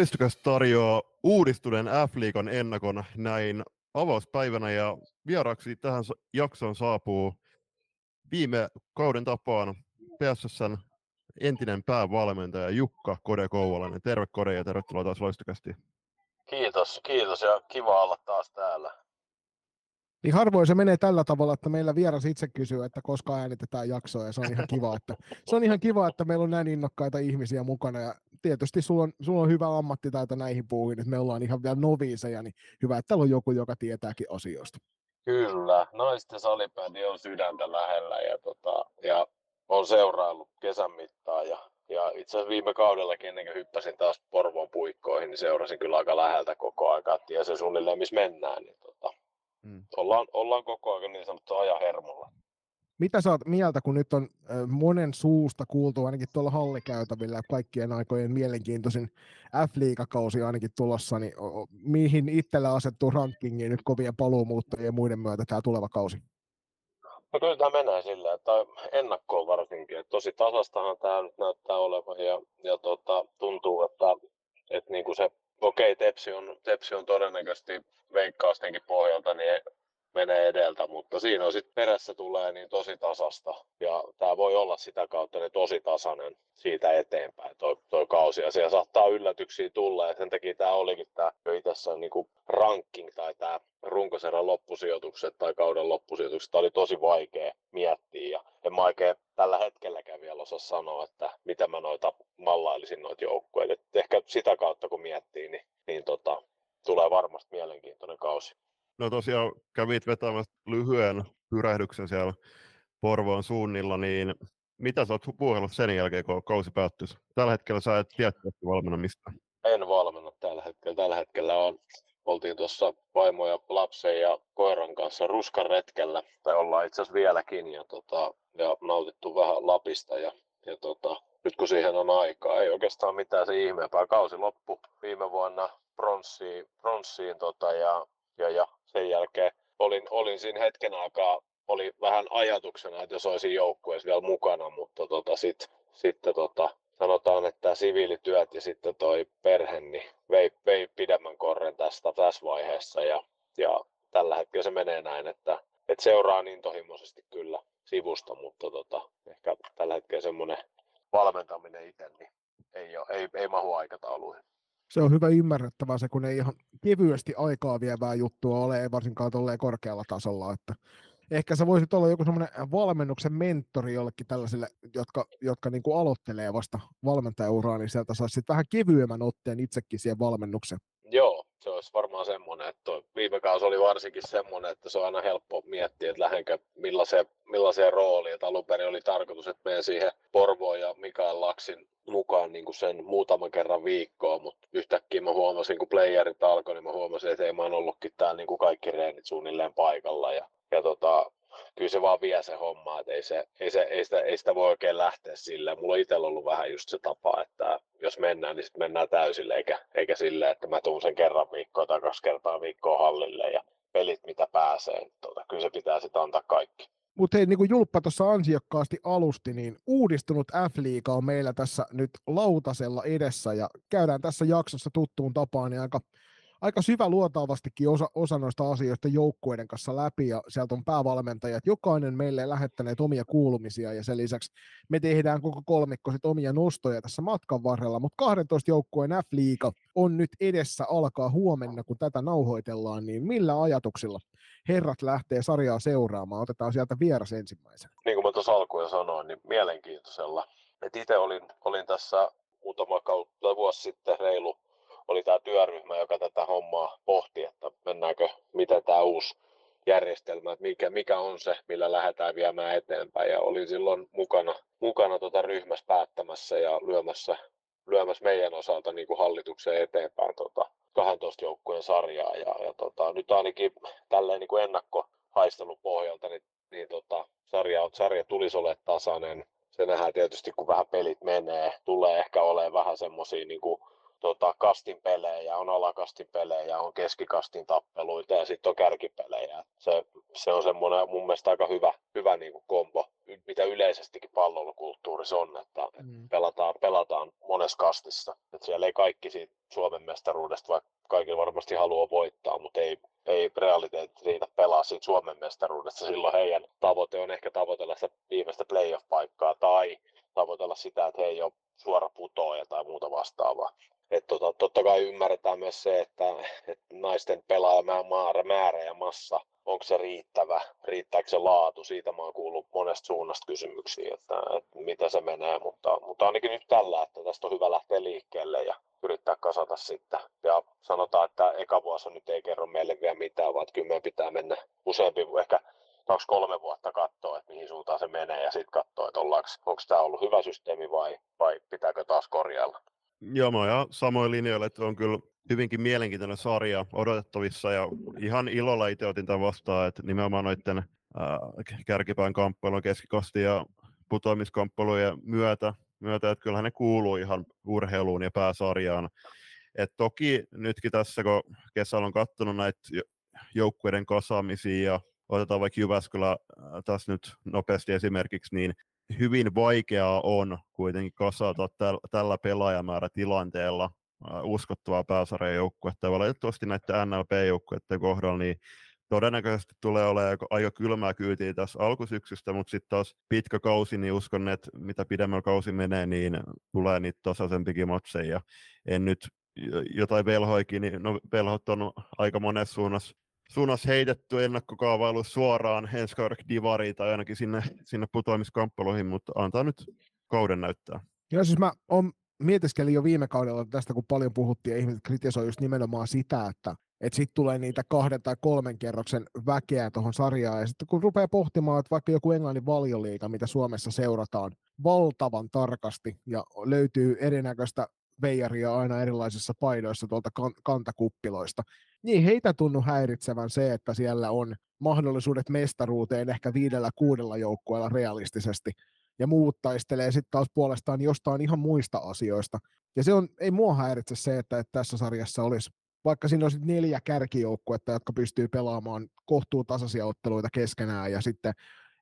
Loistokas tarjoaa uudistuneen F-liigan ennakon näin avauspäivänä ja vieraaksi tähän jaksoon saapuu viime kauden tapaan PSSn entinen päävalmentaja Jukka Kode Kouvalainen. Terve Kode ja tervetuloa taas Loistokasti. Kiitos, kiitos ja kiva olla taas täällä. Niin harvoin se menee tällä tavalla, että meillä vieras itse kysyy, että koska äänitetään jaksoa ja se on ihan kiva, että, se on ihan kiva, että meillä on näin innokkaita ihmisiä mukana ja tietysti sulla on, sulla on hyvä ammattitaito näihin puuhin, että me ollaan ihan vielä noviiseja, niin hyvä, että täällä on joku, joka tietääkin asioista. Kyllä, naisten salipädi on sydäntä lähellä ja, tota, ja on seuraillut kesän mittaan ja, ja itse asiassa viime kaudellakin ennen kuin hyppäsin taas Porvoon puikkoihin, niin seurasin kyllä aika läheltä koko aika, että tiesi suunnilleen missä mennään, niin tota, mm. ollaan, ollaan koko ajan niin sanottu ajan hermolla. Mitä sä oot mieltä, kun nyt on monen suusta kuultu ainakin tuolla hallikäytävillä kaikkien aikojen mielenkiintoisin F-liigakausi ainakin tulossa, niin mihin itsellä asettuu rankingiin nyt kovien paluumuuttajien ja muiden myötä tämä tuleva kausi? No kyllä tämä menee sillä, että ennakkoon varsinkin, että tosi tasastahan tämä nyt näyttää olevan ja, ja tota, tuntuu, että, että niin kuin se, okei, Tepsi on, Tepsi on todennäköisesti veikkaustenkin pohjalta niin menee edeltä, mutta siinä on sitten perässä tulee niin tosi tasasta. Ja tämä voi olla sitä kautta niin tosi tasainen siitä eteenpäin. Toi, toi kausi. Ja siellä saattaa yllätyksiä tulla. Ja sen takia tämä olikin tämä itsessään niin ranking tai tämä runkoserän loppusijoitukset tai kauden loppusijoitukset, tämä oli tosi vaikea miettiä. Ja en mä oikein tällä hetkelläkään vielä osaa sanoa, että mitä mä noita mallailisin noita joukkueita. Ehkä sitä kautta kun miettii, niin, niin tota, tulee varmasti mielenkiintoinen kausi. No tosiaan kävit vetämässä lyhyen pyrähdyksen siellä Porvoon suunnilla, niin mitä sä oot puhellut sen jälkeen, kun kausi päättyisi? Tällä hetkellä sä et tiedä valmenna mistä. En valmenna tällä hetkellä. Tällä hetkellä on, oltiin tuossa vaimo ja lapsen ja koiran kanssa ruskan retkellä, tai ollaan itse asiassa vieläkin, ja, tota, ja nautittu vähän Lapista. Ja, ja tota, nyt kun siihen on aikaa, ei oikeastaan mitään se ihmeempää. Kausi loppu viime vuonna pronssiin, pronssiin tota, ja, ja, ja sen jälkeen olin, olin siinä hetken aikaa, oli vähän ajatuksena, että jos olisin joukkueessa vielä mukana, mutta tota, sit, sitten tota, sanotaan, että siviilityöt ja sitten toi perhe niin vei, vei pidemmän korren tästä tässä vaiheessa ja, ja tällä hetkellä se menee näin, että, että seuraa intohimoisesti kyllä sivusta, mutta tota, ehkä tällä hetkellä semmoinen valmentaminen itse niin ei, ole, ei, ei mahu aikatauluihin se on hyvä ymmärrettävää se, kun ei ihan kevyesti aikaa vievää juttua ole, ei varsinkaan tolleen korkealla tasolla, että ehkä sä voisit olla joku semmoinen valmennuksen mentori jollekin tällaisille, jotka, jotka niin kuin aloittelee vasta valmentajauraa, niin sieltä saisi vähän kevyemmän otteen itsekin siihen valmennukseen. Se olisi varmaan semmoinen, että viime kausi oli varsinkin semmoinen, että se on aina helppo miettiä, että lähdenkö millaiseen, millaiseen rooliin. Että alun perin oli tarkoitus, että menen siihen Porvoon ja Mikael Laksin mukaan niin kuin sen muutaman kerran viikkoon, mutta yhtäkkiä mä huomasin, kun playerit alkoi, niin mä huomasin, että ei mä oon ollutkin täällä niin kuin kaikki reenit suunnilleen paikalla. Ja, ja tota, kyllä se vaan vie se homma, että ei, se, ei, se, ei, sitä, ei sitä voi oikein lähteä sille. Mulla on itsellä ollut vähän just se tapa, että jos mennään, niin sitten mennään täysille, eikä, eikä sille, että mä tuun sen kerran viikkoa tai kaksi kertaa viikkoa hallille ja pelit mitä pääsee. Tota, kyllä se pitää sitten antaa kaikki. Mutta hei, niin kuin Julppa tuossa ansiokkaasti alusti, niin uudistunut F-liiga on meillä tässä nyt lautasella edessä ja käydään tässä jaksossa tuttuun tapaan niin aika aika syvä luotaavastikin osa, osa noista asioista joukkueiden kanssa läpi ja sieltä on päävalmentajat, jokainen meille lähettäneet omia kuulumisia ja sen lisäksi me tehdään koko kolmikko sit omia nostoja tässä matkan varrella, mutta 12 joukkueen F-liiga on nyt edessä alkaa huomenna, kun tätä nauhoitellaan, niin millä ajatuksilla herrat lähtee sarjaa seuraamaan? Otetaan sieltä vieras ensimmäisenä. Niin kuin mä tuossa alkuun sanoin, niin mielenkiintoisella. Itse olin, olin tässä muutama kautta vuosi sitten reilu oli tämä työryhmä, joka tätä hommaa pohti, että mennäänkö, miten tämä uusi järjestelmä, että mikä, mikä on se, millä lähdetään viemään eteenpäin. Ja olin silloin mukana, mukana tuota ryhmässä päättämässä ja lyömässä, lyömässä meidän osalta niin kuin hallituksen eteenpäin tota 12 joukkueen sarjaa. Ja, ja tota, nyt ainakin tälleen niin kuin ennakkohaistelun pohjalta, niin, niin tota, sarja, sarja tulisi olla tasainen. Se nähdään tietysti, kun vähän pelit menee. Tulee ehkä olemaan vähän semmoisia niin kuin tota, kastin pelejä, on alakastin pelejä, on keskikastin tappeluita ja sitten on kärkipelejä. Se, se on semmoinen mun mielestä aika hyvä, hyvä niin kuin kombo, mitä yleisestikin palloilukulttuurissa on, että mm. pelataan, pelataan monessa kastissa. Et siellä ei kaikki siitä Suomen mestaruudesta, vaikka kaikki varmasti haluaa voittaa, mutta ei, ei realiteetti riitä pelaa siitä Suomen mestaruudesta. Silloin heidän tavoite on ehkä tavoitella sitä viimeistä playoff-paikkaa tai tavoitella sitä, että he ei ole suora putoaja tai muuta vastaavaa. Et tota, totta kai ymmärretään myös se, että, että naisten pelaajamäärä määrä ja massa, onko se riittävä, riittääkö se laatu, siitä mä oon kuullut monesta suunnasta kysymyksiä, että, että mitä se menee, mutta, mutta ainakin nyt tällä, että tästä on hyvä lähteä liikkeelle ja yrittää kasata sitten. Ja sanotaan, että eka vuosi nyt ei kerro meille vielä mitään, vaan kyllä meidän pitää mennä useampi, ehkä kaksi-kolme vuotta katsoa, että mihin suuntaan se menee ja sitten katsoa, että onko tämä ollut hyvä systeemi vai, vai pitääkö taas korjailla. Joo, mä oon samoin linjoilla, että on kyllä hyvinkin mielenkiintoinen sarja odotettavissa ja ihan ilolla itse otin tämän vastaan, että nimenomaan noiden äh, kärkipään kamppailun, keskikosti ja putoamiskamppalujen myötä, myötä, että kyllähän ne kuuluu ihan urheiluun ja pääsarjaan. Et toki nytkin tässä, kun kesällä on katsonut näitä joukkueiden kasaamisia ja otetaan vaikka Jyväskylä tässä nyt nopeasti esimerkiksi, niin hyvin vaikeaa on kuitenkin kasata täl, tällä pelaajamäärä tilanteella uskottavaa pääsarjan joukkuetta. Ja valitettavasti näiden NLP-joukkueiden kohdalla niin todennäköisesti tulee olemaan aika kylmää kyytiä tässä alkusyksystä, mutta sitten taas pitkä kausi, niin uskon, että mitä pidemmällä kausi menee, niin tulee niitä tasaisempikin matseja. En nyt jotain velhoikin, niin no velhot on aika monessa suunnassa suunnassa heitetty ennakkokaavailu suoraan ensi divariin tai ainakin sinne, sinne putoamiskamppailuihin, mutta antaa nyt kauden näyttää. Joo, siis mä on, mietiskelin jo viime kaudella tästä, kun paljon puhuttiin ja ihmiset kritisoivat just nimenomaan sitä, että että sitten tulee niitä kahden tai kolmen kerroksen väkeä tuohon sarjaan, ja sitten kun rupeaa pohtimaan, että vaikka joku Englannin valioliiga, mitä Suomessa seurataan valtavan tarkasti, ja löytyy erinäköistä veijaria aina erilaisissa paidoissa tuolta kantakuppiloista, niin heitä tunnu häiritsevän se, että siellä on mahdollisuudet mestaruuteen ehkä viidellä kuudella joukkueella realistisesti, ja muut taistelee sitten taas puolestaan jostain ihan muista asioista. Ja se on, ei mua häiritse se, että, että tässä sarjassa olisi, vaikka siinä olisi neljä kärkijoukkuetta, jotka pystyy pelaamaan kohtuu tasaisia otteluita keskenään, ja sitten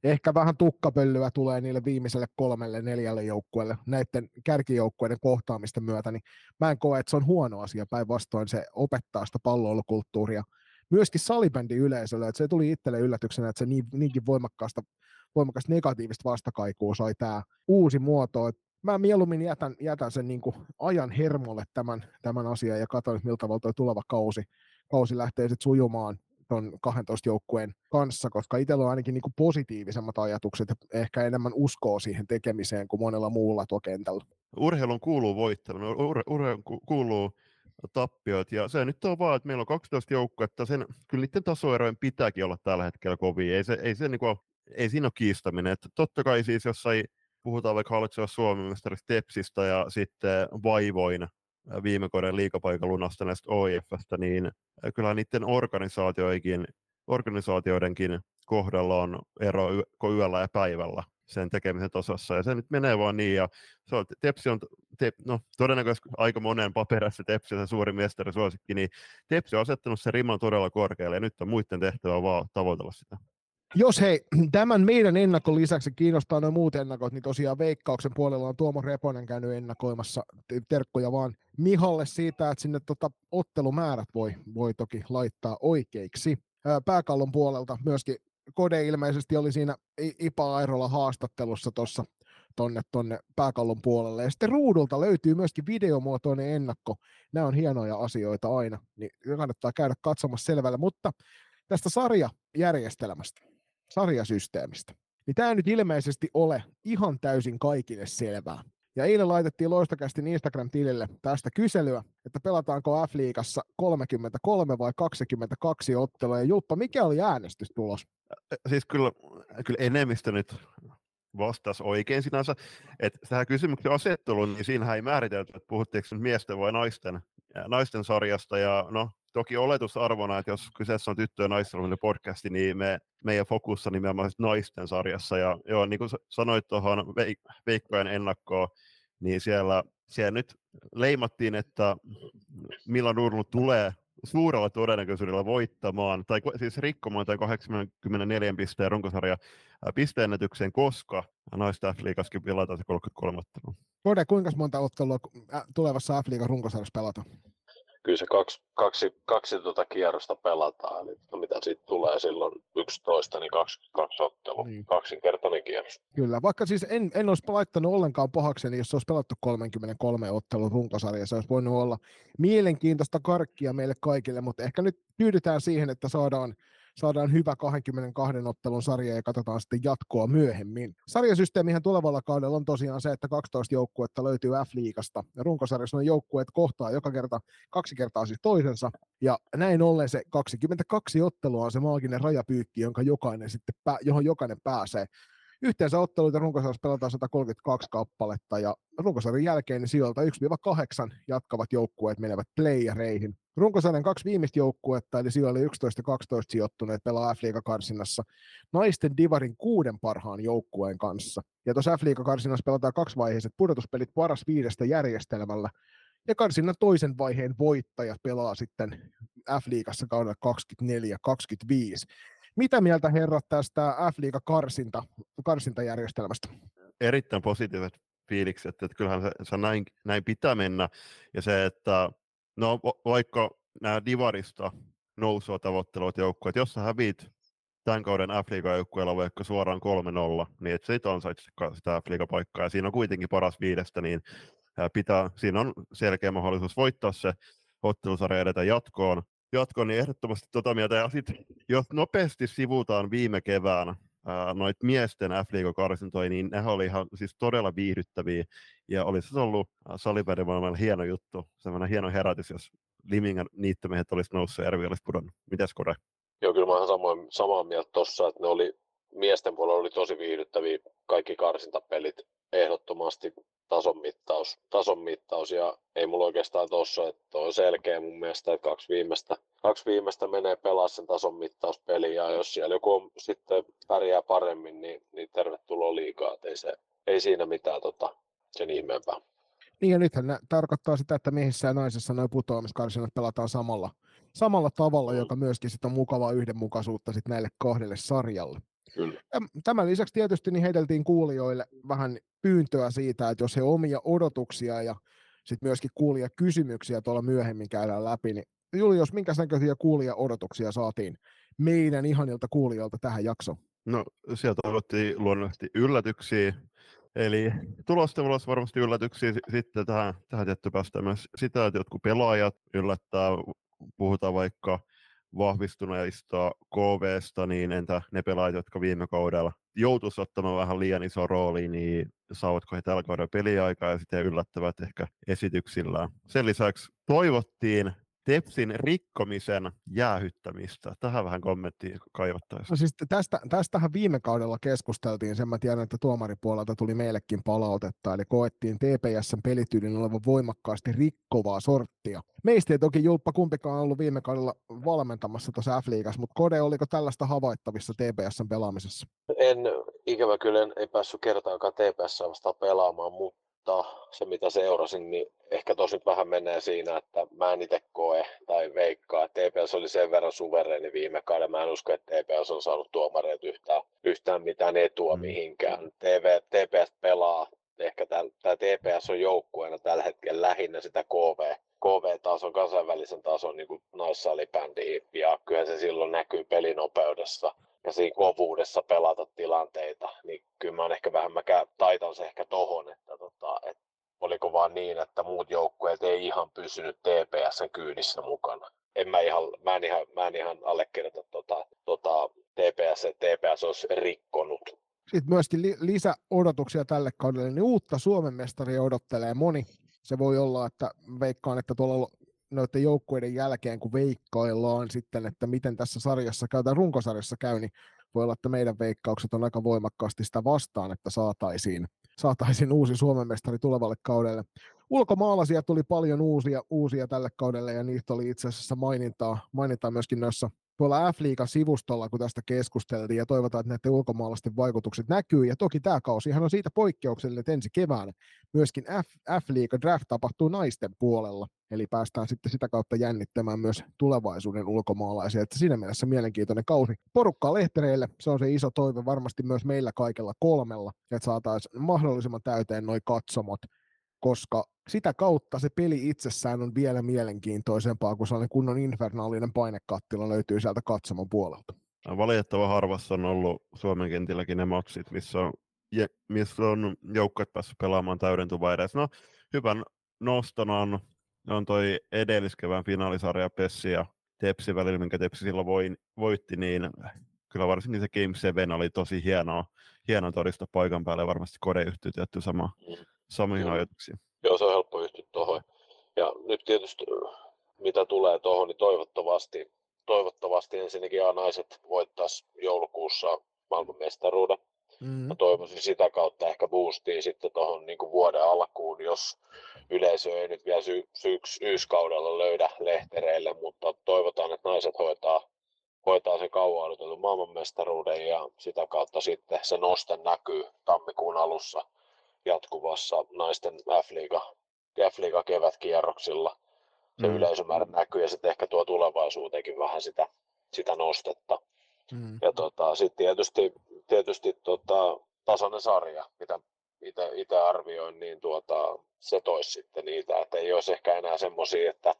ehkä vähän tukkapölyä tulee niille viimeiselle kolmelle, neljälle joukkueelle näiden kärkijoukkueiden kohtaamisten myötä, niin mä en koe, että se on huono asia, päinvastoin se opettaa sitä palloilukulttuuria myöskin salibändi yleisölle, että se tuli itselle yllätyksenä, että se niin, niinkin voimakkaasta, voimakkaasta negatiivista vastakaikua sai tämä uusi muoto, että mä mieluummin jätän, jätän sen niin ajan hermolle tämän, tämän asian ja katson, miltä tavalla tuleva kausi, kausi lähtee sitten sujumaan tuon 12 joukkueen kanssa, koska itsellä on ainakin niinku positiivisemmat ajatukset ja ehkä enemmän uskoo siihen tekemiseen kuin monella muulla tuo kentällä. Urheilun kuuluu voittelu, ur- urheilun kuuluu tappiot, ja se nyt on vaan, että meillä on 12 joukkuetta, sen, kyllä niiden tasoerojen pitääkin olla tällä hetkellä kovia, ei, se, ei, se, niin kuin, ei siinä ole kiistaminen, että totta kai siis jossain puhutaan vaikka hallitseva Suomen mestarista Tepsistä ja sitten Vaivoin viime kauden liikapaikan lunastaneesta OIFstä, niin kyllä niiden organisaatioidenkin, organisaatioidenkin kohdalla on ero yöllä ja päivällä sen tekemisen tosassa, ja se nyt menee vaan niin, ja se on, Tepsi on, te, no todennäköisesti aika monen paperissa Tepsi on suuri suosikki, niin Tepsi on asettanut sen riman todella korkealle, ja nyt on muiden tehtävä vaan tavoitella sitä. Jos hei, tämän meidän ennakon lisäksi kiinnostaa noin muut ennakot, niin tosiaan Veikkauksen puolella on Tuomo Reponen käynyt ennakoimassa. Terkkoja vaan Mihalle siitä, että sinne tota ottelumäärät voi, voi toki laittaa oikeiksi. Pääkallon puolelta myöskin Kode ilmeisesti oli siinä Ipa Airola haastattelussa tuossa tonne, tonne pääkallon puolelle. Ja sitten ruudulta löytyy myöskin videomuotoinen ennakko. Nämä on hienoja asioita aina, niin kannattaa käydä katsomassa selvällä. Mutta tästä sarjajärjestelmästä sarjasysteemistä. Niin tämä nyt ilmeisesti ole ihan täysin kaikille selvää. Ja eilen laitettiin loistakästi Instagram-tilille tästä kyselyä, että pelataanko F-liigassa 33 vai 22 ottelua. Ja Julppa, mikä oli äänestystulos? Siis kyllä, kyllä enemmistö nyt vastasi oikein sinänsä. Että tähän kysymyksen asetteluun, niin siinä ei määritelty, että puhuttiinko miesten vai naisten, naisten sarjasta. Ja no, toki oletusarvona, että jos kyseessä on tyttö- ja naisten podcasti, niin me, meidän fokus on nimenomaan naisten sarjassa. Ja joo, niin kuin sanoit tuohon Veikkojen ennakkoon, niin siellä siellä nyt leimattiin, että Milan Urlu tulee suurella todennäköisyydellä voittamaan, tai siis rikkomaan tai 84 pisteen runkosarja pisteennätykseen, koska naisten F-liigaskin pelataan se 33 ottelua. Kode, kuinka monta ottelua tulevassa F-liigan runkosarjassa pelataan? Kyllä se kaksi, kaksi, kaksi tuota kierrosta pelataan, eli no mitä siitä tulee silloin 11, niin 22 ottelua, niin. kaksinkertainen kierros. Kyllä, vaikka siis en, en olisi laittanut ollenkaan pahakseni, jos se olisi pelattu 33 ottelun runkosarja, se olisi voinut olla mielenkiintoista karkkia meille kaikille, mutta ehkä nyt tyydytään siihen, että saadaan saadaan hyvä 22 ottelun sarja ja katsotaan sitten jatkoa myöhemmin. Sarjasysteemihän tulevalla kaudella on tosiaan se, että 12 joukkuetta löytyy F-liigasta. Ja runkosarjassa on joukkueet kohtaa joka kerta, kaksi kertaa siis toisensa. Ja näin ollen se 22 ottelua on se maaginen rajapyykki, jonka jokainen sitten, johon jokainen pääsee. Yhteensä otteluita runkosarjassa pelataan 132 kappaletta ja runkosarjan jälkeen niin sijoilta 1-8 jatkavat joukkueet menevät playereihin. Runkosarjan kaksi viimeistä joukkuetta, eli sijoille 11-12 sijoittuneet pelaa f karsinnassa naisten divarin kuuden parhaan joukkueen kanssa. Ja tuossa f karsinnassa pelataan kaksivaiheiset pudotuspelit paras viidestä järjestelmällä, ja karsinnan toisen vaiheen voittaja pelaa sitten F-liigassa kaudella 24-25. Mitä mieltä herrat tästä F-liiga karsinta, karsintajärjestelmästä? Erittäin positiiviset fiilikset, että kyllähän se, se näin, näin pitää mennä. Ja se, että no vaikka nämä Divarista nousua tavoittelevat joukkueet, jos sä hävit tämän kauden f joukkueella vaikka suoraan 3-0, niin et sit ansaitse sitä f paikkaa ja siinä on kuitenkin paras viidestä, niin pitää, siinä on selkeä mahdollisuus voittaa se ottelusarja edetä jatkoon, jatkoon niin ehdottomasti tota mieltä. Ja sitten jos nopeasti sivutaan viime keväänä noit miesten f karsintoja, niin ne oli ihan siis todella viihdyttäviä. Ja olisi se ollut salibändimaailmalla hieno juttu, semmoinen hieno herätys, jos Limingan niittomiehet olisi noussut ja Järvi olisi pudonnut. Mites Kore? Joo, kyllä mä olen samaa, samaa mieltä tuossa, että ne oli, miesten puolella oli tosi viihdyttäviä kaikki karsintapelit ehdottomasti tason mittaus, tason mittaus ja ei mulla oikeastaan tuossa, että on selkeä mun mielestä, että kaksi viimeistä, kaksi viimeistä menee pelaa sen tason mittauspeliin ja jos siellä joku on, sitten pärjää paremmin, niin, niin tervetuloa liikaa, ei, se, ei siinä mitään tota, sen ihmeempää. Niin ja nythän tarkoittaa sitä, että miehissä ja naisissa noin putoamiskarsinat pelataan samalla, samalla tavalla, mm. joka myöskin sitä mukavaa yhdenmukaisuutta sit näille kahdelle sarjalle. Kyllä. Tämän lisäksi tietysti niin heiteltiin kuulijoille vähän pyyntöä siitä, että jos he omia odotuksia ja sitten myöskin kuulia kysymyksiä tuolla myöhemmin käydään läpi, niin Julius, minkä näköisiä kuulia odotuksia saatiin meidän ihanilta kuulijoilta tähän jaksoon? No sieltä odottiin luonnollisesti yllätyksiä, Eli tulosten ulos varmasti yllätyksiä sitten tähän, tähän tietty päästä myös sitä, että jotkut pelaajat yllättää, puhutaan vaikka vahvistuneista KVsta, niin entä ne pelaajat, jotka viime kaudella joutuisi ottamaan vähän liian iso rooli, niin saavatko he tällä kaudella peliaikaa ja sitten yllättävät ehkä esityksillään. Sen lisäksi toivottiin Tepsin rikkomisen jäähyttämistä. Tähän vähän kommenttia kaivattaisiin. No siis tästä, tästähän viime kaudella keskusteltiin, sen mä tiedän, että tuomaripuolelta tuli meillekin palautetta, eli koettiin TPSn pelityylin olevan voimakkaasti rikkovaa sorttia. Meistä ei toki Julppa kumpikaan ollut viime kaudella valmentamassa tuossa F-liigassa, mutta Kode, oliko tällaista havaittavissa TPSn pelaamisessa? En, ikävä kyllä en, ei päässyt kertaakaan TPS vastaan pelaamaan, mutta mutta se mitä seurasin, niin ehkä tosi vähän menee siinä, että mä en itse koe tai veikkaa, että TPS oli sen verran suvereeni viime kaudella. Mä en usko, että TPS on saanut tuomareilta yhtään, yhtään mitään etua mm. mihinkään. TV, TPS pelaa, ehkä tämä TPS on joukkueena tällä hetkellä lähinnä sitä KV, KV-tason, kansainvälisen tason niin naissalibändiä, ja kyllä se silloin näkyy pelinopeudessa ja siinä kovuudessa pelata tilanteita, niin kyllä mä ehkä vähän mä taitan se ehkä tohon, että, tota, että oliko vaan niin, että muut joukkueet ei ihan pysynyt TPSn kyydissä mukana. En mä, ihan, mä, en ihan, mä en ihan allekirjoita tota, tota TPS, että TPS olisi rikkonut. Sitten myöskin li- lisäodotuksia tälle kaudelle, niin uutta Suomen mestaria odottelee moni. Se voi olla, että veikkaan, että tuolla noiden joukkueiden jälkeen, kun veikkaillaan sitten, että miten tässä sarjassa käy, tai runkosarjassa käy, niin voi olla, että meidän veikkaukset on aika voimakkaasti sitä vastaan, että saataisiin, saataisiin uusi Suomen mestari tulevalle kaudelle. Ulkomaalaisia tuli paljon uusia, uusia tälle kaudelle, ja niistä oli itse asiassa mainintaa, mainintaa myöskin noissa tuolla F-liigan sivustolla, kun tästä keskusteltiin, ja toivotaan, että näiden ulkomaalaisten vaikutukset näkyy. Ja toki tämä kausihan on siitä poikkeuksellinen, että ensi keväänä myöskin F- draft tapahtuu naisten puolella, eli päästään sitten sitä kautta jännittämään myös tulevaisuuden ulkomaalaisia. Että siinä mielessä mielenkiintoinen kausi. Porukkaa lehtereille, se on se iso toive varmasti myös meillä kaikella kolmella, että saataisiin mahdollisimman täyteen noin katsomot koska sitä kautta se peli itsessään on vielä mielenkiintoisempaa, kun sellainen kunnon infernaalinen painekattila löytyy sieltä katsomon puolelta. Valitettava harvassa on ollut Suomen kentilläkin ne matsit, missä on, missä on joukkueet päässyt pelaamaan täydentuvaa edes. No, hyvän noston on, on toi edelliskevään finaalisarja Pessi ja Tepsi välillä, minkä Tepsi silloin voin, voitti, niin kyllä varsinkin se Game 7 oli tosi hienoa, hieno todista paikan päälle, varmasti kode yhtyy tietty sama, mm samoihin mm. ajatuksiin. Joo, se on helppo yhtyä tuohon. Ja nyt tietysti mitä tulee tuohon, niin toivottavasti, toivottavasti ensinnäkin A-naiset voittaisi joulukuussa maailmanmestaruuden. Mm. Mä toivoisin sitä kautta ehkä boostiin sitten tuohon niin vuoden alkuun, jos yleisö ei nyt vielä sy- syks- syyskaudella löydä lehtereille, mutta toivotaan, että naiset hoitaa, hoitaa sen kauan odotetun maailmanmestaruuden ja sitä kautta sitten se noste näkyy tammikuun alussa jatkuvassa naisten F-liiga, F-liiga kevätkierroksilla. Se mm. yleisömäärä näkyy ja sitten ehkä tuo tulevaisuuteenkin vähän sitä, sitä nostetta. Mm. Ja tota, sitten tietysti, tietysti tota, tasainen sarja, mitä itse arvioin, niin tuota, se toisi sitten niitä, että ei olisi ehkä enää semmoisia, että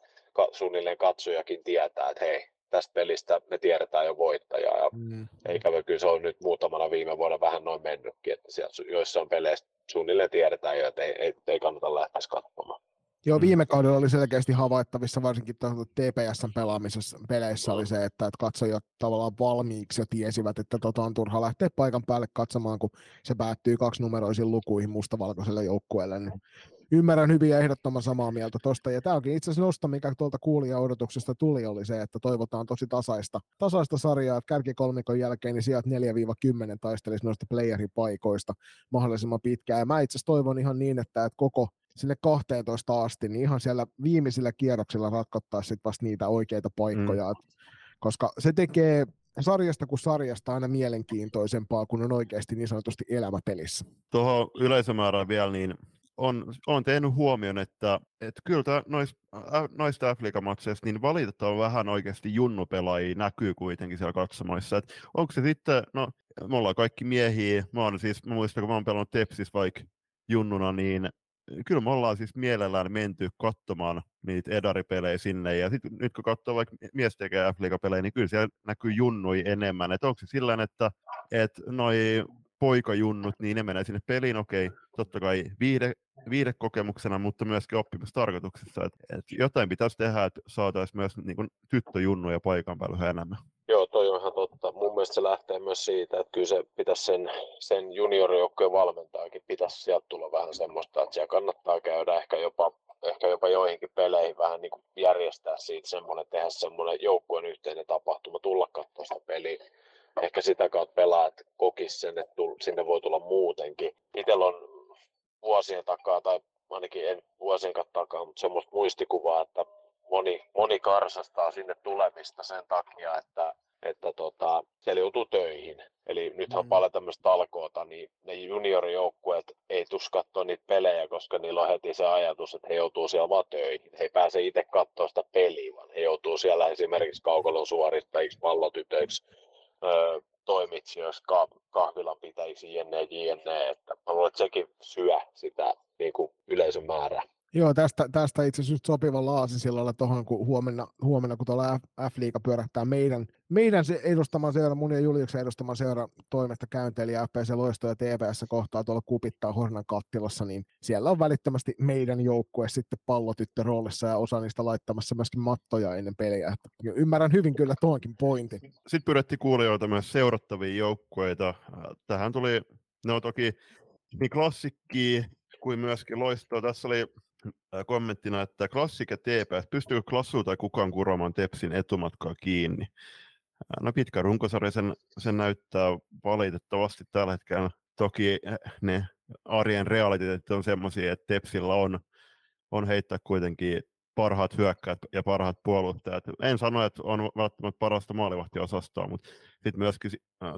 suunnilleen katsojakin tietää, että hei, tästä pelistä me tiedetään jo voittaja. Ja mm. Eikä kyllä se on nyt muutamana viime vuonna vähän noin mennytkin, että siellä joissain peleissä suunnilleen tiedetään jo, että ei, ei, ei kannata lähteä katsomaan. Joo, mm. viime kaudella oli selkeästi havaittavissa, varsinkin TPSn pelaamisessa peleissä oli se, että, että katsojat tavallaan valmiiksi jo tiesivät, että tota on turha lähteä paikan päälle katsomaan, kun se päättyy kaksinumeroisiin lukuihin mustavalkoiselle joukkueelle. Niin ymmärrän hyvin ja ehdottoman samaa mieltä tuosta. Ja tämä onkin itse asiassa nosto, mikä tuolta kuulija-odotuksesta tuli, oli se, että toivotaan tosi tasaista, tasaista sarjaa, että kärkikolmikon jälkeen niin sijat 4-10 taistelisi noista playeripaikoista mahdollisimman pitkään. Ja mä itse asiassa toivon ihan niin, että, että koko sinne 12 asti, niin ihan siellä viimeisillä kierroksilla ratkottaa sitten vasta niitä oikeita paikkoja, mm. koska se tekee sarjasta kuin sarjasta aina mielenkiintoisempaa, kun on oikeasti niin sanotusti elämäpelissä. Tuohon yleisömäärään vielä, niin on, on tehnyt huomion, että, että kyllä nois, noista f niin valitettavan vähän oikeasti junnupelaajia näkyy kuitenkin siellä katsomoissa. Et onko se sitten, no me ollaan kaikki miehiä, mä, oon siis, mä muistan kun mä oon pelannut Tepsis vaikka junnuna, niin kyllä me ollaan siis mielellään menty katsomaan niitä edaripelejä sinne, ja sit, nyt kun katsoo vaikka mies tekee f pelejä niin kyllä siellä näkyy junnui enemmän, että onko se sillä että et noi poikajunnut, niin ne menee sinne peliin, okei, okay, totta kai viide, viidekokemuksena, mutta myöskin oppimistarkoituksessa. Et, et jotain pitäisi tehdä, että saataisiin myös niin kuin, tyttöjunnuja paikan päällä enemmän. Joo, toi on ihan totta. Mun mielestä se lähtee myös siitä, että kyllä se pitäisi sen, sen juniorijoukkojen valmentajakin pitäisi sieltä tulla vähän semmoista, että siellä kannattaa käydä ehkä jopa, ehkä jopa joihinkin peleihin vähän niin kuin järjestää siitä semmoinen, tehdä semmoinen joukkueen yhteinen tapahtuma, tulla katsoa sitä peliä. Ehkä sitä kautta pelaat kokis sen, että sinne voi tulla muutenkin. Itsellä on vuosien takaa, tai ainakin en vuosien takaa, mutta semmoista muistikuvaa, että moni, moni karsastaa sinne tulemista sen takia, että, että tota, siellä joutuu töihin. Eli nythän on mm. paljon tämmöistä talkoota, niin ne juniorijoukkueet ei tus katsoa niitä pelejä, koska niillä on heti se ajatus, että he joutuu siellä vaan töihin. He ei pääse itse katsoa sitä peliä, vaan he joutuu siellä esimerkiksi kaukolon suorittajiksi, pallotytöiksi, öö, toimitsijoiksi, kahvilan pitäjiksi, jne, jne. Että mä luulen, että sekin syö sitä niin kuin yleisön määrää. Joo, tästä, tästä itse asiassa sopiva laasisillalla tuohon, kun huomenna, huomenna kun tuolla F-liiga pyörähtää meidän, meidän se edustaman seura, mun ja Juliuksen edustaman seura toimesta käynteili FPC Loisto ja TPS kohtaa tuolla kupittaa Hornan kattilassa, niin siellä on välittömästi meidän joukkue sitten pallotyttö roolissa ja osa niistä laittamassa myöskin mattoja ennen peliä. Ymmärrän hyvin kyllä tuonkin pointin. Sitten pyydettiin kuulijoita myös seurattavia joukkueita. Tähän tuli, no toki niin klassikki kuin myöskin loistoa. Tässä oli kommenttina, että klassik ja TPS, pystyykö Klassu tai kukaan kuromaan Tepsin etumatkaa kiinni? No pitkä runkosarja sen, sen näyttää valitettavasti tällä hetkellä. Toki ne arjen realiteetit on semmoisia, että Tepsillä on, on heittää kuitenkin parhaat hyökkäät ja parhaat puolustajat. En sano, että on välttämättä parasta maalivahtiosastoa, mutta sitten myöskin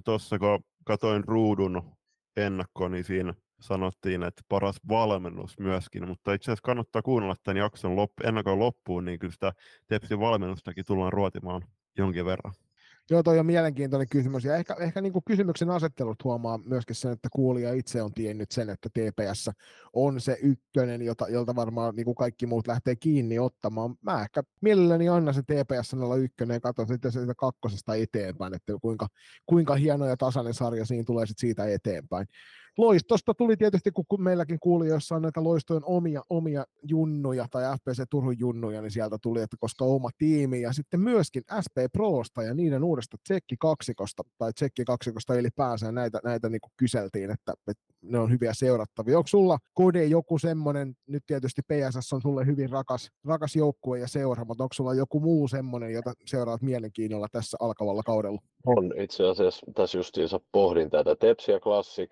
tuossa kun katoin ruudun ennakko, niin siinä sanottiin, että paras valmennus myöskin, mutta itse asiassa kannattaa kuunnella tämän jakson loppu, ennakon loppuun, niin kyllä sitä Tepsin valmennustakin tullaan ruotimaan jonkin verran. Joo, toi on mielenkiintoinen kysymys. Ja ehkä, ehkä niin kuin kysymyksen asettelut huomaa myöskin sen, että kuulija itse on tiennyt sen, että TPS on se ykkönen, jota, jolta varmaan niin kuin kaikki muut lähtee kiinni ottamaan. Mä ehkä mielelläni annan se TPS olla ykkönen ja katson sitten siitä kakkosesta eteenpäin, että kuinka, kuinka hieno ja tasainen sarja siinä tulee sitten siitä eteenpäin. Loistosta tuli tietysti, kun meilläkin kuulijoissa on näitä loistojen omia, omia junnuja tai FPC Turun junnuja, niin sieltä tuli, että koska oma tiimi ja sitten myöskin SP Proosta ja niiden uudesta Tsekki kaksikosta tai Tsekki kaksikosta ylipäänsä näitä, näitä niin kuin kyseltiin, että, että, ne on hyviä seurattavia. Onko sulla Kode joku semmoinen, nyt tietysti PSS on sulle hyvin rakas, rakas joukkue ja seura, mutta onko sulla joku muu semmoinen, jota seuraat mielenkiinnolla tässä alkavalla kaudella? On itse asiassa, tässä justiinsa pohdin tätä. Tepsi ja Classic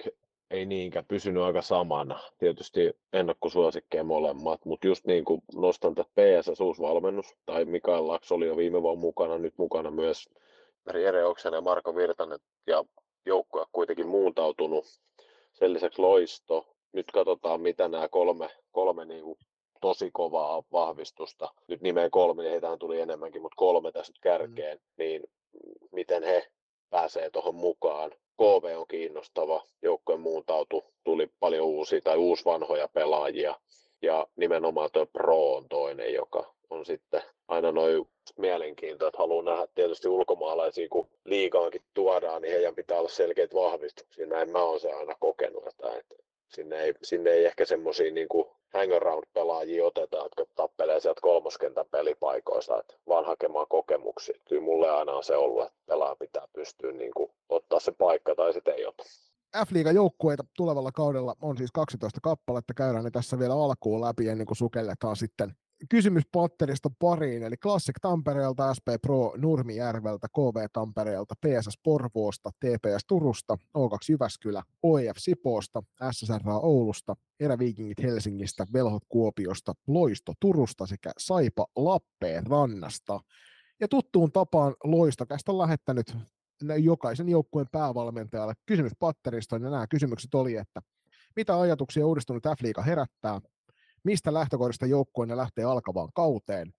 ei niinkään pysynyt aika samana. Tietysti ennakkosuosikkeja molemmat, mutta just niin kuin nostan tätä PSS uusi valmennus, tai Mikael Laks oli jo viime vuonna mukana, nyt mukana myös Jere Oksen ja Marko Virtanen, ja joukkue kuitenkin muuntautunut. Sen lisäksi loisto. Nyt katsotaan, mitä nämä kolme, kolme niin kuin tosi kovaa vahvistusta. Nyt nimeen kolme, niin heitähän tuli enemmänkin, mutta kolme tässä nyt kärkeen, mm. niin miten he pääsee tuohon mukaan. KV on kiinnostava, joukkojen muuntautu, tuli paljon uusia tai uusvanhoja pelaajia ja nimenomaan tuo Pro on toinen, joka on sitten aina noin mielenkiintoa, että haluaa nähdä tietysti ulkomaalaisia, kun liikaankin tuodaan, niin heidän pitää olla selkeitä vahvistuksia. Näin mä oon se aina kokenut, että sinne, ei, sinne ei ehkä semmoisia niin hang-around-pelaajia oteta, jotka tappelee sieltä kolmoskentän pelipaikoista, että vaan hakemaan kokemuksia. Kyllä mulle aina on se ollut, että pelaa pitää pystyä niin kuin, ottaa se paikka tai sitten ei ota. F-liigan joukkueita tulevalla kaudella on siis 12 kappaletta, käydään ne tässä vielä alkuun läpi ennen kuin sukelletaan sitten kysymys patterista pariin, eli Classic Tampereelta, SP Pro Nurmijärveltä, KV Tampereelta, PSS Porvoosta, TPS Turusta, O2 Jyväskylä, OEF Sipoosta, SSR Oulusta, Eräviikingit Helsingistä, Velhot Kuopiosta, Loisto Turusta sekä Saipa Lappeenrannasta. Ja tuttuun tapaan Loistokästä on lähettänyt jokaisen joukkueen päävalmentajalle kysymys patterista, ja nämä kysymykset oli, että mitä ajatuksia uudistunut F-liiga herättää, mistä lähtökohdista joukkueenne lähtee alkavaan kauteen,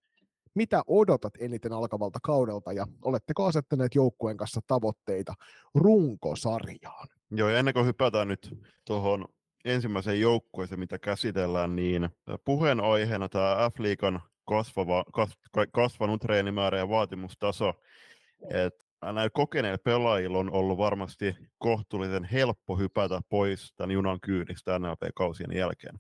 mitä odotat eniten alkavalta kaudelta ja oletteko asettaneet joukkueen kanssa tavoitteita runkosarjaan? Joo, ja ennen kuin hypätään nyt tuohon ensimmäiseen joukkueeseen, mitä käsitellään, niin puheenaiheena tämä F-liikan kasvava, kas, kasvanut treenimäärä ja vaatimustaso. Et näillä kokeneilla pelaajilla on ollut varmasti kohtuullisen helppo hypätä pois tämän junan kyydistä NLP-kausien jälkeen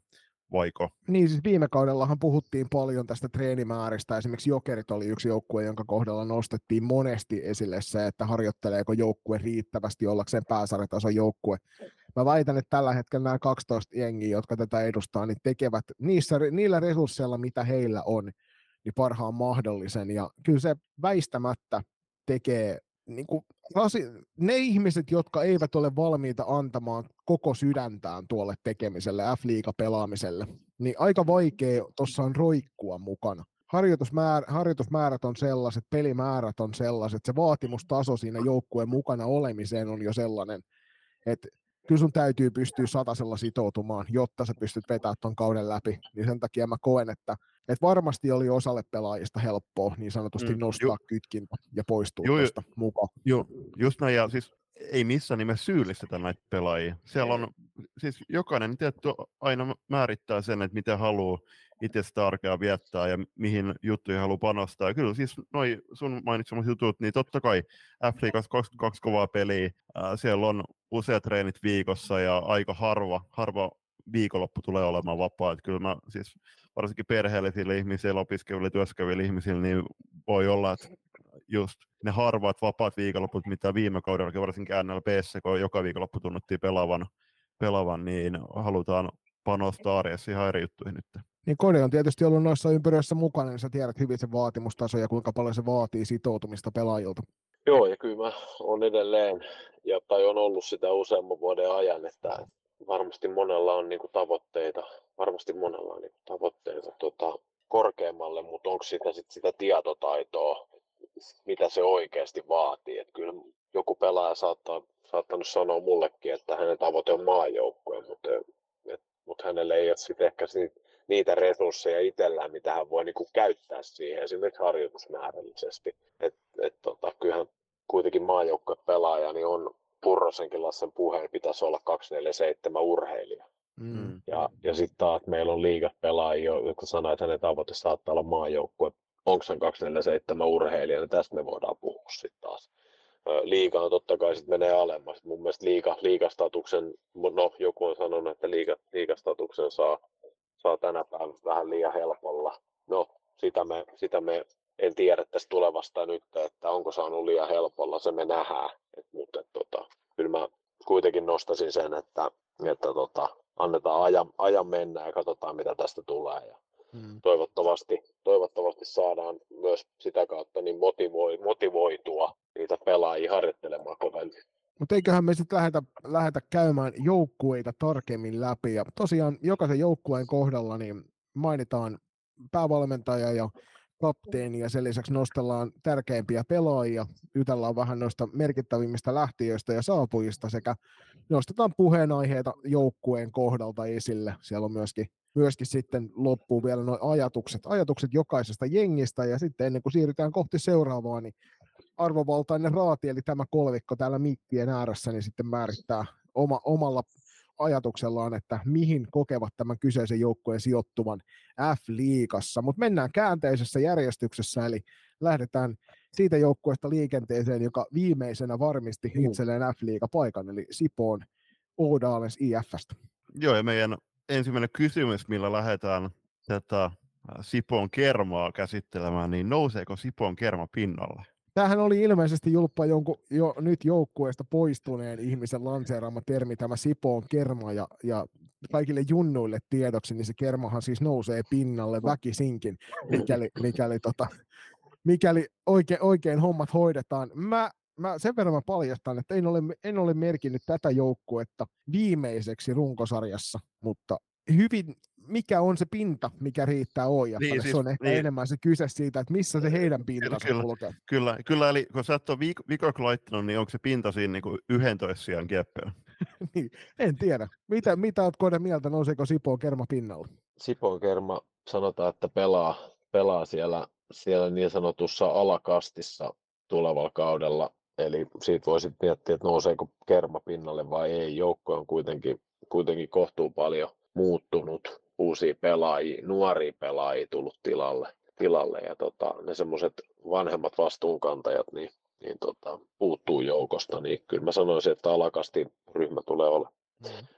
vaiko? Niin siis viime kaudellahan puhuttiin paljon tästä treenimääristä. Esimerkiksi Jokerit oli yksi joukkue, jonka kohdalla nostettiin monesti esille se, että harjoitteleeko joukkue riittävästi ollakseen pääsarjatason joukkue. Mä väitän, että tällä hetkellä nämä 12 jengiä, jotka tätä edustaa, niin tekevät niissä, niillä resursseilla, mitä heillä on, niin parhaan mahdollisen. Ja kyllä se väistämättä tekee niin kuin, ne ihmiset, jotka eivät ole valmiita antamaan koko sydäntään tuolle tekemiselle, F-liiga-pelaamiselle, niin aika vaikea tuossa on roikkua mukana. Harjoitusmäär, harjoitusmäärät on sellaiset, pelimäärät on sellaiset, se vaatimustaso siinä joukkueen mukana olemiseen on jo sellainen, että kyllä sun täytyy pystyä satasella sitoutumaan, jotta sä pystyt vetämään ton kauden läpi. Niin sen takia mä koen, että, että varmasti oli osalle pelaajista helppoa niin sanotusti mm, nostaa ju- kytkintä ja poistua ju- tuosta mukaan. Ju, just näin, ja siis ei missään nimessä syyllistetä näitä pelaajia. Siellä on, siis jokainen tietty aina määrittää sen, että mitä haluaa itse sitä arkea viettää ja mihin juttuja haluaa panostaa. Ja kyllä siis noi sun mainitsemat jutut, niin totta kai F-liigas 22 kovaa peliä, ää, siellä on useat treenit viikossa ja aika harva, harva viikonloppu tulee olemaan vapaa. Että kyllä mä siis varsinkin perheellisille ihmisille, opiskeleville, työskenteleville ihmisille, niin voi olla, että just ne harvat vapaat viikonloput, mitä viime kaudella, varsinkin NLPssä, kun joka viikonloppu tunnuttiin pelaavan, pelaavan niin halutaan panostaa arjessa ihan eri juttuihin nyt. Niin Kode on tietysti ollut noissa ympyröissä mukana, niin sä tiedät hyvin sen vaatimustaso ja kuinka paljon se vaatii sitoutumista pelaajilta. Joo, ja kyllä mä on edelleen, ja, tai on ollut sitä useamman vuoden ajan, että varmasti monella on niin kuin, tavoitteita, varmasti monella on niin kuin, tavoitteita tota, korkeammalle, mutta onko sitä sit sitä tietotaitoa, mitä se oikeasti vaatii. Et kyllä joku pelaaja saattaa, saattanut sanoa mullekin, että hänen tavoite on maajoukkue, mutta, et, mutta hänelle ei ole sitten ehkä niitä, niitä resursseja itsellään, mitä hän voi niinku käyttää siihen esimerkiksi harjoitusmäärällisesti. Et, et, tota, kyllähän kuitenkin maajoukkue pelaaja niin on Purrosenkin Lassen puheen pitäisi olla 247 urheilija. Mm. Ja, ja sitten taas meillä on liigat pelaajia, jotka sanoo, että hänen tavoite saattaa olla maajoukkue. Onko se 247 urheilija, niin tästä me voidaan puhua sitten taas. Liiga on totta kai sitten menee alemmas. Mun mielestä liiga, liigastatuksen, no joku on sanonut, että liiga, liigastatuksen saa, saa tänä päivänä vähän liian helpolla. No, sitä me, sitä me en tiedä tästä tulevasta nyt, että onko saanut liian helpolla, se me nähdään. Et, mutta et, tota, kyllä mä kuitenkin nostasin sen, että, että tota, annetaan ajan, ajan mennä ja katsotaan mitä tästä tulee. Ja hmm. toivottavasti, toivottavasti saadaan myös sitä kautta niin motivoi, motivoitua niitä pelaajia harjoittelemaan kovemmin. Mutta eiköhän me sitten lähdetä, lähdetä käymään joukkueita tarkemmin läpi. Ja tosiaan jokaisen joukkueen kohdalla niin mainitaan päävalmentaja ja kapteeni ja sen lisäksi nostellaan tärkeimpiä pelaajia, jutellaan vähän noista merkittävimmistä lähtiöistä ja saapujista sekä nostetaan puheenaiheita joukkueen kohdalta esille. Siellä on myöskin, myöskin sitten loppuu vielä nuo ajatukset, ajatukset jokaisesta jengistä ja sitten ennen kuin siirrytään kohti seuraavaa, niin arvovaltainen raati, eli tämä kolvikko täällä mikkien ääressä, niin sitten määrittää oma, omalla ajatuksellaan, että mihin kokevat tämän kyseisen joukkueen sijoittuvan F-liigassa. Mutta mennään käänteisessä järjestyksessä, eli lähdetään siitä joukkueesta liikenteeseen, joka viimeisenä varmisti itselleen F-liiga-paikan, eli Sipoon Oudalens IFstä. Joo, ja meidän ensimmäinen kysymys, millä lähdetään tätä Sipoon kermaa käsittelemään, niin nouseeko Sipoon kerma pinnalle? Tämähän oli ilmeisesti julppa jonkun jo nyt joukkueesta poistuneen ihmisen lanseeraama termi, tämä Sipoon kerma, ja, ja kaikille junnuille tiedoksi, niin se kermahan siis nousee pinnalle väkisinkin, mikäli, mikäli, tota, mikäli oikein, oikein hommat hoidetaan. Mä, mä sen verran mä paljastan, että en ole, en ole merkinnyt tätä joukkuetta viimeiseksi runkosarjassa, mutta hyvin mikä on se pinta, mikä riittää Oijalle. Niin, siis, se on ehkä niin. enemmän se kyse siitä, että missä se heidän pintansa kyllä, kulkee. Kyllä, kyllä, eli kun sä et ole viik- laittanut, niin onko se pinta siinä niin kuin 11 sijaan keppeä? niin, en tiedä. Mitä, mitä olet Kode mieltä, nouseeko Sipoon kerma pinnalle? Sipoon kerma sanotaan, että pelaa, pelaa siellä, siellä niin sanotussa alakastissa tulevalla kaudella. Eli siitä voisi miettiä, että nouseeko kerma pinnalle vai ei. Joukko on kuitenkin, kuitenkin kohtuu paljon muuttunut uusia pelaajia, nuoria pelaajia tullut tilalle, tilalle ja tota, ne semmoiset vanhemmat vastuunkantajat niin, niin tota, puuttuu joukosta, niin kyllä mä sanoisin, että alakasti ryhmä tulee olemaan.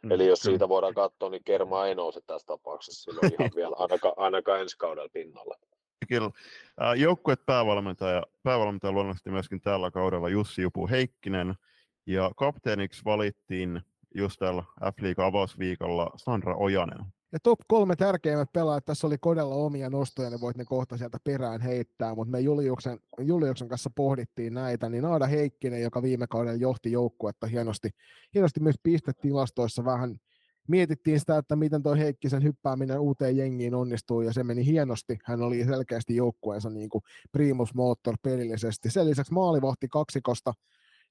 Mm, Eli jos siitä voidaan katsoa, niin Kerma ei nouse tässä tapauksessa silloin ihan vielä ainakaan, ainakaan ensi kaudella pinnalla. Kyllä. Joukkuet päävalmentaja, päävalmentaja luonnollisesti myöskin tällä kaudella Jussi Jupu Heikkinen, ja kapteeniksi valittiin just tällä F-liiga avausviikolla Sandra Ojanen. Ja top kolme tärkeimmät pelaajat, tässä oli kodella omia nostoja, ne voit ne kohta sieltä perään heittää, mutta me Juliuksen, Juliuksen kanssa pohdittiin näitä, niin Naada Heikkinen, joka viime kaudella johti joukkuetta hienosti, hienosti myös pistetilastoissa vähän mietittiin sitä, että miten tuo Heikkisen hyppääminen uuteen jengiin onnistuu, ja se meni hienosti. Hän oli selkeästi joukkueensa niin kuin primus motor pelillisesti. Sen lisäksi maalivahti kaksikosta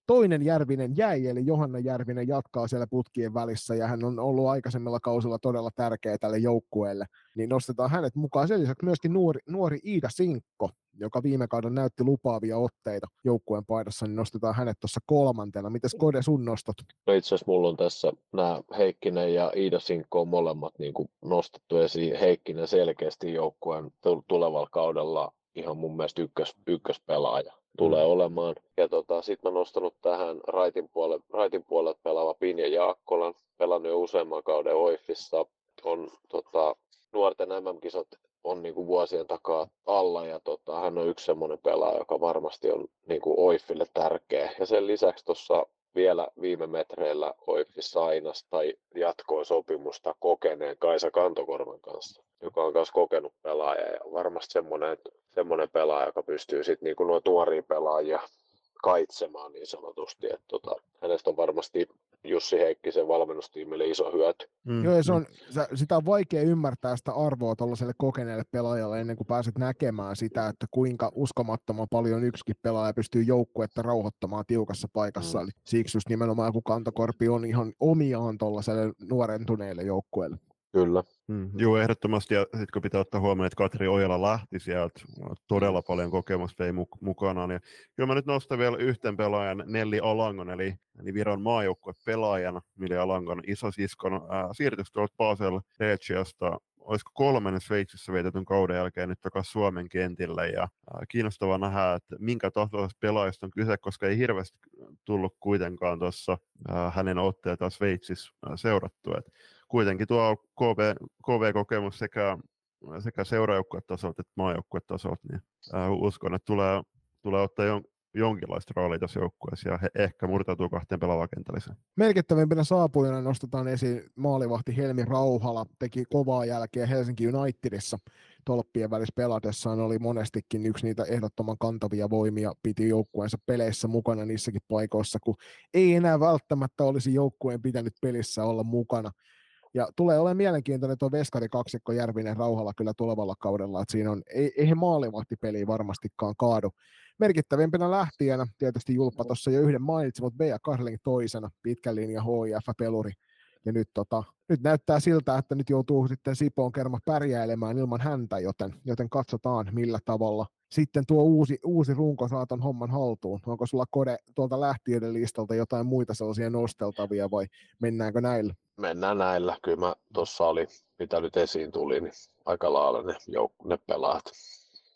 toinen Järvinen jäi, eli Johanna Järvinen jatkaa siellä putkien välissä, ja hän on ollut aikaisemmilla kausilla todella tärkeä tälle joukkueelle, niin nostetaan hänet mukaan. Sen lisäksi myöskin nuori, nuori Iida Sinkko, joka viime kauden näytti lupaavia otteita joukkueen paidassa, niin nostetaan hänet tuossa kolmantena. Mites Kode sun nostot? No itse asiassa mulla on tässä nämä Heikkinen ja Iida Sinkko on molemmat niin kuin nostettu esiin. Heikkinen selkeästi joukkueen tulevalla kaudella ihan mun mielestä ykkös, ykköspelaaja tulee mm. olemaan. Ja tota, sitten mä nostanut tähän raitin puolelle, raitin puolelle pelaava Pinja Jaakkolan, pelannut jo useamman kauden Oifissa, on tota, nuorten MM-kisat on niin kuin vuosien takaa alla ja tota, hän on yksi semmoinen pelaaja, joka varmasti on niin kuin Oifille tärkeä. Ja sen lisäksi tuossa vielä viime metreillä Oiffi Sainas tai jatkoi sopimusta kokeneen Kaisa Kantokorvan kanssa, joka on myös kokenut pelaaja ja varmasti semmoinen, semmoinen pelaaja, joka pystyy sitten niin nuo nuoria pelaajia kaitsemaan niin sanotusti. Että tota, hänestä on varmasti Jussi Heikkisen valmennustiimille iso hyöty. Mm, Joo, ja se on, sitä on vaikea ymmärtää sitä arvoa tuollaiselle kokeneelle pelaajalle ennen kuin pääset näkemään sitä, että kuinka uskomattoman paljon yksikin pelaaja pystyy joukkuetta rauhoittamaan tiukassa paikassa. Mm. Eli siksi just nimenomaan joku kantokorpi on ihan omiaan tuollaiselle nuorentuneelle joukkueelle. Kyllä. Mm, joo, ehdottomasti. Ja sitten kun pitää ottaa huomioon, että Katri Ojala lähti sieltä, todella paljon kokemusta vei mukanaan. Ja kyllä mä nyt nostan vielä yhten pelaajan, Nelli Alangon, eli, eli Viron maajoukkue pelaajana, Mili Alangon isosiskon äh, siirtys tuolta Basel Regiasta olisiko kolmen Sveitsissä vietetyn kauden jälkeen nyt takaisin Suomen kentille ja kiinnostavaa nähdä, että minkä tasoisesta pelaajasta on kyse, koska ei hirveästi tullut kuitenkaan tuossa hänen otteita Sveitsissä seurattu. Et kuitenkin tuo KV, KV-kokemus sekä, sekä seuraajoukkuetasolta että maajoukkuetasolta, niin uskon, että tulee, tulee ottaa jon, jonkinlaista roolia tässä joukkueessa ja he ehkä murtautuu kahteen pelaavakentälliseen. Merkittävimpänä saapujana nostetaan esiin maalivahti Helmi Rauhala, teki kovaa jälkeä Helsinki Unitedissa tolppien välissä pelatessaan oli monestikin yksi niitä ehdottoman kantavia voimia, piti joukkueensa peleissä mukana niissäkin paikoissa, kun ei enää välttämättä olisi joukkueen pitänyt pelissä olla mukana. Ja tulee olemaan mielenkiintoinen tuo Veskari kaksikko Järvinen Rauhalla kyllä tulevalla kaudella, että siinä on, ei, eihän maalivahtipeli varmastikaan kaadu. Merkittävimpänä lähtijänä tietysti Julppa tuossa jo yhden mainitsi, mutta Bea Karling toisena, pitkän linja HIF-peluri. Ja nyt, tota, nyt näyttää siltä, että nyt joutuu sitten Sipoon kerma pärjäilemään ilman häntä, joten, joten katsotaan millä tavalla sitten tuo uusi, uusi runko saa ton homman haltuun. Onko sulla kode tuolta lähtiöiden listalta jotain muita sellaisia nosteltavia vai mennäänkö näillä? mennään näillä. Kyllä mä tuossa oli, mitä nyt esiin tuli, niin aika lailla ne, jouk- ne pelaat.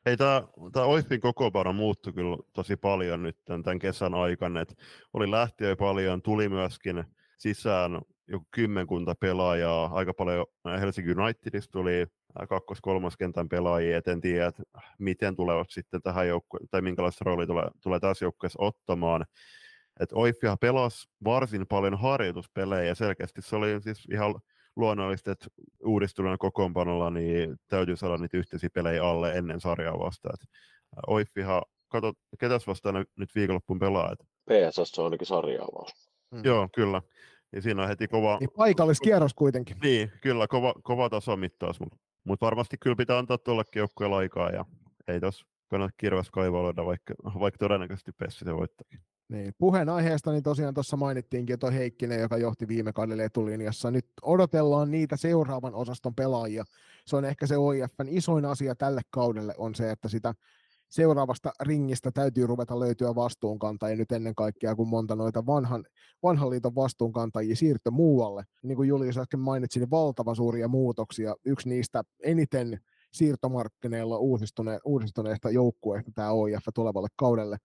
Ei tämä, Oiffin kokoonpano muuttui kyllä tosi paljon nyt tämän kesän aikana. Et oli lähtiö paljon, tuli myöskin sisään joku kymmenkunta pelaajaa, aika paljon Helsinki Unitedista tuli kakkos kolmas kentän pelaajia, et en tiedä, että miten tulevat sitten tähän joukkueen, tai minkälaista roolia tulee, tulee tässä joukkueessa ottamaan että Oiffihan pelasi varsin paljon harjoituspelejä ja selkeästi se oli siis ihan luonnollista, että uudistuneella kokoonpanolla niin täytyy saada niitä yhteisiä pelejä alle ennen sarjaa vastaan. Oiffihan, kato, ketäs vastaan nyt viikonloppuun pelaa? Et... PSS on ainakin sarjaavaus. Hmm. Joo, kyllä. Ja siinä on heti kova... Niin paikalliskierros kuitenkin. Niin, kyllä, kova, kova tasomittaus, mutta mut varmasti kyllä pitää antaa tuollekin joukkueelle aikaa ja ei tos kannata kirves kaivaloida, vaikka, vaikka todennäköisesti Pessi se voittakin. Niin, puheen aiheesta niin tosiaan tuossa mainittiinkin tuo Heikkinen, joka johti viime kaudella etulinjassa. Nyt odotellaan niitä seuraavan osaston pelaajia. Se on ehkä se OIFn isoin asia tälle kaudelle on se, että sitä seuraavasta ringistä täytyy ruveta löytyä vastuunkantajia nyt ennen kaikkea, kun monta noita vanhan, vanhan liiton vastuunkantajia siirtyi muualle. Niin kuin Julius äsken mainitsi, niin valtava suuria muutoksia. Yksi niistä eniten siirtomarkkineilla uudistune, uudistuneista joukkueista tämä OIF tulevalle kaudelle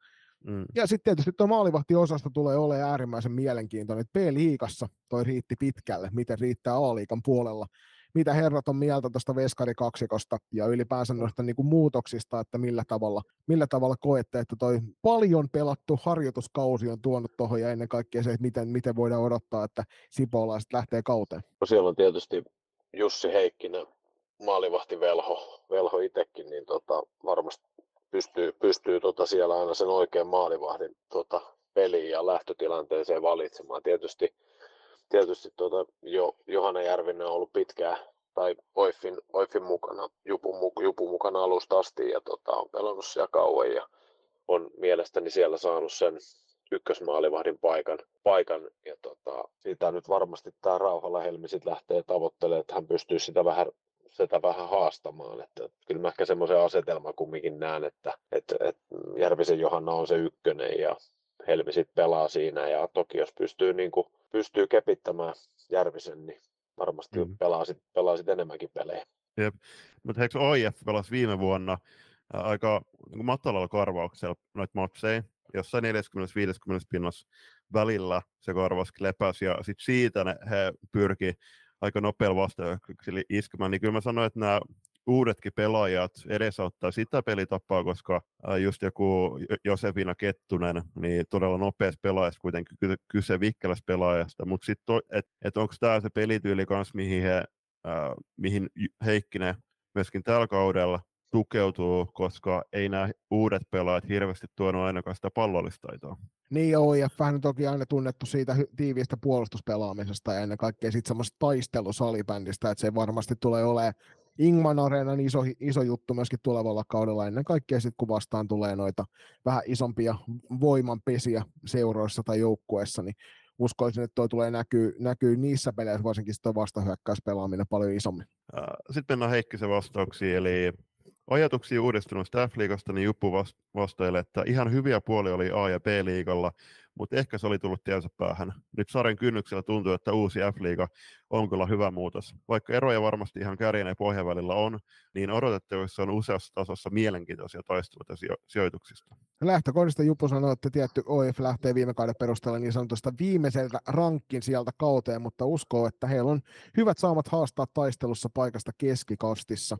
Mm. Ja sitten tietysti tuo maalivahtiosasto tulee olemaan äärimmäisen mielenkiintoinen. B-liigassa toi riitti pitkälle, miten riittää A-liikan puolella. Mitä herrat on mieltä tuosta veskarikaksikosta ja ylipäänsä noista niin kuin muutoksista, että millä tavalla, millä tavalla koette, että toi paljon pelattu harjoituskausi on tuonut tuohon ja ennen kaikkea se, että miten, miten voidaan odottaa, että sipolaiset lähtee kauteen? No siellä on tietysti Jussi Heikkinen, maalivahti velho, velho itsekin, niin tota, varmasti pystyy, pystyy tota siellä aina sen oikean maalivahdin tota, peliin ja lähtötilanteeseen valitsemaan. Tietysti, tietysti tota, jo, Johanna Järvinen on ollut pitkään tai Oiffin, Oiffin mukana, Jupun, Jupun mukana alusta asti ja tota, on pelannut siellä kauan ja on mielestäni siellä saanut sen ykkösmaalivahdin paikan, paikan ja tota, siitä nyt varmasti tämä Rauhala Helmi sit lähtee tavoittelemaan, että hän pystyy sitä vähän sitä vähän haastamaan. Että, kyllä mä ehkä semmoisen asetelman kumminkin näen, että, että, että Järvisen Johanna on se ykkönen ja Helmi sitten pelaa siinä ja toki jos pystyy, niin kuin, pystyy kepittämään Järvisen, niin varmasti mm. pelaa, sit, pelaa sit enemmänkin pelejä. Jep. Mutta eikö OIF pelasi viime vuonna ää, aika niin matalalla karvauksella noita matseja, jossain 40-50 pinnassa välillä se korvaus lepäsi ja sitten siitä ne, he pyrki aika nopealla vastauksella iskemään, niin kyllä mä sanoin, että nämä uudetkin pelaajat edesauttaa sitä pelitapaa, koska just joku Josefina Kettunen, niin todella nopeassa pelaajassa kuitenkin kyse vikkelässä pelaajasta, mutta sitten, että et onko tämä se pelityyli kanssa, mihin, he, mihin Heikkinen myöskin tällä kaudella tukeutuu, koska ei nämä uudet pelaajat hirveästi tuonut ainakaan sitä pallollista taitoa. Niin OIF on toki aina tunnettu siitä tiiviistä puolustuspelaamisesta ja ennen kaikkea sitten semmoista taistelusalibändistä, että se varmasti tulee olemaan Ingman Areenan iso, iso juttu myöskin tulevalla kaudella ennen kaikkea sitten kun vastaan tulee noita vähän isompia voimanpesiä seuroissa tai joukkueissa, niin uskoisin, että toi tulee näkyy, näkyy niissä peleissä, varsinkin sitten vastahyökkäyspelaaminen paljon isommin. Sitten mennään Heikkisen vastauksiin, eli ajatuksia uudistuneesta F-liigasta, niin Juppu vastailee, että ihan hyviä puolia oli A- ja B-liigalla, mutta ehkä se oli tullut tiensä päähän. Nyt sarjan kynnyksellä tuntuu, että uusi F-liiga on kyllä hyvä muutos. Vaikka eroja varmasti ihan kärjen ja pohjan välillä on, niin odotettavissa on useassa tasossa mielenkiintoisia taisteluita sijo- sijoituksista. Lähtökohdista Jupu sanoi, että tietty OIF lähtee viime kauden perusteella niin sanotusta viimeiseltä rankkin sieltä kauteen, mutta uskoo, että heillä on hyvät saamat haastaa taistelussa paikasta keskikastissa.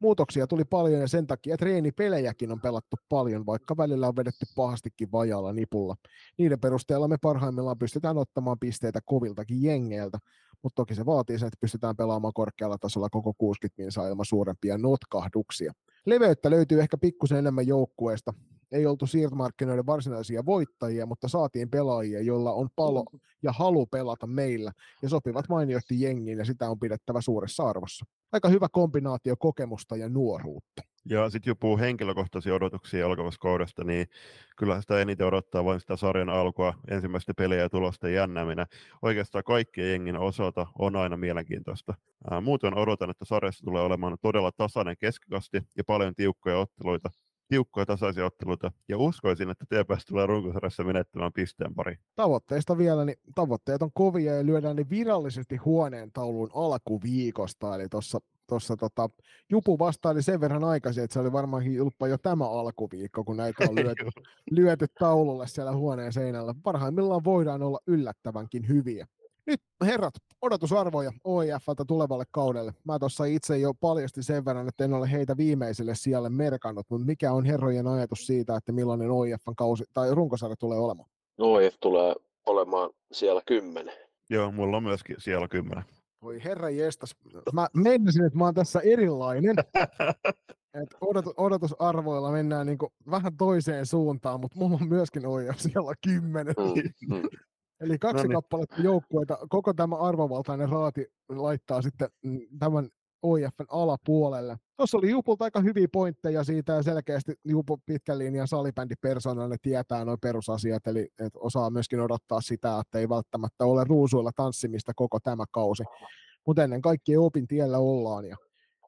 Muutoksia tuli paljon ja sen takia treenipelejäkin on pelattu paljon, vaikka välillä on vedetty pahastikin vajalla nipulla. Niiden perusteella me parhaimmillaan pystytään ottamaan pisteitä koviltakin jengeiltä, mutta toki se vaatii sen, että pystytään pelaamaan korkealla tasolla koko 60 minsaa ilman suurempia notkahduksia. Leveyttä löytyy ehkä pikkusen enemmän joukkueesta. Ei oltu siirtomarkkinoiden varsinaisia voittajia, mutta saatiin pelaajia, joilla on palo ja halu pelata meillä ja sopivat mainioitti jengiin ja sitä on pidettävä suuressa arvossa. Aika hyvä kombinaatio kokemusta ja nuoruutta. Ja sitten jupuu henkilökohtaisia odotuksia alkavasta kaudesta, niin kyllä sitä eniten odottaa vain sitä sarjan alkua, ensimmäistä peliä ja tulosten jännäminen. Oikeastaan kaikkien jengin osalta on aina mielenkiintoista. Ää, muuten odotan, että sarjassa tulee olemaan todella tasainen keskikasti ja paljon tiukkoja otteluita, tiukkoja tasaisia otteluita, ja uskoisin, että TPS tulee runkosarjassa menettämään pisteen pari. Tavoitteista vielä, niin tavoitteet on kovia ja lyödään ne virallisesti huoneen taulun alkuviikosta, eli tuossa tuossa tota, Jupu vastaili sen verran aikaisin, että se oli varmaankin julppa jo tämä alkuviikko, kun näitä on lyöty, lyöty taululle siellä huoneen seinällä. Parhaimmillaan voidaan olla yllättävänkin hyviä. Nyt herrat, odotusarvoja OIFltä tulevalle kaudelle. Mä tuossa itse jo paljasti sen verran, että en ole heitä viimeiselle sijalle merkannut, mutta mikä on herrojen ajatus siitä, että millainen OIFn kausi tai runkosarja tulee olemaan? OIF tulee olemaan siellä kymmenen. Joo, mulla on myöskin siellä kymmenen. Voi herra jestas. Mä meinasin, että mä oon tässä erilainen. Et odotus, odotusarvoilla mennään niinku vähän toiseen suuntaan, mutta mulla on myöskin OIF siellä kymmenen. Mm, mm. Eli kaksi No niin. kappaletta joukkueita, koko tämä arvovaltainen raati laittaa sitten mm, tämän OIFn alapuolelle. Tuossa oli Jupulta aika hyviä pointteja siitä ja selkeästi Jupu pitkän linjan salibändipersonana tietää noin perusasiat, eli et osaa myöskin odottaa sitä, että ei välttämättä ole ruusuilla tanssimista koko tämä kausi. Mutta ennen kaikkea opin tiellä ollaan ja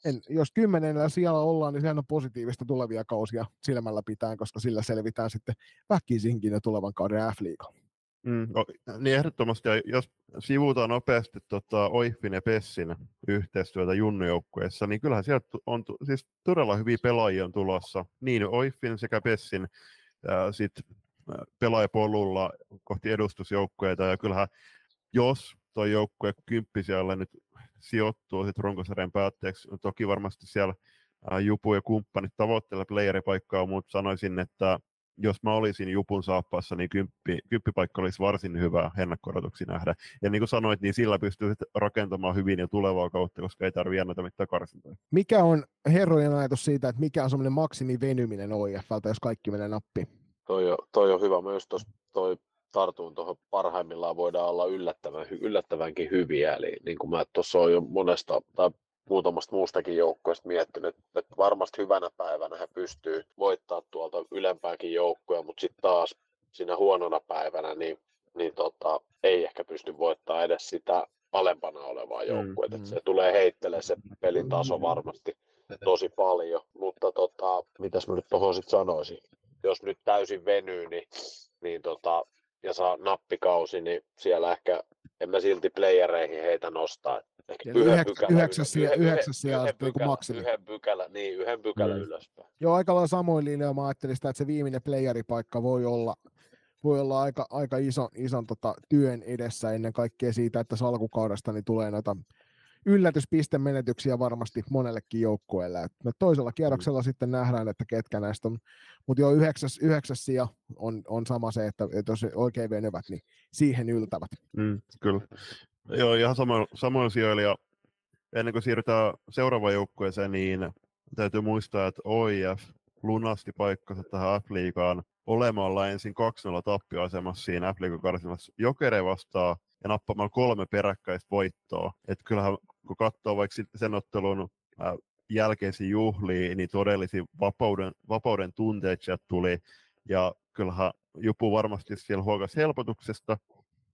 en, jos kymmenellä siellä ollaan, niin sehän on positiivista tulevia kausia silmällä pitäen, koska sillä selvitään sitten väkisinkin jo tulevan kauden F-liigaan. Mm, niin ehdottomasti, ja jos sivutaan nopeasti tota, Oiffin ja Pessin yhteistyötä junnujoukkueessa, niin kyllähän sieltä on siis todella hyviä pelaajia on tulossa, niin Oiffin sekä Pessin ja sit pelaajapolulla kohti edustusjoukkueita, ja kyllähän jos tuo joukkue kymppisijalle nyt sijoittuu sit runkosarjan päätteeksi, toki varmasti siellä ä, Jupu ja kumppanit tavoittelee playeripaikkaa, mutta sanoisin, että jos mä olisin Jupun saappaassa, niin kymppi, kymppipaikka olisi varsin hyvä ennakkorotuksi nähdä. Ja niin kuin sanoit, niin sillä pystyy rakentamaan hyvin jo tulevaa kautta, koska ei tarvitse näitä mitään karsintoja. Mikä on herrojen ajatus siitä, että mikä on semmoinen maksimivenyminen OIFltä, jos kaikki menee nappiin? Toi, on, toi on hyvä myös, tos, toi tartuun tuohon parhaimmillaan voidaan olla yllättävän, yllättävänkin hyviä. Eli niin kuin mä tuossa olen jo monesta tai muutamasta muustakin joukkueesta miettinyt, että varmasti hyvänä päivänä he pystyy voittaa tuolta ylempääkin joukkoja, mutta sitten taas siinä huonona päivänä niin, niin tota, ei ehkä pysty voittaa edes sitä alempana olevaa joukkuetta. mm. Se tulee heittelee se pelin taso varmasti tosi paljon, mutta tota, mitäs mä nyt tuohon sitten sanoisin, jos nyt täysin venyy, niin, niin tota, ja saa nappikausi, niin siellä ehkä en mä silti playereihin heitä nostaa. Yhdeksäs sija- maksimi. Yhden pykälän, niin yhden pykälän Mm. ylöspäin. Joo, aika lailla samoin linjoilla mä ajattelin sitä, että se viimeinen playeripaikka voi olla, voi olla aika, aika iso, ison tota, työn edessä ennen kaikkea siitä, että salkukaudesta niin tulee noita yllätyspistemenetyksiä varmasti monellekin joukkueelle. Me toisella kierroksella sitten nähdään, että ketkä näistä on. Mutta jo yhdeksäs, yhdeksäs sija on, on sama se, että, että jos oikein venyvät, niin siihen yltävät. Mm, kyllä. Joo, ihan samoin, samoin sijoilla. Ja ennen kuin siirrytään seuraavaan joukkueeseen, niin täytyy muistaa, että OIF lunasti paikkansa tähän F-liigaan olemalla ensin 2-0 tappioasemassa siinä f karsinassa Jokere vastaan ja nappamalla kolme peräkkäistä voittoa. Et kyllähän kun katsoo vaikka sen ottelun äh, jälkeisiä juhlia, niin todellisia vapauden, vapauden tunteet sieltä tuli. Ja kyllähän Jupu varmasti siellä huokasi helpotuksesta.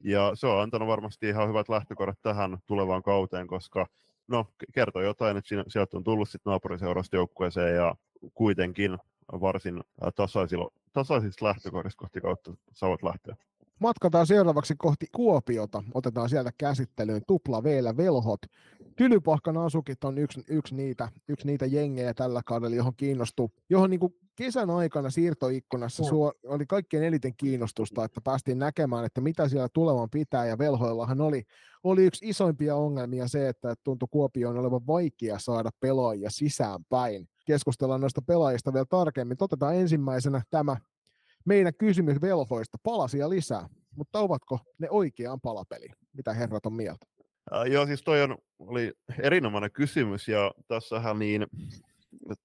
Ja se on antanut varmasti ihan hyvät lähtökohdat tähän tulevaan kauteen, koska no, kertoo jotain, että siinä, sieltä on tullut sitten naapuriseurasta joukkueeseen ja kuitenkin varsin tasaisilla, tasaisista lähtökohdista kohti kautta saavat lähteä. Matkataan seuraavaksi kohti Kuopiota. Otetaan sieltä käsittelyyn tupla vielä velhot. Tylypahkan asukit on yksi, yksi, niitä, yksi niitä jengejä tällä kaudella, johon kiinnostuu, johon niin kesän aikana siirtoikkunassa no. suo, oli kaikkein eniten kiinnostusta, että päästiin näkemään, että mitä siellä tulevan pitää, ja velhoillahan oli, oli yksi isoimpia ongelmia se, että tuntui Kuopioon olevan vaikea saada pelaajia sisäänpäin. Keskustellaan noista pelaajista vielä tarkemmin. Otetaan ensimmäisenä tämä meidän kysymys velhoista, palasia lisää, mutta ovatko ne oikeaan palapeli? Mitä herrat on mieltä? Äh, joo, siis toi on, oli erinomainen kysymys ja tässähän niin,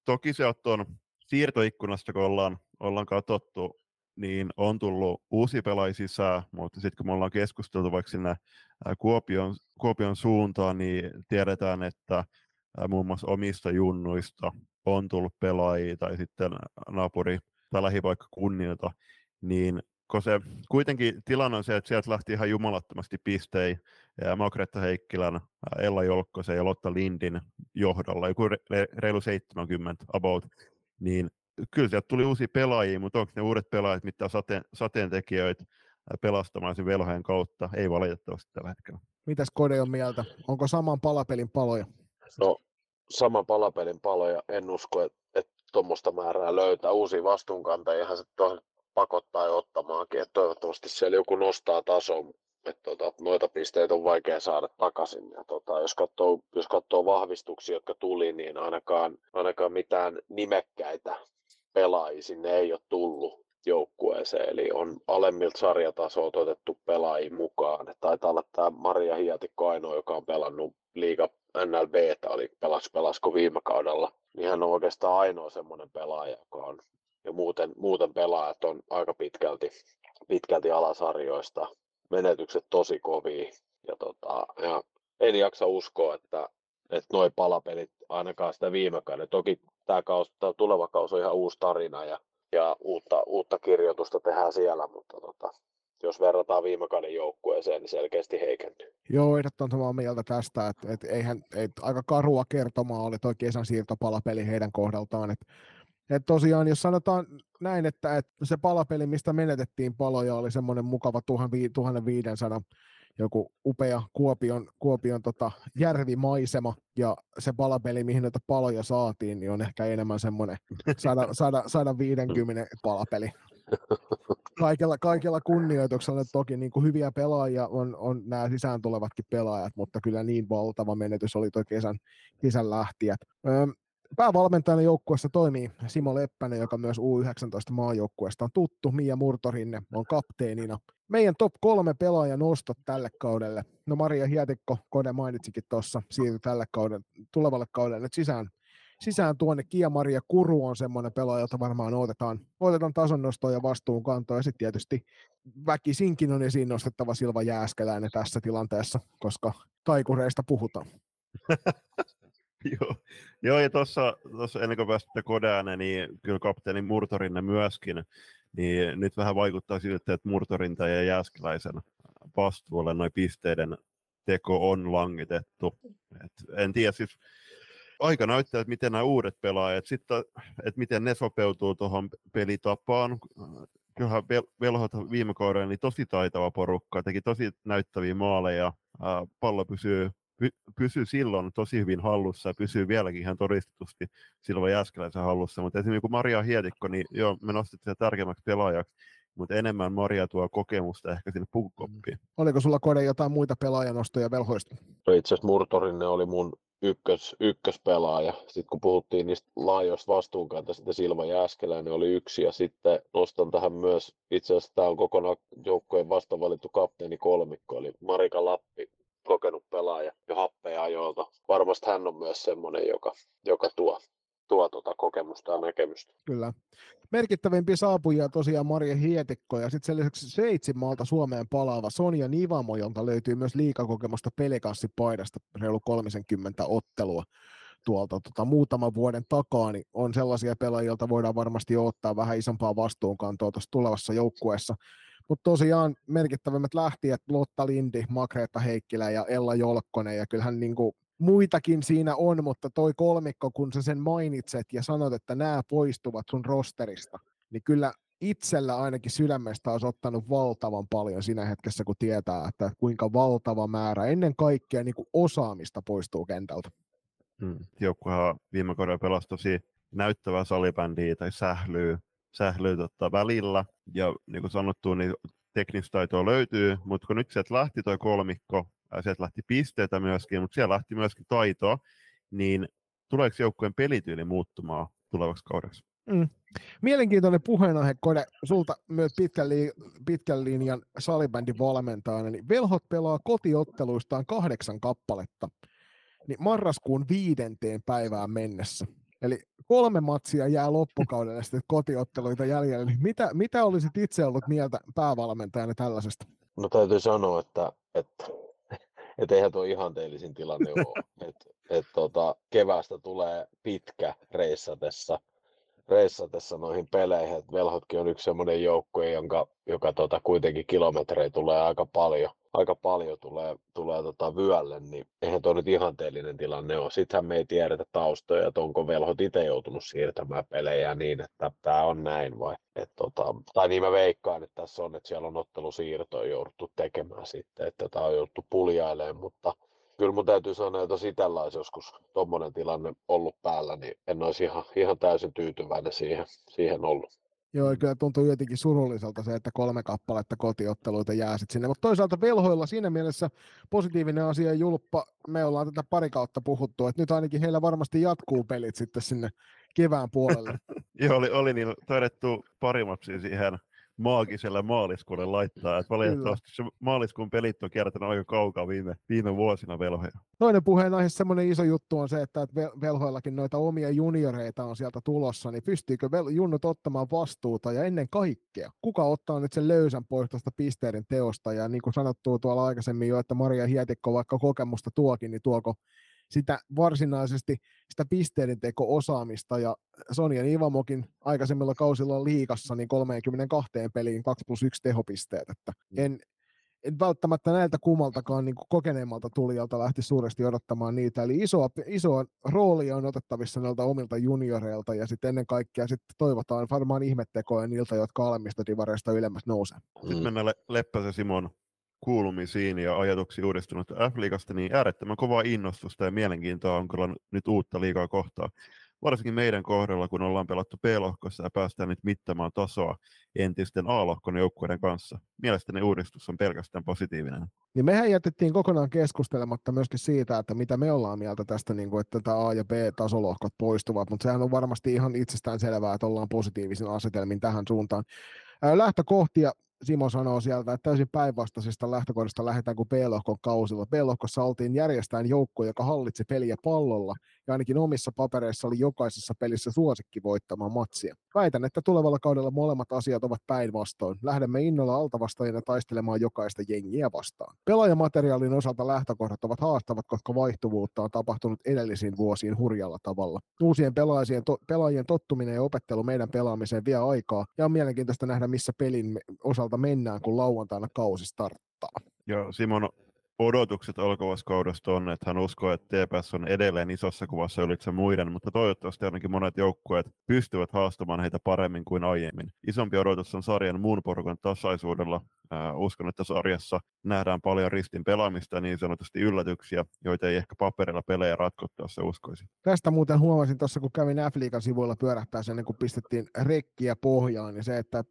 toki se on siirtoikkunasta, kun ollaan, ollaan katsottu, niin on tullut uusi pelaajia sisään, mutta sitten kun me ollaan keskusteltu vaikka sinne Kuopion, Kuopion suuntaan, niin tiedetään, että muun muassa omista junnuista on tullut pelaajia tai sitten naapuri tai lähipaikka kunnilta, niin kun se kuitenkin tilanne on se, että sieltä lähti ihan jumalattomasti pistei ja Magretta Heikkilän, Ella Jolkkosen ja Lotta Lindin johdolla, joku reilu 70 about, niin kyllä sieltä tuli uusia pelaajia, mutta onko ne uudet pelaajat mitä sateen, sateentekijöitä pelastamaan sen velhojen kautta? Ei valitettavasti tällä hetkellä. Mitäs Kode on mieltä? Onko saman palapelin paloja? No, saman palapelin paloja. En usko, että et tuommoista määrää löytää. Uusia vastuunkantajia se pakottaa jo ottamaankin. Et toivottavasti siellä joku nostaa tasoa, että tota, noita pisteitä on vaikea saada takaisin. Ja tota, jos, katsoo, jos katsoo vahvistuksia, jotka tuli, niin ainakaan, ainakaan mitään nimekkäitä pelaajia sinne ei ole tullut joukkueeseen, eli on alemmilta sarjatasoilta otettu pelaajia mukaan. Et taitaa olla tämä Maria Hietikko ainoa, joka on pelannut liiga NLB, oli pelas, pelasko viime kaudella, niin hän on oikeastaan ainoa semmoinen pelaaja, joka on ja muuten, muuten pelaajat on aika pitkälti, pitkälti alasarjoista menetykset tosi kovia. Ja, tota, ja en jaksa uskoa, että, että noin palapelit ainakaan sitä viime kauden. Toki tämä, kausi, tämä tuleva kausi on ihan uusi tarina ja, ja uutta, uutta kirjoitusta tehdään siellä, mutta tota, jos verrataan viime kauden joukkueeseen, niin selkeästi heikentyy. Joo, ehdottoman samaa mieltä tästä, että, että eihän, että aika karua kertomaa oli tuo kesän siirtopalapeli heidän kohdaltaan, että et tosiaan, jos sanotaan näin, että, että se palapeli, mistä menetettiin paloja, oli semmoinen mukava 1500 joku upea Kuopion, Kuopion tota järvimaisema, ja se palapeli, mihin näitä paloja saatiin, niin on ehkä enemmän semmoinen 150 palapeli. Kaikella, kaikella kunnioituksella toki niin kuin hyviä pelaajia on, on nämä sisään tulevatkin pelaajat, mutta kyllä niin valtava menetys oli tuo kesän, kesän lähtijät. Öö, Päävalmentajana joukkueessa toimii Simo Leppänen, joka myös U19 maajoukkueesta on tuttu. Mia Murtorinne on kapteenina. Meidän top kolme pelaajan nostot tälle kaudelle. No Maria Hietikko, Kode mainitsikin tuossa, siirtyi tälle kaudelle, tulevalle kaudelle nyt sisään, sisään tuonne. Kia-Maria Kuru on semmoinen pelaaja, jota varmaan otetaan, otetaan tason nostoa ja vastuunkantoa. Ja sitten tietysti väkisinkin on esiin nostettava Silva Jääskeläinen tässä tilanteessa, koska taikureista puhutaan. Joo. Joo, ja tuossa ennen kuin pääsitte Kodääne, niin kyllä kapteeni Murtorinne myöskin, niin nyt vähän vaikuttaa siltä, että Murtorinta ja Jääskeläisen vastuulle noin pisteiden teko on langitettu. Et en tiedä, siis aika näyttää, että miten nämä uudet pelaajat, sitten, että miten ne sopeutuu tuohon pelitapaan. Kyllähän velhot viime kaudella niin tosi taitava porukka, teki tosi näyttäviä maaleja, pallo pysyy pysyy silloin tosi hyvin hallussa ja pysyy vieläkin ihan todistetusti Silva Jääskeläisen hallussa. Mutta esimerkiksi Maria Hietikko, niin joo, me nostettiin sitä tärkeämmäksi pelaajaksi, mutta enemmän Maria tuo kokemusta ehkä sinne pukukoppiin. Mm. Oliko sulla Kode jotain muita pelaajanostoja velhoista? No itse asiassa Murtorinne oli mun ykkös, ykköspelaaja. Sitten kun puhuttiin niistä laajoista vastuunkantajista, sitten Silva Jääskeläinen oli yksi. Ja sitten nostan tähän myös, itse asiassa tämä on kokonaan joukkojen vastavalittu kapteeni kolmikko, eli Marika Lappi kokenut pelaaja jo happea ajoilta. Varmasti hän on myös semmoinen, joka, joka tuo, tuo tuota kokemusta ja näkemystä. Kyllä. Merkittävimpiä saapujia tosiaan Maria Hietikko ja sitten sen lisäksi Sveitsinmaalta Suomeen palaava Sonja Nivamo, jonka löytyy myös liikakokemusta pelikanssipaidasta reilu 30 ottelua tuolta tota, muutaman vuoden takaa, niin on sellaisia pelaajia, joilta voidaan varmasti ottaa vähän isompaa vastuunkantoa tuossa tulevassa joukkueessa. Mutta tosiaan merkittävimmät lähtijät Lotta Lindi, Makreetta Heikkilä ja Ella Jolkkonen, ja kyllähän niinku muitakin siinä on, mutta toi kolmikko, kun sä sen mainitset ja sanot, että nämä poistuvat sun rosterista, niin kyllä itsellä ainakin sydämestä olisi ottanut valtavan paljon siinä hetkessä, kun tietää, että kuinka valtava määrä ennen kaikkea niin kuin osaamista poistuu kentältä. Hmm. Joukkuehan viime kaudella pelasi tosi näyttävää salibändiä tai sählyy, sählyy tota välillä. Ja niin kuin sanottu, niin teknistä taitoa löytyy, mutta kun nyt sieltä lähti tuo kolmikko, ja sieltä lähti pisteitä myöskin, mutta siellä lähti myöskin taitoa, niin tuleeko joukkueen pelityyli muuttumaan tulevaksi kaudeksi? Mm. Mielenkiintoinen puheenaihe, Kode, sulta myös pitkän, li- pitkän linjan salibändin valmentajana, niin Velhot pelaa kotiotteluistaan kahdeksan kappaletta niin marraskuun viidenteen päivään mennessä. Eli kolme matsia jää loppukaudelle sitten kotiotteluita jäljellä. Niin mitä, mitä olisit itse ollut mieltä päävalmentajana tällaisesta? No täytyy sanoa, että, että, että eihän tuo ihanteellisin tilanne ole. että, että tota, keväästä tulee pitkä reissatessa – reissatessa noihin peleihin. Et Velhotkin on yksi semmoinen joukkue, jonka, joka tota, kuitenkin kilometrejä tulee aika paljon, aika paljon tulee, tulee tota vyölle, niin eihän tuo nyt ihanteellinen tilanne ole. Sittenhän me ei tiedetä taustoja, että onko Velhot itse joutunut siirtämään pelejä niin, että tämä on näin vai. Et tota, tai niin mä veikkaan, että tässä on, että siellä on ottelusiirtoja jouduttu tekemään sitten, että tämä on jouduttu puljailemaan, mutta kyllä mun täytyy sanoa, että jos itsellä olisi joskus tuommoinen tilanne ollut päällä, niin en olisi ihan, ihan täysin tyytyväinen siihen, siihen ollut. Joo, kyllä tuntuu jotenkin surulliselta se, että kolme kappaletta kotiotteluita jää sitten sinne. Mutta toisaalta velhoilla siinä mielessä positiivinen asia Julppa, me ollaan tätä pari kautta puhuttu, että nyt ainakin heillä varmasti jatkuu pelit sitten sinne kevään puolelle. Joo, oli, oli niin todettu pari siihen maagiselle maaliskuulle laittaa. Että valitettavasti se maaliskuun pelit on kiertänyt aika kaukaa viime, viime vuosina velhoja. Toinen puheenaihe, semmoinen iso juttu on se, että velhoillakin noita omia junioreita on sieltä tulossa, niin pystyykö junnut ottamaan vastuuta ja ennen kaikkea, kuka ottaa nyt sen löysän pois tuosta pisteiden teosta ja niin kuin sanottu tuolla aikaisemmin jo, että Maria Hietikko vaikka kokemusta tuokin, niin tuoko sitä varsinaisesti sitä pisteiden teko-osaamista ja Sonja Ivamokin aikaisemmilla kausilla liikassa niin 32 peliin 2 plus 1 tehopisteet, että mm. en, en välttämättä näiltä kummaltakaan niin kokeneemmalta tulijalta lähti suuresti odottamaan niitä, eli isoa, isoa roolia on otettavissa näiltä omilta junioreilta, ja sitten ennen kaikkea sitten toivotaan varmaan ihmettekoja niiltä, jotka alemmista divareista ylemmäs nousee. Sitten mennään Le- Leppäsen Simon kuulumisiin ja ajatuksiin uudistunut F-liigasta, niin äärettömän kovaa innostusta ja mielenkiintoa on kyllä nyt uutta liikaa kohtaa. Varsinkin meidän kohdalla, kun ollaan pelattu B-lohkossa ja päästään nyt mittamaan tasoa entisten A-lohkon joukkueiden kanssa. Mielestäni uudistus on pelkästään positiivinen. Niin mehän jätettiin kokonaan keskustelematta myöskin siitä, että mitä me ollaan mieltä tästä, niin kuin, että tämä A- ja B-tasolohkot poistuvat, mutta sehän on varmasti ihan itsestään selvää, että ollaan positiivisen asetelmin tähän suuntaan. Lähtökohtia Simo sanoo sieltä, että täysin päinvastaisesta lähtökohdasta lähdetään kuin B-lohkon kausilla. B-lohkossa oltiin järjestään joukko, joka hallitsi peliä pallolla, ja ainakin omissa papereissa oli jokaisessa pelissä suosikki voittamaan matsia. Väitän, että tulevalla kaudella molemmat asiat ovat päinvastoin. Lähdemme innolla altavastajina taistelemaan jokaista jengiä vastaan. Pelaajamateriaalin osalta lähtökohdat ovat haastavat, koska vaihtuvuutta on tapahtunut edellisiin vuosiin hurjalla tavalla. Uusien pelaajien, to, pelaajien tottuminen ja opettelu meidän pelaamiseen vie aikaa, ja on mielenkiintoista nähdä, missä pelin osalta mennään, kun lauantaina kausi starttaa. Ja Simon, odotukset alkavaskaudesta on, että hän uskoo, että TPS on edelleen isossa kuvassa ylitse muiden, mutta toivottavasti ainakin monet joukkueet pystyvät haastamaan heitä paremmin kuin aiemmin. Isompi odotus on sarjan muun porukan tasaisuudella. Äh, uskon, että sarjassa nähdään paljon ristin pelaamista niin sanotusti yllätyksiä, joita ei ehkä paperilla pelejä ratkottaessa uskoisi. Tästä muuten huomasin tuossa, kun kävin F-liigan sivuilla pyörähtää sen, kun pistettiin rekkiä pohjaan, niin se, että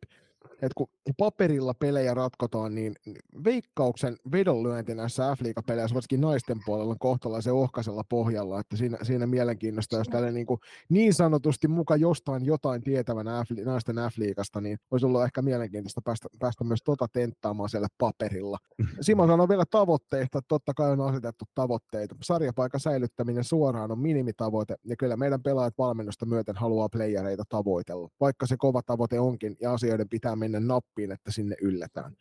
että kun paperilla pelejä ratkotaan, niin veikkauksen vedonlyönti näissä f peleissä varsinkin naisten puolella, on kohtalaisen ohkaisella pohjalla, että siinä, siinä mielenkiinnosta, jos tälle niin, kuin niin sanotusti muka jostain jotain tietävän F, naisten F-liigasta, niin olisi ollut ehkä mielenkiintoista päästä, päästä myös tota tenttaamaan siellä paperilla. Simo sanoi vielä tavoitteista, että totta kai on asetettu tavoitteita. Sarjapaikan säilyttäminen suoraan on minimitavoite, ja kyllä meidän pelaajat valmennusta myöten haluaa playereita tavoitella, vaikka se kova tavoite onkin, ja asioiden pitää mennä nappiin, että sinne yllätään.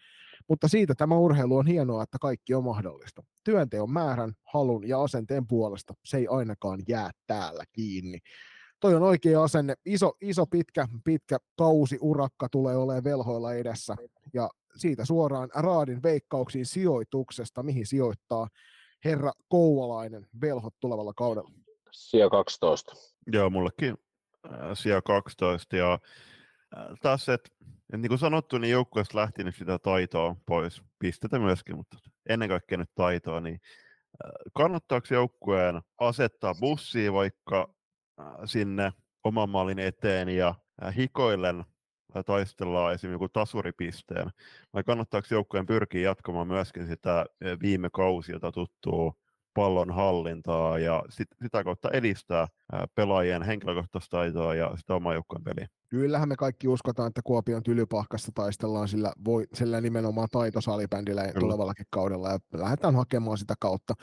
Mutta siitä tämä urheilu on hienoa, että kaikki on mahdollista. Työnteon määrän, halun ja asenteen puolesta se ei ainakaan jää täällä kiinni. Toi on oikea asenne. Iso, iso pitkä, pitkä kausi urakka tulee olemaan velhoilla edessä. Ja siitä suoraan Raadin veikkauksiin sijoituksesta, mihin sijoittaa herra Kouvalainen velhot tulevalla kaudella. Sija 12. Joo, mullekin äh, sija 12 ja äh, taas, että et niin kuin sanottu, niin joukkueesta lähti nyt sitä taitoa pois, pistetä myöskin, mutta ennen kaikkea nyt taitoa, niin äh, kannattaako joukkueen asettaa bussia vaikka äh, sinne oman maalin eteen ja hikoillen taistellaan esimerkiksi tasuripisteen, vai kannattaako joukkueen pyrkiä jatkamaan myöskin sitä viime kausilta tuttua pallon hallintaa ja sit, sitä kautta edistää pelaajien henkilökohtaista taitoa ja sitä oman joukkueen peliä. Kyllähän me kaikki uskotaan, että Kuopion tylypahkasta taistellaan sillä, voi, sillä nimenomaan taitosalibändillä mm. tulevallakin kaudella ja lähdetään hakemaan sitä kautta.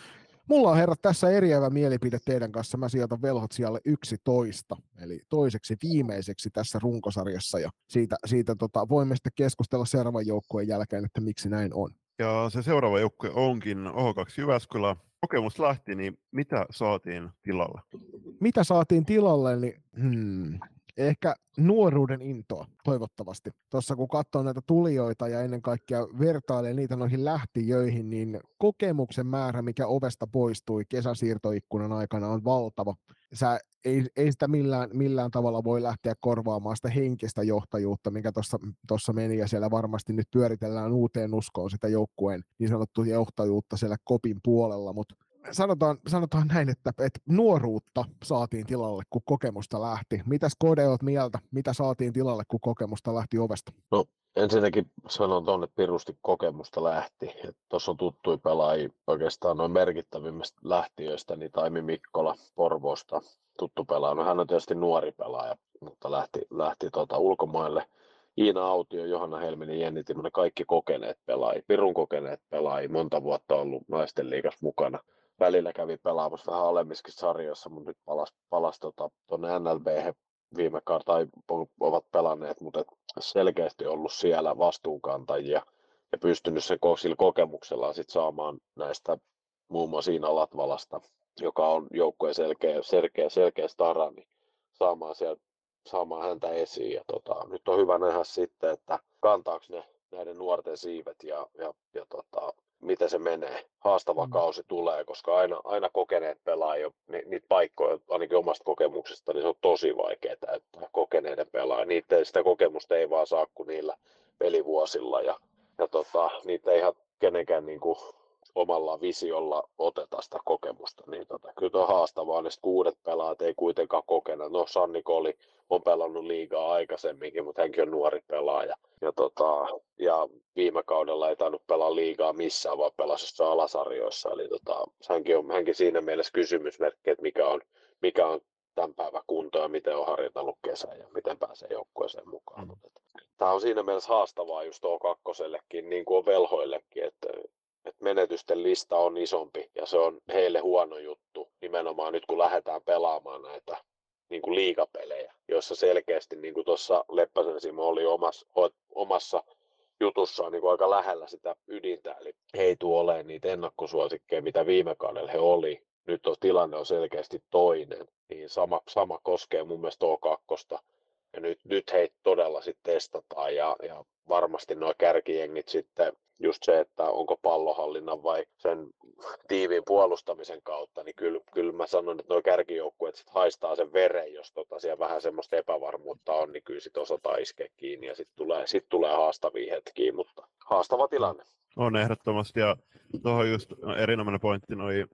Mulla on herrat tässä eriävä mielipide teidän kanssa. Mä sijoitan velhot siellä 11, eli toiseksi viimeiseksi tässä runkosarjassa ja siitä, siitä tota, voimme sitten keskustella seuraavan joukkueen jälkeen, että miksi näin on. Ja se seuraava joukkue onkin OH2 Jyväskylä. Kokemus lähti, niin mitä saatiin tilalle? Mitä saatiin tilalle, niin hmm, ehkä nuoruuden intoa, toivottavasti. Tuossa kun katsoo näitä tulijoita ja ennen kaikkea vertailee niitä noihin lähtijöihin, niin kokemuksen määrä, mikä ovesta poistui kesäsiirtoikkunan aikana, on valtava. Sä ei, ei sitä millään, millään tavalla voi lähteä korvaamaan sitä henkistä johtajuutta, mikä tuossa meni, ja siellä varmasti nyt pyöritellään uuteen uskoon sitä joukkueen niin sanottua johtajuutta siellä kopin puolella, mutta sanotaan, sanotaan näin, että, että nuoruutta saatiin tilalle, kun kokemusta lähti. Mitäs Kode olet mieltä? Mitä saatiin tilalle, kun kokemusta lähti ovesta? No ensinnäkin sanon tuonne, pirusti kokemusta lähti. Tuossa on tuttui pelaajia oikeastaan noin merkittävimmistä lähtiöistä, niin Taimi Mikkola Porvoosta tuttu pelaaja. No, hän on tietysti nuori pelaaja, mutta lähti, lähti tuota ulkomaille. Iina Autio, Johanna Helminen, Jenni Timonen, kaikki kokeneet pelaajia, pirun kokeneet pelaajia, monta vuotta ollut naisten liigas mukana välillä kävi pelaamassa vähän alemmissakin sarjoissa, mutta nyt palasi tuonne tota, NLB viime tai ovat pelanneet, mutta selkeästi ollut siellä vastuunkantajia ja pystynyt sen sillä kokemuksella sit saamaan näistä muun muassa Iina Latvalasta, joka on joukkueen selkeä, selkeä, selkeä stara, niin saamaan, siellä, saamaan häntä esiin. Ja tota, nyt on hyvä nähdä sitten, että kantaako ne näiden nuorten siivet ja, ja, ja tota, miten se menee. Haastava mm. kausi tulee, koska aina, aina kokeneet pelaajia, ni, niitä paikkoja, ainakin omasta kokemuksesta, niin se on tosi vaikea täyttää kokeneiden pelaajia. Niitä, sitä kokemusta ei vaan saa kuin niillä pelivuosilla ja, ja tota, niitä ei ihan kenenkään niin kuin, omalla visiolla oteta sitä kokemusta. Niin tota, kyllä on haastavaa, ne kuudet pelaajat ei kuitenkaan kokena. No Sanni Koli on pelannut liigaa aikaisemminkin, mutta hänkin on nuori pelaaja. Ja, tota, ja viime kaudella ei tainnut pelaa liigaa missään, vaan pelasi alasarjoissa. Eli tota, hänkin on hänkin siinä mielessä kysymysmerkki, että mikä on, mikä on tämän päivän kunto ja miten on harjoitellut kesän ja miten pääsee joukkueeseen mukaan. Mm. Tämä on siinä mielessä haastavaa just O2, niin kuin on velhoillekin, että että menetysten lista on isompi ja se on heille huono juttu nimenomaan nyt kun lähdetään pelaamaan näitä niin kuin liigapelejä, joissa selkeästi niin kuin tuossa Leppäsen Simo oli omassa, omassa jutussaan niin kuin aika lähellä sitä ydintä, eli he ei tule olemaan niitä ennakkosuosikkeja, mitä viime kaudella he oli. Nyt on, tilanne on selkeästi toinen, niin sama, sama koskee mun mielestä O2. Ja nyt, nyt heitä todella sitten testataan ja, ja varmasti nuo kärkijengit sitten just se, että onko pallohallinnan vai sen tiiviin puolustamisen kautta, niin kyllä, kyllä mä sanon, että nuo kärkijoukkueet sit haistaa sen veren, jos tota siellä vähän semmoista epävarmuutta on, niin kyllä sitten osataan iskeä kiinni ja sitten tulee, sit tulee haastavia hetkiä, mutta haastava tilanne. On ehdottomasti ja tuohon just erinomainen pointti noihin,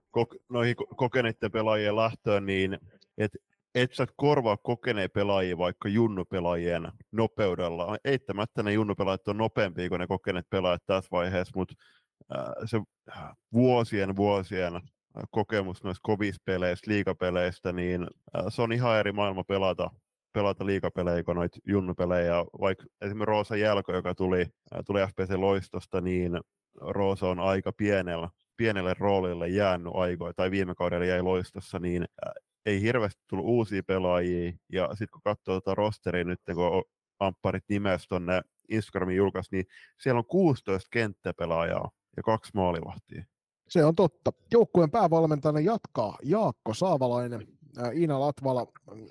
noihin kokeneiden pelaajien lähtöön, niin että et sä korvaa kokeneen pelaajia vaikka junnupelaajien nopeudella. Eittämättä ne junnupelaajat on nopeampia kuin ne kokeneet pelaajat tässä vaiheessa, mutta se vuosien vuosien kokemus noista kovista peleistä, liikapeleistä, niin se on ihan eri maailma pelata, pelata liikapelejä kuin noita junnupelejä. Vaikka esimerkiksi Roosa Jälko, joka tuli, tuli FPC Loistosta, niin Roosa on aika pienellä, pienelle roolille jäänyt aikoja, tai viime kaudella jäi Loistossa, niin ei hirveästi tullut uusia pelaajia, ja sitten kun katsoo tuota rosteria nyt, kun ampparit nimestä tuonne Instagramin julkaisi, niin siellä on 16 kenttäpelaajaa ja kaksi maalivahtia. Se on totta. Joukkueen päävalmentajana jatkaa Jaakko Saavalainen. Iina Latvala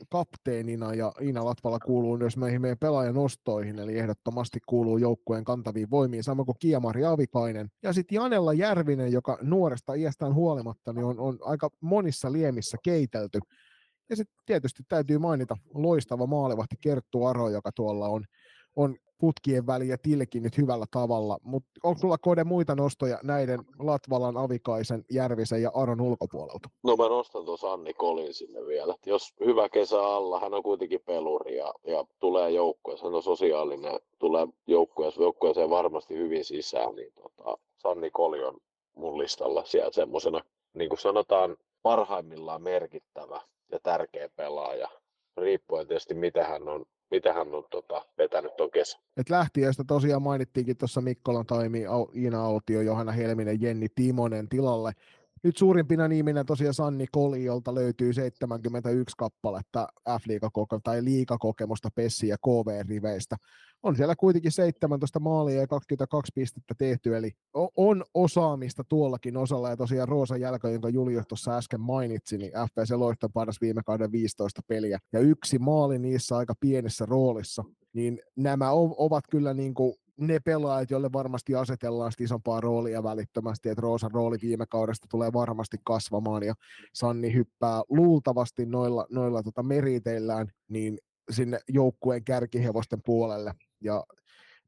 kapteenina ja Iina Latvala kuuluu myös meihin meidän pelaajan ostoihin, eli ehdottomasti kuuluu joukkueen kantaviin voimiin, samoin kuin Kiamari Avikainen. Ja sitten Janella Järvinen, joka nuoresta iästään huolimatta niin on, on aika monissa liemissä keitelty. Ja sitten tietysti täytyy mainita loistava maalivahti Kerttu Aro, joka tuolla on, on putkien väliä tilkinyt hyvällä tavalla, mutta onko sulla kode muita nostoja näiden Latvalan, Avikaisen, Järvisen ja Aron ulkopuolelta? No mä nostan tuossa Anni Kolin sinne vielä. Jos hyvä kesä alla, hän on kuitenkin peluri ja, ja tulee joukkueessa, hän on sosiaalinen, tulee joukkueessa, joukkueeseen varmasti hyvin sisään, niin tota, Sanni Koli on mun listalla siellä semmoisena, niin kuin sanotaan, parhaimmillaan merkittävä ja tärkeä pelaaja, riippuen tietysti mitä hän on mitä hän on tota, vetänyt tuon kesän. Et lähtiöistä tosiaan mainittiinkin tuossa Mikkolan taimi, Iina Autio, Johanna Helminen, Jenni Timonen tilalle. Nyt suurimpina niminä tosiaan Sanni Koli, jolta löytyy 71 kappaletta F-liigakokemusta tai liikakokemusta Pessi ja KV-riveistä. On siellä kuitenkin 17 maalia ja 22 pistettä tehty, eli on osaamista tuollakin osalla. Ja tosiaan Roosa Jälkö, jonka Julius tuossa äsken mainitsi, niin FPC Loiston paras viime kauden 15 peliä. Ja yksi maali niissä aika pienessä roolissa. Niin nämä ovat kyllä niin kuin ne pelaajat, joille varmasti asetellaan isompaa roolia välittömästi, että Roosan rooli viime kaudesta tulee varmasti kasvamaan ja Sanni hyppää luultavasti noilla, noilla tota meriteillään niin sinne joukkueen kärkihevosten puolelle. Ja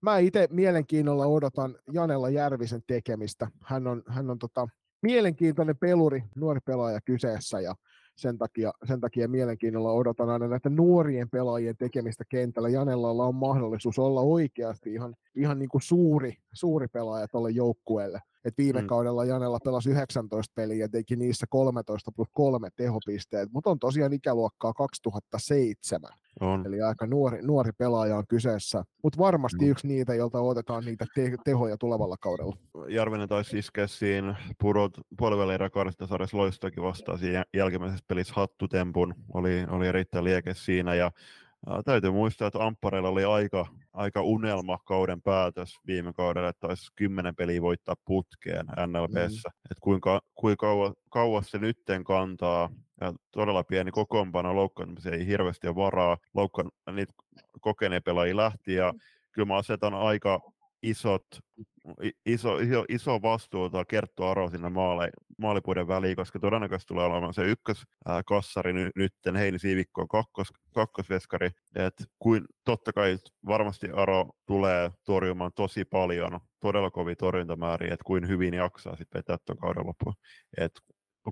mä itse mielenkiinnolla odotan Janella Järvisen tekemistä. Hän on, hän on tota, mielenkiintoinen peluri, nuori pelaaja kyseessä ja sen takia, sen takia mielenkiinnolla odotan aina näitä nuorien pelaajien tekemistä kentällä. Janellalla on mahdollisuus olla oikeasti ihan, ihan niin kuin suuri, suuri pelaaja tuolle joukkueelle. Et viime mm. kaudella Janella pelasi 19 peliä ja teki niissä 13 plus kolme tehopisteet, mutta on tosiaan ikäluokkaa 2007. On. Eli aika nuori, nuori pelaaja on kyseessä, mutta varmasti mm. yksi niitä, jolta otetaan niitä te- tehoja tulevalla kaudella. Jarvinen taisi iskeä siinä pudot puolivälin rekordista sarjassa loistakin vastaan siinä jälkimmäisessä pelissä hattutempun. Oli, oli erittäin lieke siinä ja ää, täytyy muistaa, että Amppareilla oli aika, aika unelma kauden päätös viime kaudella, että olisi kymmenen peliä voittaa putkeen NLBssä. Mm. Että kuinka, kuinka kauas, kauas se nytten kantaa ja todella pieni kokoonpano, loukkaantumisia ei hirveästi ole varaa, loukkaan, niitä kokeneen pelaajia lähti ja kyllä mä asetan aika isot, iso, iso, iso vastuuta Kerttu Aro sinne maale, maalipuiden väliin, koska todennäköisesti tulee olemaan se ykköskassari ny, nytten, Heini Siivikko on kakkos, kakkosveskari, että kuin, totta kai varmasti Aro tulee torjumaan tosi paljon, todella kovia torjuntamääriä, että kuin hyvin jaksaa sitten vetää tuon kauden loppuun. Et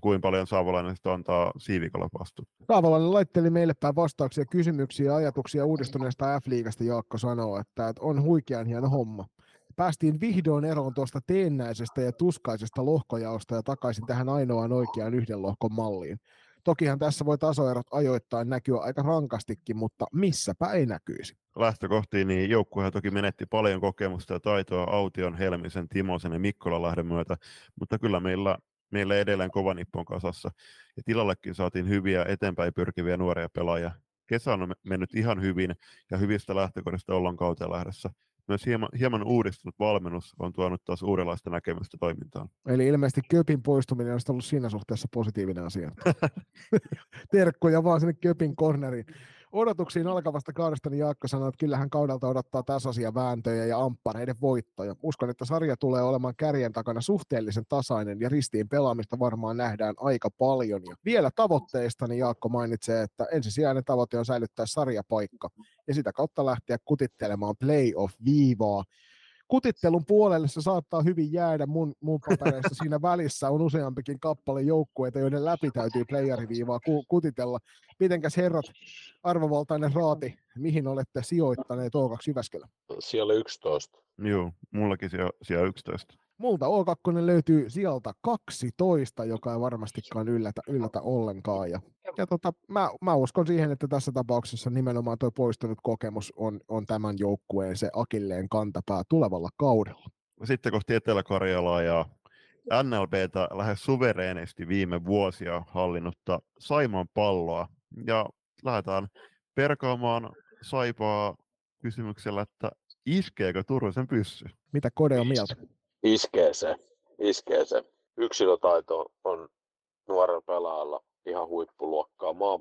kuinka paljon Saavolainen sitten antaa Siivikalle vastuuta. Saavolainen laitteli meille päin vastauksia, kysymyksiä ja ajatuksia uudistuneesta F-liigasta. Jaakko sanoo, että, että on huikean hieno homma. Päästiin vihdoin eroon tuosta teennäisestä ja tuskaisesta lohkojaosta ja takaisin tähän ainoaan oikeaan yhden lohkon malliin. Tokihan tässä voi tasoerot ajoittain näkyä aika rankastikin, mutta missäpä ei näkyisi. Lähtökohtiin niin joukkuehan toki menetti paljon kokemusta ja taitoa Aution, Helmisen, Timosen ja Mikkolan lähden myötä, mutta kyllä meillä meillä edelleen kova nippon kasassa. Ja tilallekin saatiin hyviä eteenpäin pyrkiviä nuoria pelaajia. Kesä on mennyt ihan hyvin ja hyvistä lähtökohdista ollaan kauteen lähdössä. Myös hieman, hieman uudistunut valmennus on tuonut taas uudenlaista näkemystä toimintaan. Eli ilmeisesti Köpin poistuminen on ollut siinä suhteessa positiivinen asia. Terkkoja vaan sinne Köpin corneriin odotuksiin alkavasta kaudesta, niin Jaakko sanoi, että kyllähän kaudelta odottaa tasaisia vääntöjä ja amppareiden voittoja. Uskon, että sarja tulee olemaan kärjen takana suhteellisen tasainen ja ristiin pelaamista varmaan nähdään aika paljon. Ja vielä tavoitteista, niin Jaakko mainitsee, että ensisijainen tavoite on säilyttää sarjapaikka ja sitä kautta lähteä kutittelemaan playoff-viivaa kutittelun puolelle se saattaa hyvin jäädä mun, mun papereissa. Siinä välissä on useampikin kappale joukkueita, joiden läpi täytyy playeriviivaa ku, kutitella. Mitenkäs herrat, arvovaltainen raati, mihin olette sijoittaneet O2 Jyväskylä? Siellä 11. Joo, mullakin siellä, siellä 11. Multa O2 löytyy sieltä 12, joka ei varmastikaan yllätä, yllätä ollenkaan. Ja, ja tota, mä, mä, uskon siihen, että tässä tapauksessa nimenomaan tuo poistunut kokemus on, on tämän joukkueen se akilleen kantapää tulevalla kaudella. Sitten kohti Etelä-Karjalaa ja NLBtä lähes suvereenisti viime vuosia hallinnutta Saimaan palloa. Ja lähdetään perkaamaan Saipaa kysymyksellä, että iskeekö Turusen pyssy? Mitä Kode on mieltä? Iskee se, iskee se. Yksilötaito on nuorella pelaajalla ihan huippuluokkaa. Maa,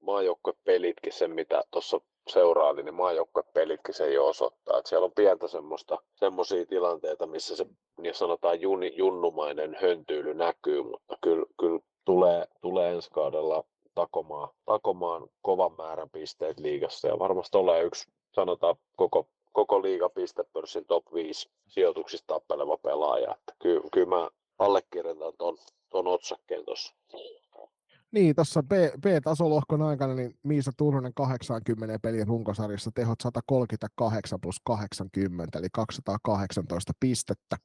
maajoukkuepelitkin sen, mitä tuossa seuraali, niin maajoukkuepelitkin se jo osoittaa. Että siellä on pientä semmoista, semmoisia tilanteita, missä se niin sanotaan juni, junnumainen höntyily näkyy, mutta kyllä, kyllä tulee, tulee ensi kaudella takomaan, takomaan kovan määrän pisteet liigassa ja varmasti tulee yksi sanotaan koko koko liiga pistepörssin top 5 sijoituksista tappeleva pelaaja. Että kyllä, kyllä mä allekirjoitan tuon ton otsakkeen tuossa. Niin, tuossa B, B-tasolohkon aikana niin Miisa Turunen 80 pelin runkosarjassa tehot 138 plus 80, eli 218 pistettä.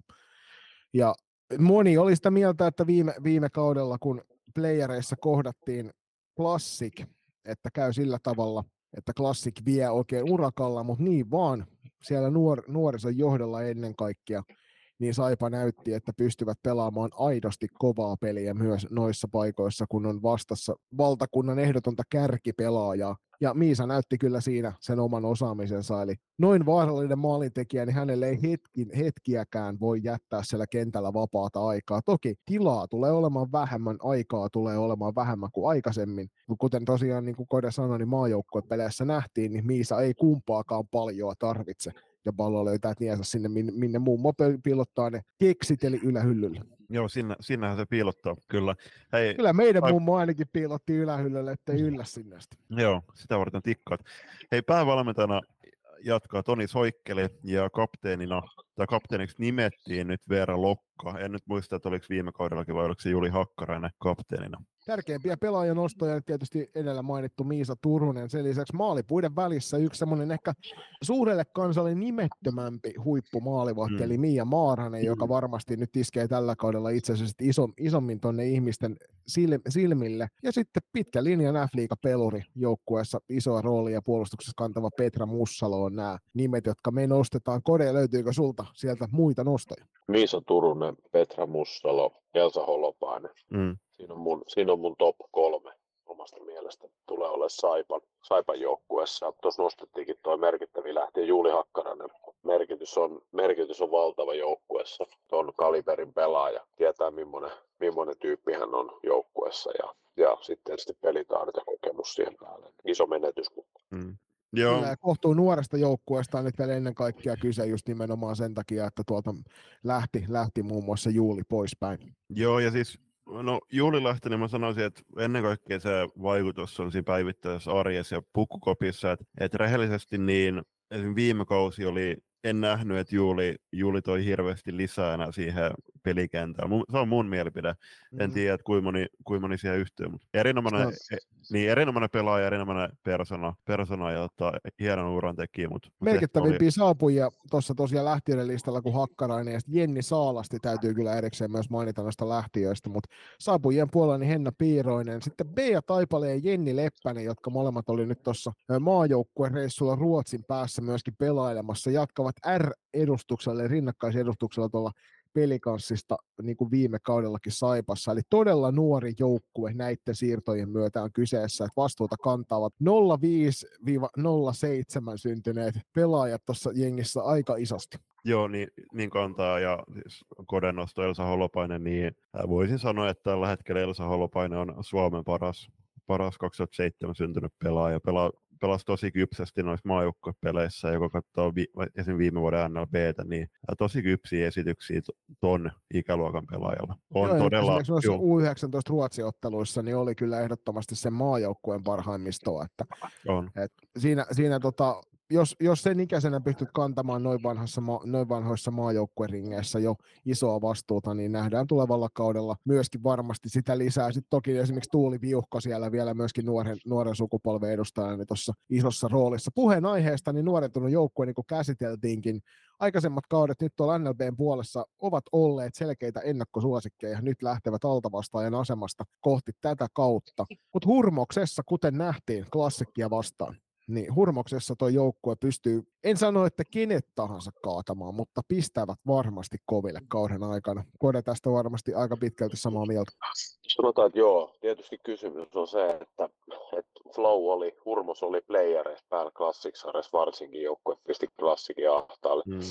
Ja moni oli sitä mieltä, että viime, viime kaudella, kun playereissa kohdattiin Classic, että käy sillä tavalla, että Classic vie oikein urakalla, mutta niin vaan siellä nuor, nuorison johdolla ennen kaikkea, niin Saipa näytti, että pystyvät pelaamaan aidosti kovaa peliä myös noissa paikoissa, kun on vastassa valtakunnan ehdotonta kärkipelaajaa. Ja Miisa näytti kyllä siinä sen oman osaamisensa, eli noin vaarallinen maalintekijä, niin hänelle ei hetki, hetkiäkään voi jättää siellä kentällä vapaata aikaa. Toki tilaa tulee olemaan vähemmän, aikaa tulee olemaan vähemmän kuin aikaisemmin, kuten tosiaan niin kuin Kode sanoi, niin maajoukkuepeleissä nähtiin, niin Miisa ei kumpaakaan paljoa tarvitse ja pallo löytää tiensä sinne, minne, minne mummo piilottaa ne keksit eli ylähyllylle. Joo, sinne, sinnehän se piilottaa, kyllä. Hei, kyllä meidän vai... mummo ainakin piilotti ylähyllylle, ettei yllä sinne asti. Joo, sitä varten tikkaat. Hei, päävalmentajana jatkaa Toni Soikkeli ja kapteenina, tai kapteeniksi nimettiin nyt Veera Lokka. En nyt muista, että oliko viime kaudellakin vai oliko se Juli Hakkarainen kapteenina tärkeimpiä pelaajan nostoja tietysti edellä mainittu Miisa Turunen. Sen lisäksi maalipuiden välissä yksi semmoinen ehkä suurelle kansalle nimettömämpi huippumaalivahti, mm. eli Mia Maaranen, joka mm. varmasti nyt iskee tällä kaudella itse asiassa iso, isommin tuonne ihmisten silmille. Ja sitten pitkä linjan f peluri joukkueessa isoa roolia puolustuksessa kantava Petra Mussalo on nämä nimet, jotka me nostetaan. Kode, löytyykö sulta sieltä muita nostoja? Miisa Turunen, Petra Mussalo, Elsa Holopainen. Mm. Siinä on mun, siinä on mun top kolme omasta mielestä. Tulee olemaan Saipan, Saipan joukkueessa. Tuossa nostettiinkin tuo merkittävi lähti Juuli Hakkarainen. Merkitys on, merkitys on valtava joukkueessa. Tuon kaliberin pelaaja. Tietää, millainen, millainen tyyppi hän on joukkueessa. Ja, ja sitten sitten pelitaidot ja kokemus siihen päälle. Iso menetys. Mm. Joo. Kyllä, kohtuu nuoresta joukkueesta on nyt vielä ennen kaikkea kyse just nimenomaan sen takia, että tuolta lähti, lähti muun muassa Juuli poispäin. Joo, ja siis No Juuli Lahtinen niin mä sanoisin, että ennen kaikkea se vaikutus on siinä päivittäisessä arjessa ja pukkukopissa, että, että rehellisesti niin esimerkiksi viime kausi oli en nähnyt, että Juuli, Juuli toi hirveästi lisää siihen pelikentällä. Se on mun mielipide. Mm-hmm. En tiedä, että kuinka moni, kuinka moni siihen yhtyy, mutta erinomainen, no. e, niin, erinomainen pelaaja, erinomainen persona, persona ja ottaa hienon uran teki. Mutta, Merkittävimpiä oli... saapujia tuossa tosiaan lähtiöiden listalla kuin Hakkarainen ja Jenni Saalasti täytyy kyllä erikseen myös mainita noista lähtiöistä, mutta saapujien puolella niin Henna Piiroinen, sitten Bea Taipale ja Jenni Leppänen, jotka molemmat oli nyt tuossa maajoukkueen reissulla Ruotsin päässä myöskin pelailemassa, jatkavat R-edustuksella, rinnakkaisedustuksella tuolla pelikanssista niin kuin viime kaudellakin Saipassa. Eli todella nuori joukkue näiden siirtojen myötä on kyseessä, että vastuuta kantavat 05-07 syntyneet pelaajat tuossa jengissä aika isosti. Joo, niin, niin kantaa ja siis kodennosto Elsa Holopainen, niin voisin sanoa, että tällä hetkellä Elsa Holopainen on Suomen paras, paras 2007 syntynyt pelaaja. Pelaa pelasi tosi kypsästi noissa maajoukkuepeleissä, kun katsoo vi- esim. viime vuoden NLBtä, niin tosi kypsiä esityksiä ton ikäluokan pelaajalla. On Joo, todella... U19 Ruotsi-otteluissa niin oli kyllä ehdottomasti sen maajoukkueen parhaimmistoa. Että, on. Et siinä, siinä tota, jos, jos sen ikäisenä pystyt kantamaan noin, vanhassa, noin vanhoissa maajoukkueringeissä jo isoa vastuuta, niin nähdään tulevalla kaudella myöskin varmasti sitä lisää. Sitten toki esimerkiksi Tuuli Viuhko siellä vielä myöskin nuoren, nuoren sukupolven edustajana niin tuossa isossa roolissa. Puheen aiheesta niin nuorentunut joukkue, niin kuin käsiteltiinkin, aikaisemmat kaudet nyt tuolla NLBn puolessa ovat olleet selkeitä ennakkosuosikkeja. Nyt lähtevät altavastaajan asemasta kohti tätä kautta. Mutta hurmoksessa, kuten nähtiin klassikkia vastaan, niin hurmoksessa tuo joukkue pystyy, en sano, että kenet tahansa kaatamaan, mutta pistävät varmasti koville kauden aikana. Kode tästä varmasti aika pitkälti samaa mieltä. Sanotaan, että joo. Tietysti kysymys on se, että, että Flow oli, Hurmos oli playereissa päällä Classics varsinkin joukkue pisti Classicin ahtaalle. Hmm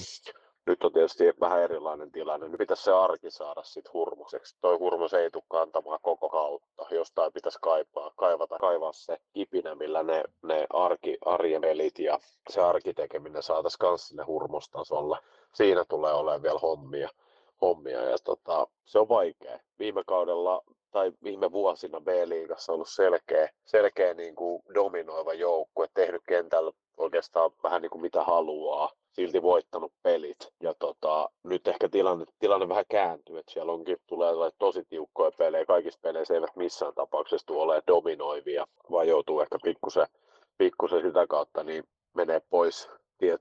nyt on tietysti vähän erilainen tilanne. Nyt pitäisi se arki saada sitten hurmoseksi. Toi hurmos ei tule kantamaan koko kautta. Jostain pitäisi kaipaa, kaivata, kaivaa se kipinä, millä ne, ne arki, arjen pelit ja se arkitekeminen saataisiin myös sinne hurmostasolle. Siinä tulee olemaan vielä hommia. hommia ja tota, se on vaikea. Viime kaudella tai viime vuosina B-liigassa ollut selkeä, selkeä niin kuin dominoiva joukkue, tehnyt kentällä oikeastaan vähän niin kuin mitä haluaa silti voittanut pelit. Ja tota, nyt ehkä tilanne, tilanne vähän kääntyy, että siellä onkin, tulee tosi tiukkoja pelejä. Kaikissa peleissä eivät missään tapauksessa tule olemaan dominoivia, vaan joutuu ehkä pikkusen, pikkusen sitä kautta niin menee pois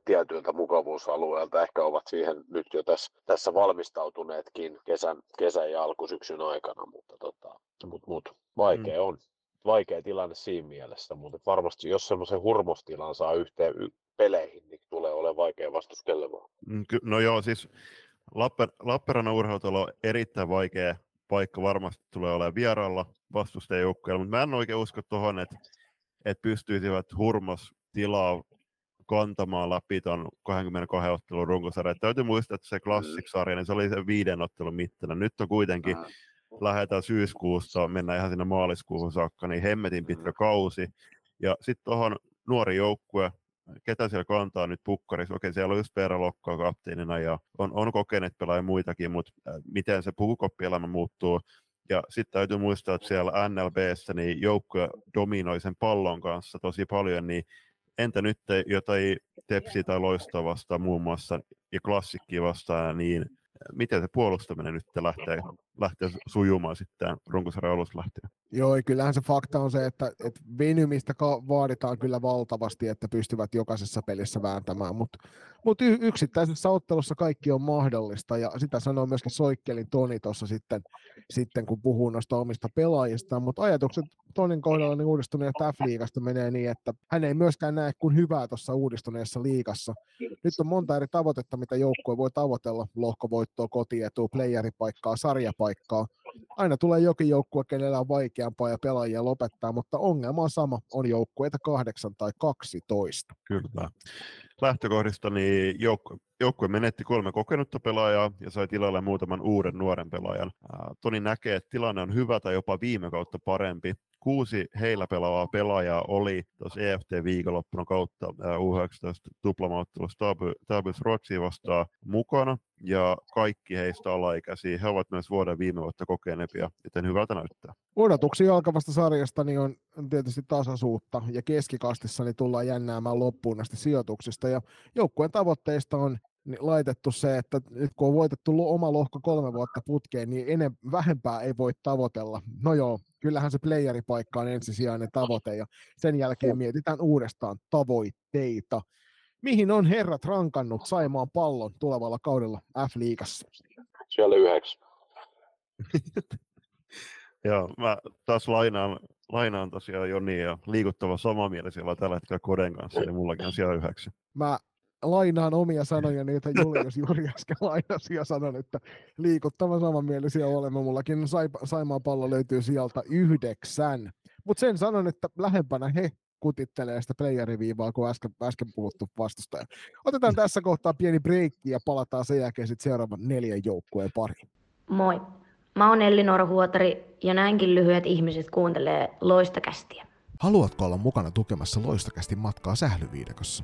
tietyiltä mukavuusalueelta. Ehkä ovat siihen nyt jo tässä, tässä valmistautuneetkin kesän, kesän ja alkusyksyn aikana, mutta tota, mut, mut, vaikea mm. on. Vaikea tilanne siinä mielessä, mutta varmasti jos semmoisen hurmostilan saa yhteen peleihin, niin tulee olemaan vaikea vastuskelemaan. Mm, no joo, siis Lapper, Lappeenrannan urheilutalo on erittäin vaikea paikka varmasti tulee olemaan vieraalla vastustajajoukkoilla, mutta mä en oikein usko tuohon, että, että pystyisivät hurmos tilaa kantamaan läpi tuon 22 ottelun runkosarjan. Täytyy muistaa, että se Classic-sarja, niin se oli se viiden ottelun mittana. Nyt on kuitenkin, lähdetään syyskuussa, mennään ihan sinne maaliskuuhun saakka, niin hemmetin pitkä kausi. Ja sitten tuohon nuori joukkue, ketä siellä kantaa nyt pukkarissa. Okei, siellä on just Veera Lokkaa kapteenina ja on, on kokeneet pelaajia muitakin, mutta miten se pukukoppielämä muuttuu. Ja sitten täytyy muistaa, että siellä NLBssä niin joukkue dominoi sen pallon kanssa tosi paljon, niin entä nyt jotain tepsiä tai loistoa vastaan muun muassa ja klassikki vastaan, niin miten se puolustaminen nyt lähtee, lähtee sujumaan sitten runkosarjan alusta lähtien? Joo, kyllähän se fakta on se, että, että venymistä vaaditaan kyllä valtavasti, että pystyvät jokaisessa pelissä vääntämään, mutta mut yksittäisessä ottelussa kaikki on mahdollista, ja sitä sanoo myöskin Soikkelin Toni tuossa sitten, sitten, kun puhuu noista omista pelaajista, mutta ajatukset Tonin kohdalla niin uudistuneesta F-liigasta menee niin, että hän ei myöskään näe kuin hyvää tuossa uudistuneessa liigassa. Nyt on monta eri tavoitetta, mitä joukkue voi tavoitella, lohkovoittoa, kotietua, playeripaikkaa, sarjapaikkaa, aina tulee jokin joukkue, kenellä on vaikeampaa ja pelaajia lopettaa, mutta ongelma on sama, on joukkueita kahdeksan tai 12. Kyllä. Lähtökohdista niin joukkue, joukkue menetti kolme kokenutta pelaajaa ja sai tilalle muutaman uuden nuoren pelaajan. Toni näkee, että tilanne on hyvä tai jopa viime kautta parempi kuusi heillä pelaavaa pelaajaa oli tuossa EFT-viikonloppuna kautta U19 tuplamaottelussa Tabus Rotsi vastaan mukana, ja kaikki heistä alaikäisiä. He ovat myös vuoden viime vuotta kokeneempia, joten hyvältä näyttää. Odotuksia alkavasta sarjasta niin on tietysti tasaisuutta, ja keskikastissa niin tullaan jännäämään loppuun näistä sijoituksista, ja joukkueen tavoitteista on niin laitettu se, että nyt kun on voitettu oma lohko kolme vuotta putkeen, niin enem, vähempää ei voi tavoitella. No joo, kyllähän se playeripaikka on ensisijainen tavoite ja sen jälkeen mietitään uudestaan tavoitteita. Mihin on herrat rankannut Saimaan pallon tulevalla kaudella F-liigassa? Siellä yhdeksän. Joo, mä taas lainaan, lainaan tosiaan Joni ja liikuttava samanmielisiä tällä hetkellä Koden kanssa, niin mullakin on siellä yhdeksän. Mä lainaan omia sanoja, niitä Julius juuri äsken lainasi ja sanon, että liikuttavan samanmielisiä olemme. Mullakin Saimaan pallo löytyy sieltä yhdeksän. Mutta sen sanon, että lähempänä he kutittelee sitä playeriviivaa, kun äsken, äsken puhuttu vastustaja. Otetaan tässä kohtaa pieni breikki ja palataan sen jälkeen sitten seuraavan neljän joukkueen pariin. Moi. Mä oon Elli Huotari ja näinkin lyhyet ihmiset kuuntelee Loistakästiä. Haluatko olla mukana tukemassa Loistakästi matkaa sählyviidekossa?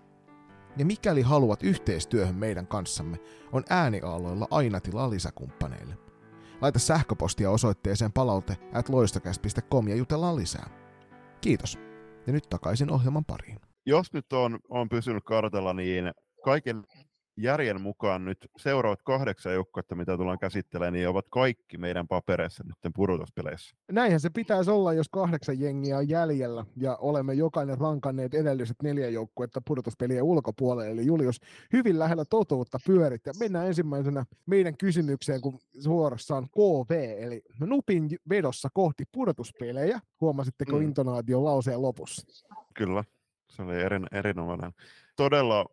Ja mikäli haluat yhteistyöhön meidän kanssamme, on ääniaaloilla aina tilaa lisäkumppaneille. Laita sähköpostia osoitteeseen palaute at ja jutellaan lisää. Kiitos. Ja nyt takaisin ohjelman pariin. Jos nyt on, on pysynyt kartalla, niin kaiken järjen mukaan nyt seuraavat kahdeksan joukkuetta, mitä tullaan käsittelemään, niin ovat kaikki meidän papereissa nyt pudotuspeleissä. Näinhän se pitäisi olla, jos kahdeksan jengiä on jäljellä ja olemme jokainen rankanneet edelliset neljä joukkuetta pudotuspelien ulkopuolelle. Eli Julius, hyvin lähellä totuutta pyörit. Ja mennään ensimmäisenä meidän kysymykseen, kun suorassa KV, eli Nupin vedossa kohti pudotuspelejä. Huomasitteko mm. intonaation lauseen lopussa? Kyllä, se oli erin, erinomainen. Todella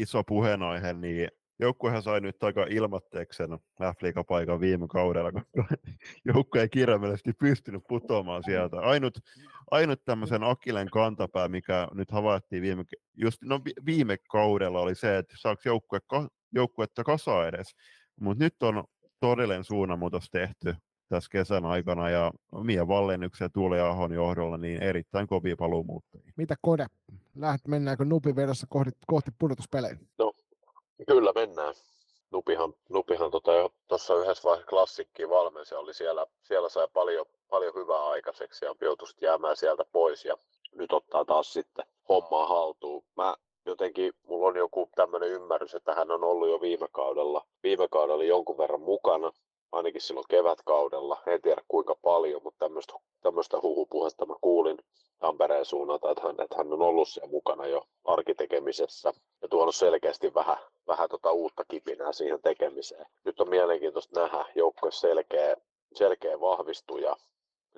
iso puheenaihe, niin joukkuehan sai nyt aika ilmatteeksen f paikan viime kaudella, koska joukkue ei kirjaimellisesti pystynyt putoamaan sieltä. Ainut, ainut tämmöisen Akilen kantapää, mikä nyt havaittiin viime, just, no viime kaudella, oli se, että saako joukkue, joukkuetta kasa edes. Mutta nyt on todellinen suunnanmuutos tehty tässä kesän aikana ja Mia Vallennyksen ja Tuuli Ahon johdolla niin erittäin kovia paluumuuttajia. Mitä Kode? Lähdet, mennäänkö Nupin vedossa kohti, kohti pudotuspelejä? No, kyllä mennään. Nupihan, Nupihan tota jo tuossa yhdessä vaiheessa klassikki valmensi oli siellä, siellä sai paljon, paljon hyvää aikaiseksi ja joutui jäämään sieltä pois ja nyt ottaa taas sitten hommaa haltuun. Mä jotenkin, mulla on joku tämmöinen ymmärrys, että hän on ollut jo viime kaudella, viime kaudella jonkun verran mukana ainakin silloin kevätkaudella. En tiedä kuinka paljon, mutta tämmöistä, tämmöistä huhupuhetta mä kuulin Tampereen suunnalta, että hän, että hän on ollut siellä mukana jo arkitekemisessä ja tuonut selkeästi vähän, vähän tota uutta kipinää siihen tekemiseen. Nyt on mielenkiintoista nähdä joukkojen selkeä, selkeä vahvistuja,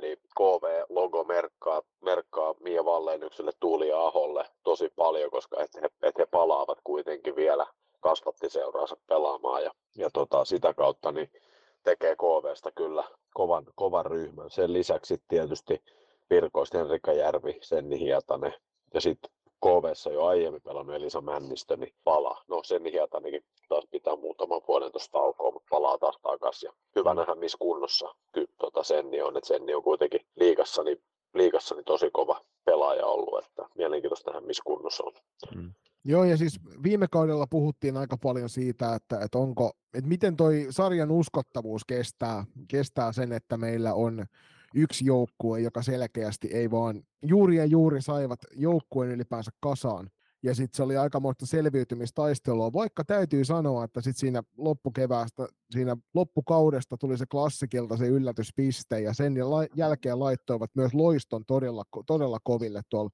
niin KV-logo merkkaa, merkkaa Mia Vallennykselle, Tuuli Aholle tosi paljon, koska et he, et he palaavat kuitenkin vielä kasvatti seuraansa pelaamaan ja, ja tota, sitä kautta niin tekee KVsta kyllä kovan, kovan ryhmän. Sen lisäksi tietysti Pirkoista Henrikka Järvi, Senni Hietanen ja sitten KVssa jo aiemmin pelannut Elisa Männistö, niin palaa. No Senni Hietanenkin taas pitää muutaman vuoden tuosta taukoa, mutta palaa taas takaisin. Ja hyvä nähdä, missä kunnossa kyllä tota Senni on. että Senni on kuitenkin liigassa, niin, liigassa niin tosi kova pelaaja ollut, että mielenkiintoista nähdä, missä kunnossa on. Mm. Joo, ja siis viime kaudella puhuttiin aika paljon siitä, että, että, onko, että miten toi sarjan uskottavuus kestää, kestää sen, että meillä on yksi joukkue, joka selkeästi ei vaan juuri ja juuri saivat joukkueen ylipäänsä kasaan. Ja sitten se oli aikamoista selviytymistaistelua, vaikka täytyy sanoa, että sitten siinä loppukeväästä, siinä loppukaudesta tuli se klassikilta se yllätyspiste, ja sen jälkeen laittoivat myös loiston todella, todella koville tuolla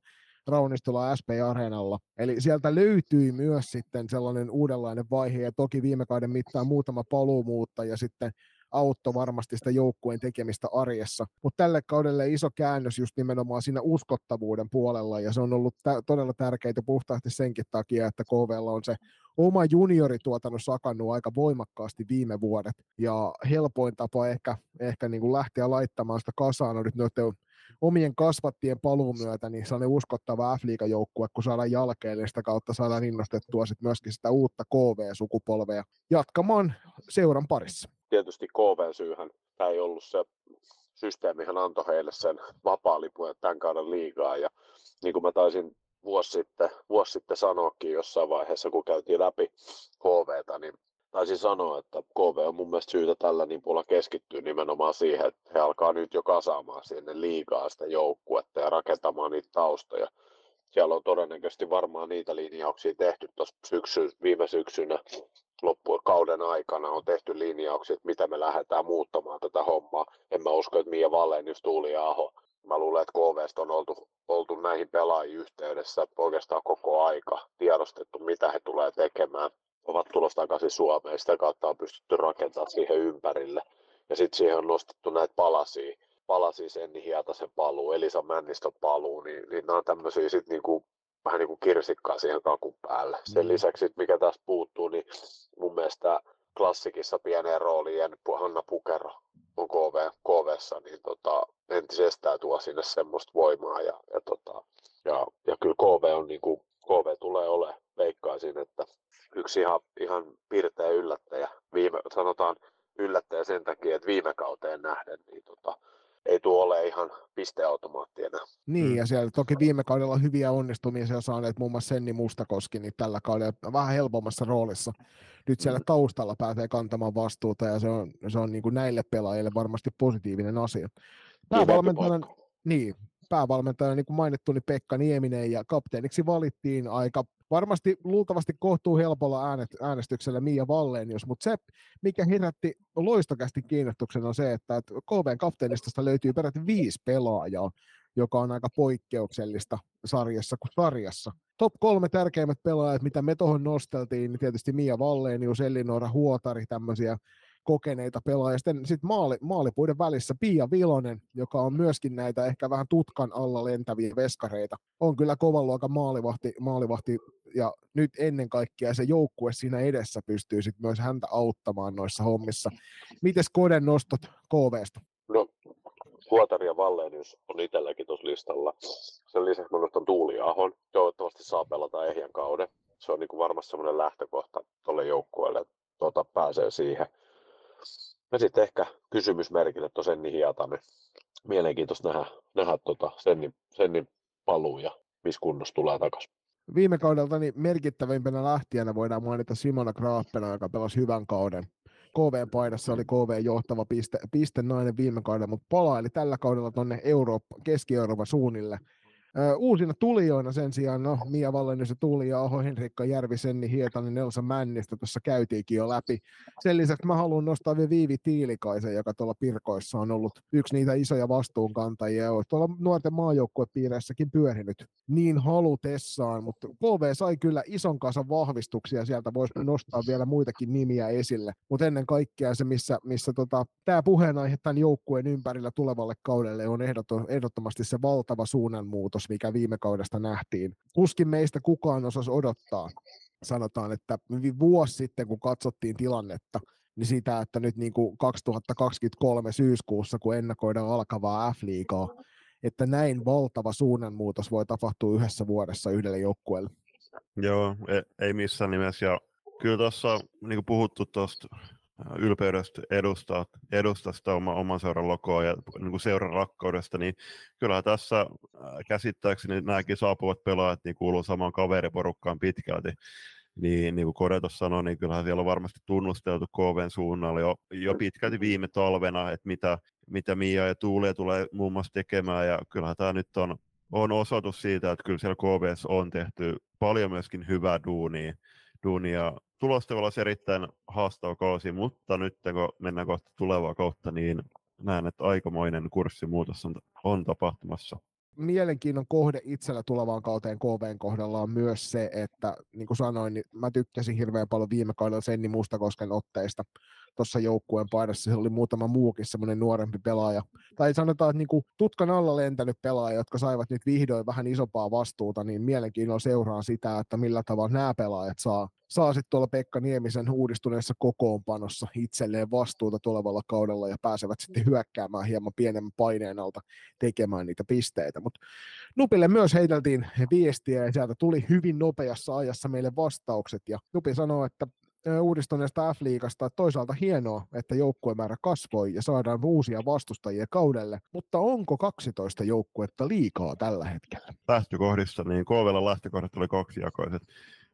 Raunistola SP-areenalla. Eli sieltä löytyi myös sitten sellainen uudenlainen vaihe, ja toki viime kauden mittaan muutama paluumuutta, ja sitten auttoi varmasti sitä joukkueen tekemistä arjessa. Mutta tälle kaudelle iso käännös just nimenomaan siinä uskottavuuden puolella, ja se on ollut tä- todella tärkeää puhtaasti senkin takia, että KVlla on se oma juniorituotannon sakannut aika voimakkaasti viime vuodet, ja helpoin tapa ehkä, ehkä niin kuin lähteä laittamaan sitä kasaan on nyt noiden omien kasvattien paluun myötä niin sellainen uskottava f joukkue kun saadaan jälkeen, niin sitä kautta saadaan innostettua sit myöskin sitä uutta KV-sukupolvea jatkamaan seuran parissa. Tietysti KV-syyhän tämä ei ollut se systeemihän antoi heille sen vapaa-lipun tämän kauden liigaa ja niin kuin mä taisin vuosi sitten, vuosi sitten sanoakin jossain vaiheessa, kun käytiin läpi KVtä, niin taisin sanoa, että KV on mun mielestä syytä tällä niin puolella keskittyä nimenomaan siihen, että he alkaa nyt jo kasaamaan sinne liikaa sitä joukkuetta ja rakentamaan niitä taustoja. Siellä on todennäköisesti varmaan niitä linjauksia tehty tuossa syksy, viime syksynä loppukauden aikana on tehty linjauksia, että mitä me lähdetään muuttamaan tätä hommaa. En mä usko, että Mia Vallenius, Tuuli Aho. Mä luulen, että KVsta on oltu, oltu näihin pelaajiin yhteydessä oikeastaan koko aika tiedostettu, mitä he tulee tekemään ovat tulossa takaisin Suomeen. Sitä kautta on pystytty rakentamaan siihen ympärille. Ja sitten siihen on nostettu näitä palasia, palasia Senni Hietasen paluu, Elisa Männistön paluu, niin, niin nämä on tämmöisiä sitten niinku, vähän niin kuin kirsikkaa siihen kakun päälle. Sen mm. lisäksi, mikä tässä puuttuu, niin mun mielestä klassikissa pieneen rooliin Hanna Pukero. on KV, KVssa, niin tota, entisestään tuo sinne semmoista voimaa. Ja, ja, tota, ja, ja kyllä KV, on, niin kuin, KV tulee ole, veikkaisin, että yksi ihan, ihan pirteä yllättäjä, viime, sanotaan yllättäjä sen takia, että viime kauteen nähden, niin tota, ei tuo ole ihan pisteautomaatti enää. Niin, Mm. ja siellä toki viime kaudella hyviä onnistumisia saaneet muun muassa Senni Mustakoski, niin tällä kaudella vähän helpommassa roolissa. Nyt siellä taustalla pääsee kantamaan vastuuta, ja se on, se on niin kuin näille pelaajille varmasti positiivinen asia. Päävalmentajana, niin, päävalmentajana, niin kuin mainittu, niin Pekka Nieminen, ja kapteeniksi valittiin aika varmasti luultavasti kohtuu helpolla äänet, äänestyksellä Mia Vallenius, mutta se, mikä herätti loistokästi kiinnostuksen on se, että, KVn kapteenistosta löytyy peräti viisi pelaajaa, joka on aika poikkeuksellista sarjassa kuin sarjassa. Top kolme tärkeimmät pelaajat, mitä me tuohon nosteltiin, niin tietysti Mia Vallenius, Elinora Huotari, tämmöisiä kokeneita pelaajia. Sitten sit maali, maalipuiden välissä Pia Vilonen, joka on myöskin näitä ehkä vähän tutkan alla lentäviä veskareita. On kyllä kovan luokan maalivahti, maalivahti ja nyt ennen kaikkea se joukkue siinä edessä pystyy sit myös häntä auttamaan noissa hommissa. Mites Koden nostot KVsta? No, Huotari ja Vallenius on itselläkin tuossa listalla. Sen lisäksi mä nostan Tuuli Ahon. Toivottavasti saa pelata ehjän kauden. Se on niin kuin varmasti semmoinen lähtökohta tuolle joukkueelle, tuota, pääsee siihen. Ja sitten ehkä kysymysmerkille tuon Senni Hiatanen. Mielenkiintoista nähdä, nähdä tota Sennin, Sennin paluu ja missä kunnossa tulee takaisin. Viime kaudelta niin merkittävimpänä lähtijänä voidaan mainita Simona Grappena, joka pelasi hyvän kauden. KV-paidassa oli KV johtava piste, piste nainen viime kaudella, mutta palaili tällä kaudella tuonne Eurooppa, Keski-Euroopan suunnille. Uusina tulijoina sen sijaan, no Mia Vallenius ja Tuuli Aho, Henrikka Järvi, Senni Hietanen, Nelsa Männistä tuossa käytiinkin jo läpi. Sen lisäksi mä haluan nostaa vielä Viivi Tiilikaisen, joka tuolla Pirkoissa on ollut yksi niitä isoja vastuunkantajia ja tuolla nuorten maajoukkuepiireissäkin pyörinyt niin halutessaan, mutta KV sai kyllä ison kasan vahvistuksia, sieltä voisi nostaa vielä muitakin nimiä esille, mutta ennen kaikkea se, missä, missä tota, tämä puheenaihe tämän joukkueen ympärillä tulevalle kaudelle on ehdottomasti se valtava suunnanmuutos, mikä viime kaudesta nähtiin. Kuskin meistä kukaan osasi odottaa, sanotaan, että vuosi sitten, kun katsottiin tilannetta, niin sitä, että nyt niin kuin 2023 syyskuussa, kun ennakoidaan alkavaa F-liigaa, että näin valtava suunnanmuutos voi tapahtua yhdessä vuodessa yhdelle joukkueelle. Joo, ei, ei missään nimessä. Ja kyllä tuossa niin puhuttu tuosta ylpeydestä edustaa, sitä oma, oman seuran logoa ja niin kuin seuran rakkaudesta, niin kyllähän tässä äh, käsittääkseni nämäkin saapuvat pelaajat niin kuuluu samaan kaveriporukkaan pitkälti. Niin, niin kuin Kode tuossa sanoi, niin kyllähän siellä on varmasti tunnusteltu KVn suunnalla jo, jo pitkälti viime talvena, että mitä, mitä Mia ja Tuulia tulee muun muassa tekemään, ja kyllähän tämä nyt on, on osoitus siitä, että kyllä siellä KVS on tehty paljon myöskin hyvää duunia, duunia olla se erittäin haastava kausi, mutta nyt kun mennään kohta tulevaa kautta, niin näen, että aikamoinen kurssimuutos on, on tapahtumassa. Mielenkiinnon kohde itsellä tulevaan kauteen KVn kohdalla on myös se, että niin kuin sanoin, niin mä tykkäsin hirveän paljon viime kaudella Senni Mustakosken otteista tuossa joukkueen paidassa. Se oli muutama muukin semmoinen nuorempi pelaaja. Tai sanotaan, että niin kuin tutkan alla lentänyt pelaaja, jotka saivat nyt vihdoin vähän isompaa vastuuta, niin mielenkiinnolla seuraan sitä, että millä tavalla nämä pelaajat saa, saa sitten tuolla Pekka Niemisen uudistuneessa kokoonpanossa itselleen vastuuta tulevalla kaudella ja pääsevät sitten hyökkäämään hieman pienemmän paineen alta tekemään niitä pisteitä. Mutta Nupille myös heiteltiin viestiä ja sieltä tuli hyvin nopeassa ajassa meille vastaukset ja Nupi sanoo, että uudistuneesta F-liigasta. Toisaalta hienoa, että joukkuemäärä kasvoi ja saadaan uusia vastustajia kaudelle, mutta onko 12 joukkuetta liikaa tällä hetkellä? Lähtökohdissa, niin KVlla lähtökohdat oli kaksijakoiset.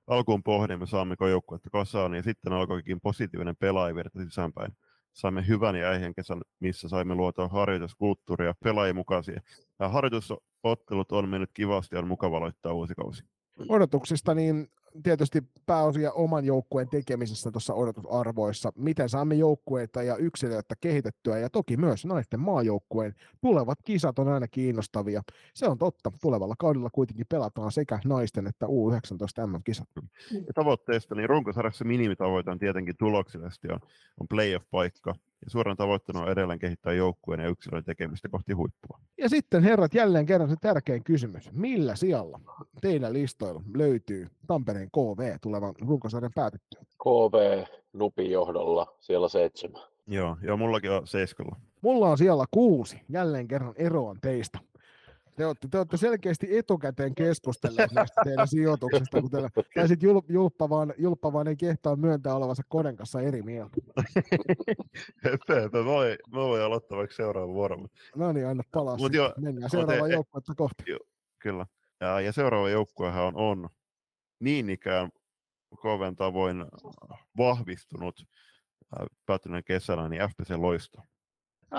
Alkuun pohdimme, saammeko joukkuetta kasaan, ja sitten alkoikin positiivinen pelaajavirta sisäänpäin. Saimme hyvän ja äihien kesän, missä saimme luotua harjoituskulttuuria pelaajien mukaisia. Ja harjoitusottelut on mennyt kivasti ja on mukava aloittaa uusi kausi. Odotuksista niin tietysti pääosia oman joukkueen tekemisessä tuossa odotusarvoissa, miten saamme joukkueita ja yksilöitä kehitettyä ja toki myös naisten maajoukkueen tulevat kisat on aina kiinnostavia. Se on totta, tulevalla kaudella kuitenkin pelataan sekä naisten että U19 MM-kisat. Ja tavoitteesta, niin runkosarjassa minimitavoite on tietenkin tuloksellisesti on, on playoff-paikka. Ja suoran tavoitteena on edelleen kehittää joukkueen ja yksilön tekemistä kohti huippua. Ja sitten herrat, jälleen kerran se tärkein kysymys. Millä sijalla teidän listoilla löytyy Tampereen KV tulevan runkosarjan päätettyä? KV Nupin johdolla siellä seitsemän. Joo, joo mullakin on seiskalla. Mulla on siellä kuusi. Jälleen kerran eroan teistä. Te olette, te olette selkeästi etukäteen keskustelleet näistä teidän sijoituksista, kun teillä, tai sitten jul, julppa, vaan, julppa vaan ei kehtaa myöntää olevansa Koden kanssa eri mieltä. mä, voin, mä voin aloittaa vaikka seuraavan vuoron. No niin, anna palaa Mut jo, Mennään seuraavaan te- joukkuetta kohti. Kyllä. Ja, ja seuraava joukkuehan on, on niin ikään koven tavoin vahvistunut äh, päättyneen kesänä, niin FPC Loisto.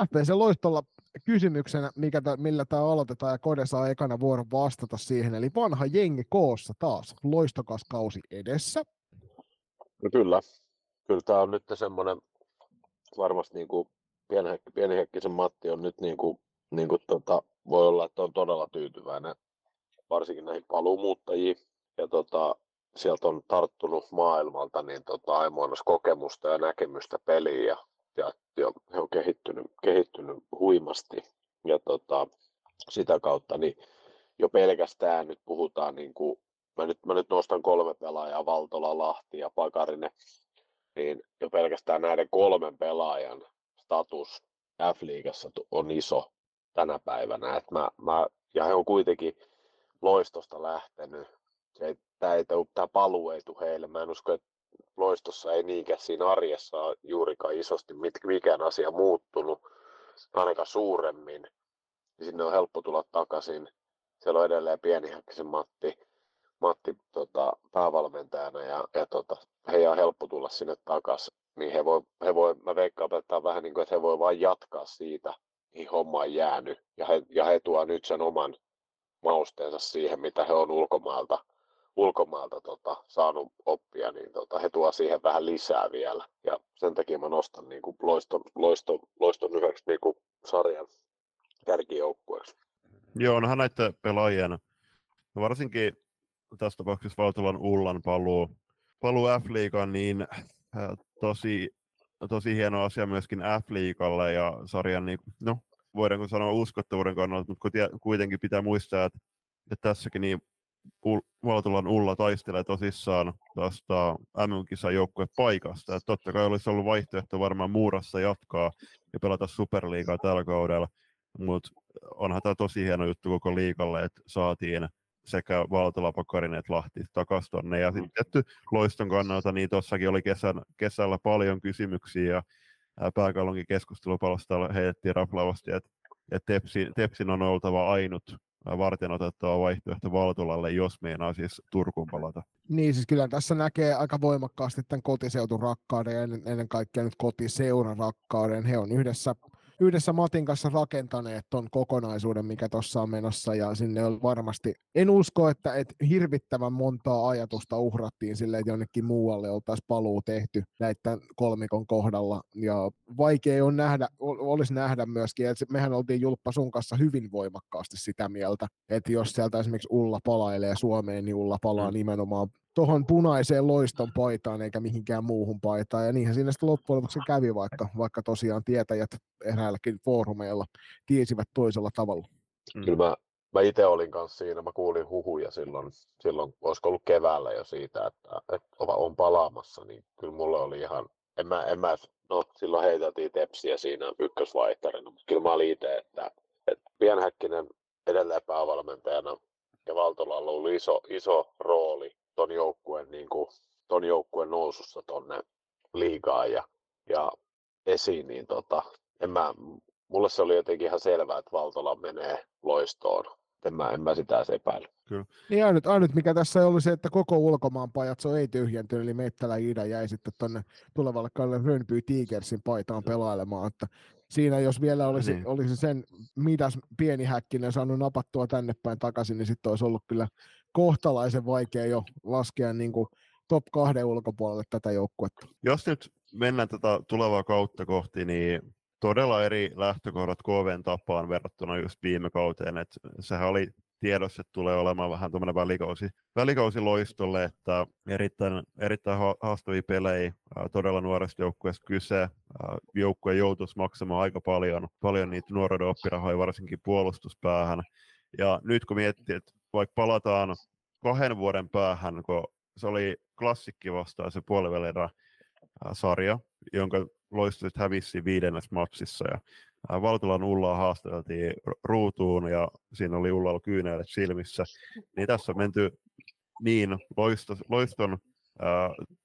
FPC Loistolla kysymyksenä, mikä tä, millä tämä aloitetaan, ja Kode saa ekana vuoron vastata siihen, eli vanha jengi koossa taas, loistokas kausi edessä. No kyllä. Kyllä tämä on nyt semmoinen, varmasti niin kuin pienihekki, pienihekkisen Matti on nyt niin kuin, niin tota, voi olla, että on todella tyytyväinen varsinkin näihin paluumuuttajiin. Ja tota, sieltä on tarttunut maailmalta niin tota, aimoinas kokemusta ja näkemystä peliin ja, ja, he on kehittynyt, kehittynyt huimasti. Ja tota, sitä kautta niin jo pelkästään nyt puhutaan, niin kuin, mä, nyt, mä nyt nostan kolme pelaajaa, Valtola, Lahti ja Pakarinen, niin jo pelkästään näiden kolmen pelaajan status F-liigassa on iso tänä päivänä. Et mä, mä, ja he on kuitenkin loistosta lähtenyt. Ei, tämä paluu ei tule heille. Mä en usko, että loistossa ei niinkään siinä arjessa ole juurikaan isosti mit, mikään asia muuttunut, ainakaan suuremmin. Niin sinne on helppo tulla takaisin. Siellä on edelleen pienihäkkisen Matti, Matti tota, päävalmentajana ja, ja tota, heidän on helppo tulla sinne takaisin. Niin he voi, he voi, mä veikkaan, että vähän niin kuin, että he voi vain jatkaa siitä, mihin homma on jäänyt. Ja he, ja he tuo nyt sen oman mausteensa siihen, mitä he on ulkomailta, ulkomailta tota, saanut oppia, niin tota, he tuo siihen vähän lisää vielä. Ja sen takia mä nostan niin kuin loiston, loiston, loiston yhdeksi niin kuin sarjan kärkijoukkueeksi. Joo, onhan näiden pelaajien, no varsinkin tässä tapauksessa Valtolan Ullan paluu, paluu F-liigaan, niin äh, tosi, tosi hieno asia myöskin F-liigalle ja sarjan, niin, no voidaanko sanoa uskottavuuden kannalta, mutta kuitenkin pitää muistaa, että, että tässäkin niin Valtolan Ulla taistelee tosissaan tuosta MM-kisan joukkue paikasta. Että totta kai olisi ollut vaihtoehto varmaan Muurassa jatkaa ja pelata Superliigaa tällä kaudella, mutta onhan tämä tosi hieno juttu koko liikalle, että saatiin sekä Valtola, Pakarinen että Lahti takaisin tuonne. Ja sitten tietty loiston kannalta, niin tuossakin oli kesän, kesällä paljon kysymyksiä ja pääkallonkin keskustelupalstalla heitettiin raflavasti, että, että Tepsi, Tepsin on oltava ainut varten otettava vaihtoehto Valtolalle, jos meinaa siis Turkuun palata. Niin, siis kyllä tässä näkee aika voimakkaasti tämän kotiseutun rakkauden ja ennen, ennen kaikkea nyt kotiseuran rakkauden. He on yhdessä yhdessä Matin kanssa rakentaneet ton kokonaisuuden, mikä tuossa on menossa, ja sinne on varmasti, en usko, että et hirvittävän montaa ajatusta uhrattiin sille, että jonnekin muualle oltaisiin paluu tehty näiden kolmikon kohdalla, ja vaikea on nähdä, olisi nähdä myöskin, että mehän oltiin Julppa sun kanssa hyvin voimakkaasti sitä mieltä, että jos sieltä esimerkiksi Ulla palailee Suomeen, niin Ulla palaa mm. nimenomaan tuohon punaiseen loiston paitaan eikä mihinkään muuhun paitaan. Ja niinhän siinä sitten loppujen lopuksi kävi, vaikka, vaikka tosiaan tietäjät eräälläkin foorumeilla tiesivät toisella tavalla. Mm. Kyllä mä, mä itse olin kanssa siinä, mä kuulin huhuja silloin, silloin olisiko ollut keväällä jo siitä, että, että on palaamassa, niin kyllä mulle oli ihan, en mä, en mä no silloin heiteltiin tepsiä siinä ykkösvaihtarina, mutta kyllä mä olin itse, että, että Pienhäkkinen edelleen päävalmentajana ja Valtolalla oli iso, iso rooli ton joukkueen, niin kuin, ton joukkueen nousussa tonne liigaan ja, ja esiin, niin tota, en mä, mulle se oli jotenkin ihan selvää, että Valtola menee loistoon. En mä, en mä sitä epäily. Kyllä. Niin ainut, ainut, mikä tässä oli se, että koko ulkomaan pajatso ei tyhjentynyt, eli Mettälä Ida jäi sitten tuonne tulevalle kaudelle Rönby Tigersin paitaan pelailemaan. Että siinä jos vielä olisi, niin. olisi sen midas pieni häkkinen saanut napattua tänne päin takaisin, niin sitten olisi ollut kyllä kohtalaisen vaikea jo laskea niin kuin top kahden ulkopuolelle tätä joukkuetta. Jos nyt mennään tätä tulevaa kautta kohti, niin todella eri lähtökohdat KVn tapaan verrattuna just viime kauteen. että sehän oli tiedossa, että tulee olemaan vähän tuommoinen välikausi, välikausi loistolle, että erittäin, erittäin haastavia pelejä, todella nuoresta joukkueesta kyse. Joukkue joutuisi maksamaan aika paljon, paljon niitä nuoruuden oppirahoja, varsinkin puolustuspäähän. Ja nyt kun miettii, että vaikka palataan kahden vuoden päähän, kun se oli klassikki vastaan se puolivälierä sarja, jonka Loisto hävisi viidennes matsissa ja Valtolan Ullaa haastateltiin ruutuun ja siinä oli Ullalla kyyneilet silmissä. Niin tässä on menty niin loisto, loiston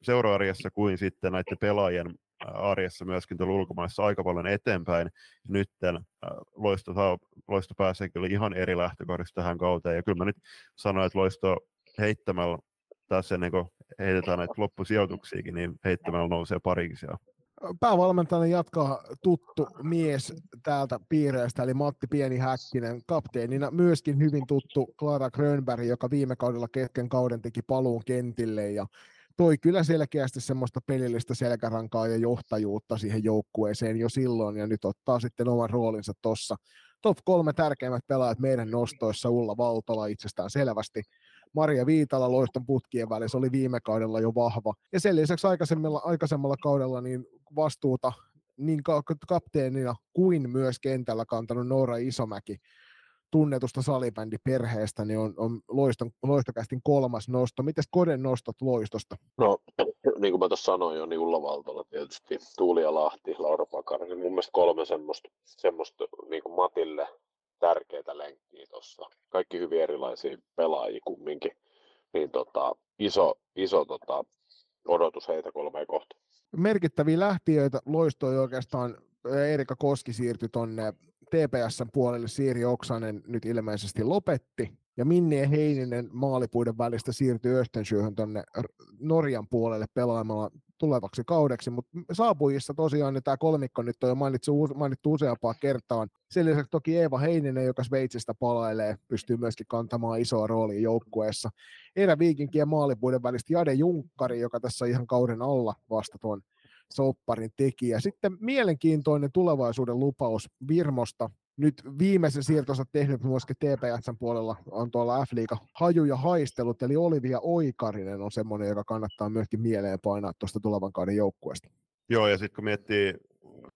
seuraarjessa kuin sitten näiden pelaajien arjessa myöskin tuolla ulkomaissa aika paljon eteenpäin. Nyt Loisto, saa, Loisto pääsee kyllä ihan eri lähtökohdista tähän kauteen. Ja kyllä mä nyt sanoin, että Loisto heittämällä tässä ennen kuin heitetään näitä loppusijoituksiakin, niin heittämällä nousee parikin siellä. Päävalmentajana jatkaa tuttu mies täältä piireistä, eli Matti Pieni Häkkinen, kapteenina myöskin hyvin tuttu Clara Grönberg, joka viime kaudella kesken kauden teki paluun kentille ja toi kyllä selkeästi semmoista pelillistä selkärankaa ja johtajuutta siihen joukkueeseen jo silloin, ja nyt ottaa sitten oman roolinsa tuossa. Top kolme tärkeimmät pelaajat meidän nostoissa, Ulla Valtola itsestään selvästi, Maria Viitala loiston putkien välissä oli viime kaudella jo vahva. Ja sen lisäksi aikaisemmalla, aikaisemmalla kaudella niin vastuuta niin kapteenina kuin myös kentällä kantanut Noora Isomäki tunnetusta salibändiperheestä, niin on, on loiston, loistokästin kolmas nosto. Mites Koden nostot loistosta? No, niin kuin mä tuossa sanoin jo, niin Ulla Valtola tietysti, Tuuli ja Lahti, Laura Pakari, niin mun mielestä kolme semmoista, semmoista niin kuin Matille tärkeitä lenkkiä tuossa. Kaikki hyvin erilaisia pelaajia kumminkin. Niin tota, iso, iso tota, odotus heitä kolmeen kohta. Merkittäviä lähtiöitä loistoi oikeastaan Erika Koski siirtyi tuonne TPSn puolelle, Siiri Oksanen nyt ilmeisesti lopetti, ja Minni Heininen maalipuiden välistä siirtyi Östensjöhön tuonne Norjan puolelle pelaamalla tulevaksi kaudeksi, mutta saapujissa tosiaan niin tämä kolmikko nyt on jo mainittu, mainittu useampaa kertaan. Sen lisäksi toki Eeva Heininen, joka Sveitsistä palailee, pystyy myöskin kantamaan isoa roolia joukkueessa. Eera Viikinkin ja maalipuiden välistä Jade Junkkari, joka tässä ihan kauden alla vasta tuon sopparin tekijä. Sitten mielenkiintoinen tulevaisuuden lupaus Virmosta, nyt viimeisen siirtonsa tehnyt myöskin TPSn puolella on tuolla F-liiga haju ja haistelut, eli Olivia Oikarinen on semmoinen, joka kannattaa myöskin mieleen painaa tuosta tulevan kauden joukkueesta. Joo, ja sitten kun miettii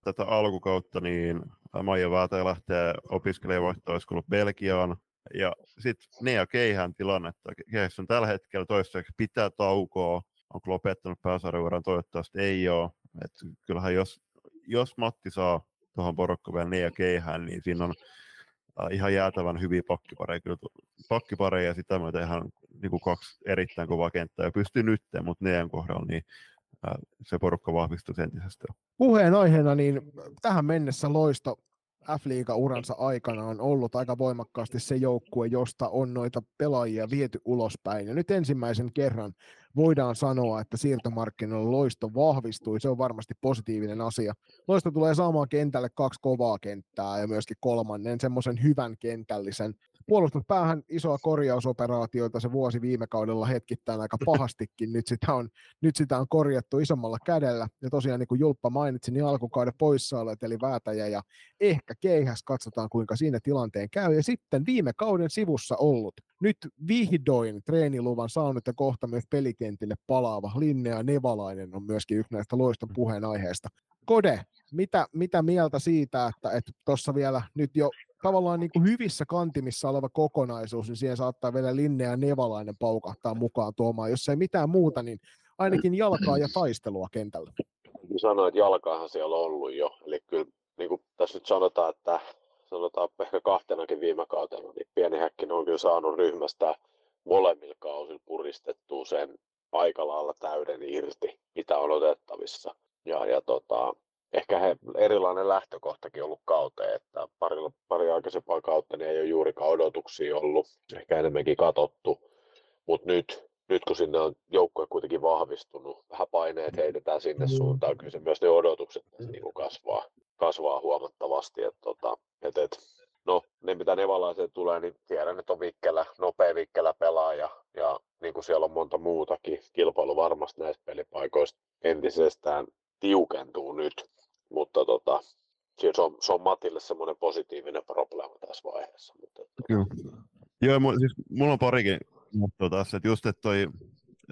tätä alkukautta, niin Maija Väätä lähtee opiskelemaan vaihtoehtoiskoulut Belgiaan, ja sitten Nea Keihän tilannetta. Keihässä on tällä hetkellä toistaiseksi pitää taukoa, onko lopettanut pääsarjuuran, toivottavasti ei ole. Et kyllähän jos, jos Matti saa tuohon porukkaan vielä Nea Keihään, niin siinä on äh, ihan jäätävän hyviä pakkipareja, kyllä pakkipareja ja sitä myötä ihan niin kuin kaksi erittäin kovaa kenttää ja pystyy nyt, mutta Nean kohdalla niin äh, se porukka vahvistuu entisestä. Puheen aiheena niin tähän mennessä loisto F-liiga-uransa aikana on ollut aika voimakkaasti se joukkue, josta on noita pelaajia viety ulospäin. Ja nyt ensimmäisen kerran voidaan sanoa, että siirtomarkkinoilla loisto vahvistui. Se on varmasti positiivinen asia. Loisto tulee saamaan kentälle kaksi kovaa kenttää ja myöskin kolmannen semmoisen hyvän kentällisen puolustuspäähän isoa korjausoperaatioita se vuosi viime kaudella hetkittäin aika pahastikin. Nyt sitä on, nyt sitä on korjattu isommalla kädellä. Ja tosiaan niin kuin Julppa mainitsi, niin alkukauden poissaolet eli Väätäjä ja ehkä Keihäs. Katsotaan kuinka siinä tilanteen käy. Ja sitten viime kauden sivussa ollut nyt vihdoin treeniluvan saanut ja kohta myös pelikentille palaava Linnea Nevalainen on myöskin yksi näistä loiston puheenaiheista. Kode, mitä, mitä mieltä siitä, että tuossa vielä nyt jo tavallaan niin kuin hyvissä kantimissa oleva kokonaisuus, niin siihen saattaa vielä Linne ja Nevalainen paukahtaa mukaan tuomaan. Jos ei mitään muuta, niin ainakin jalkaa ja taistelua kentällä. Sanoin, että jalkaahan siellä on ollut jo. Eli kyllä niin kuin tässä nyt sanotaan, että sanotaan ehkä kahtenakin viime kautena, niin pieni häkkin on kyllä saanut ryhmästä molemmilla kausilla puristettua sen aika lailla täyden irti, mitä on otettavissa. Ja, ja tota, ehkä he, erilainen lähtökohtakin ollut kauteen, että pari, pari aikaisempaa kautta niin ei ole juurikaan odotuksia ollut, ehkä enemmänkin katottu, mutta nyt, nyt kun sinne on joukkue kuitenkin vahvistunut, vähän paineet heitetään sinne mm. suuntaan, kyllä se myös ne odotukset niin kuin kasvaa, kasvaa huomattavasti, että tota, et, et, no ne mitä nevalaiseen tulee, niin tiedän, että on vikkelä, nopea vikkelä pelaaja ja niin kuin siellä on monta muutakin, kilpailu varmasti näistä pelipaikoista entisestään tiukentuu nyt, mutta tota, se on, se on Matille semmoinen positiivinen probleema tässä vaiheessa. Mutta, Kyllä. Joo, mu, siis mulla on parikin juttua tässä, että just, että toi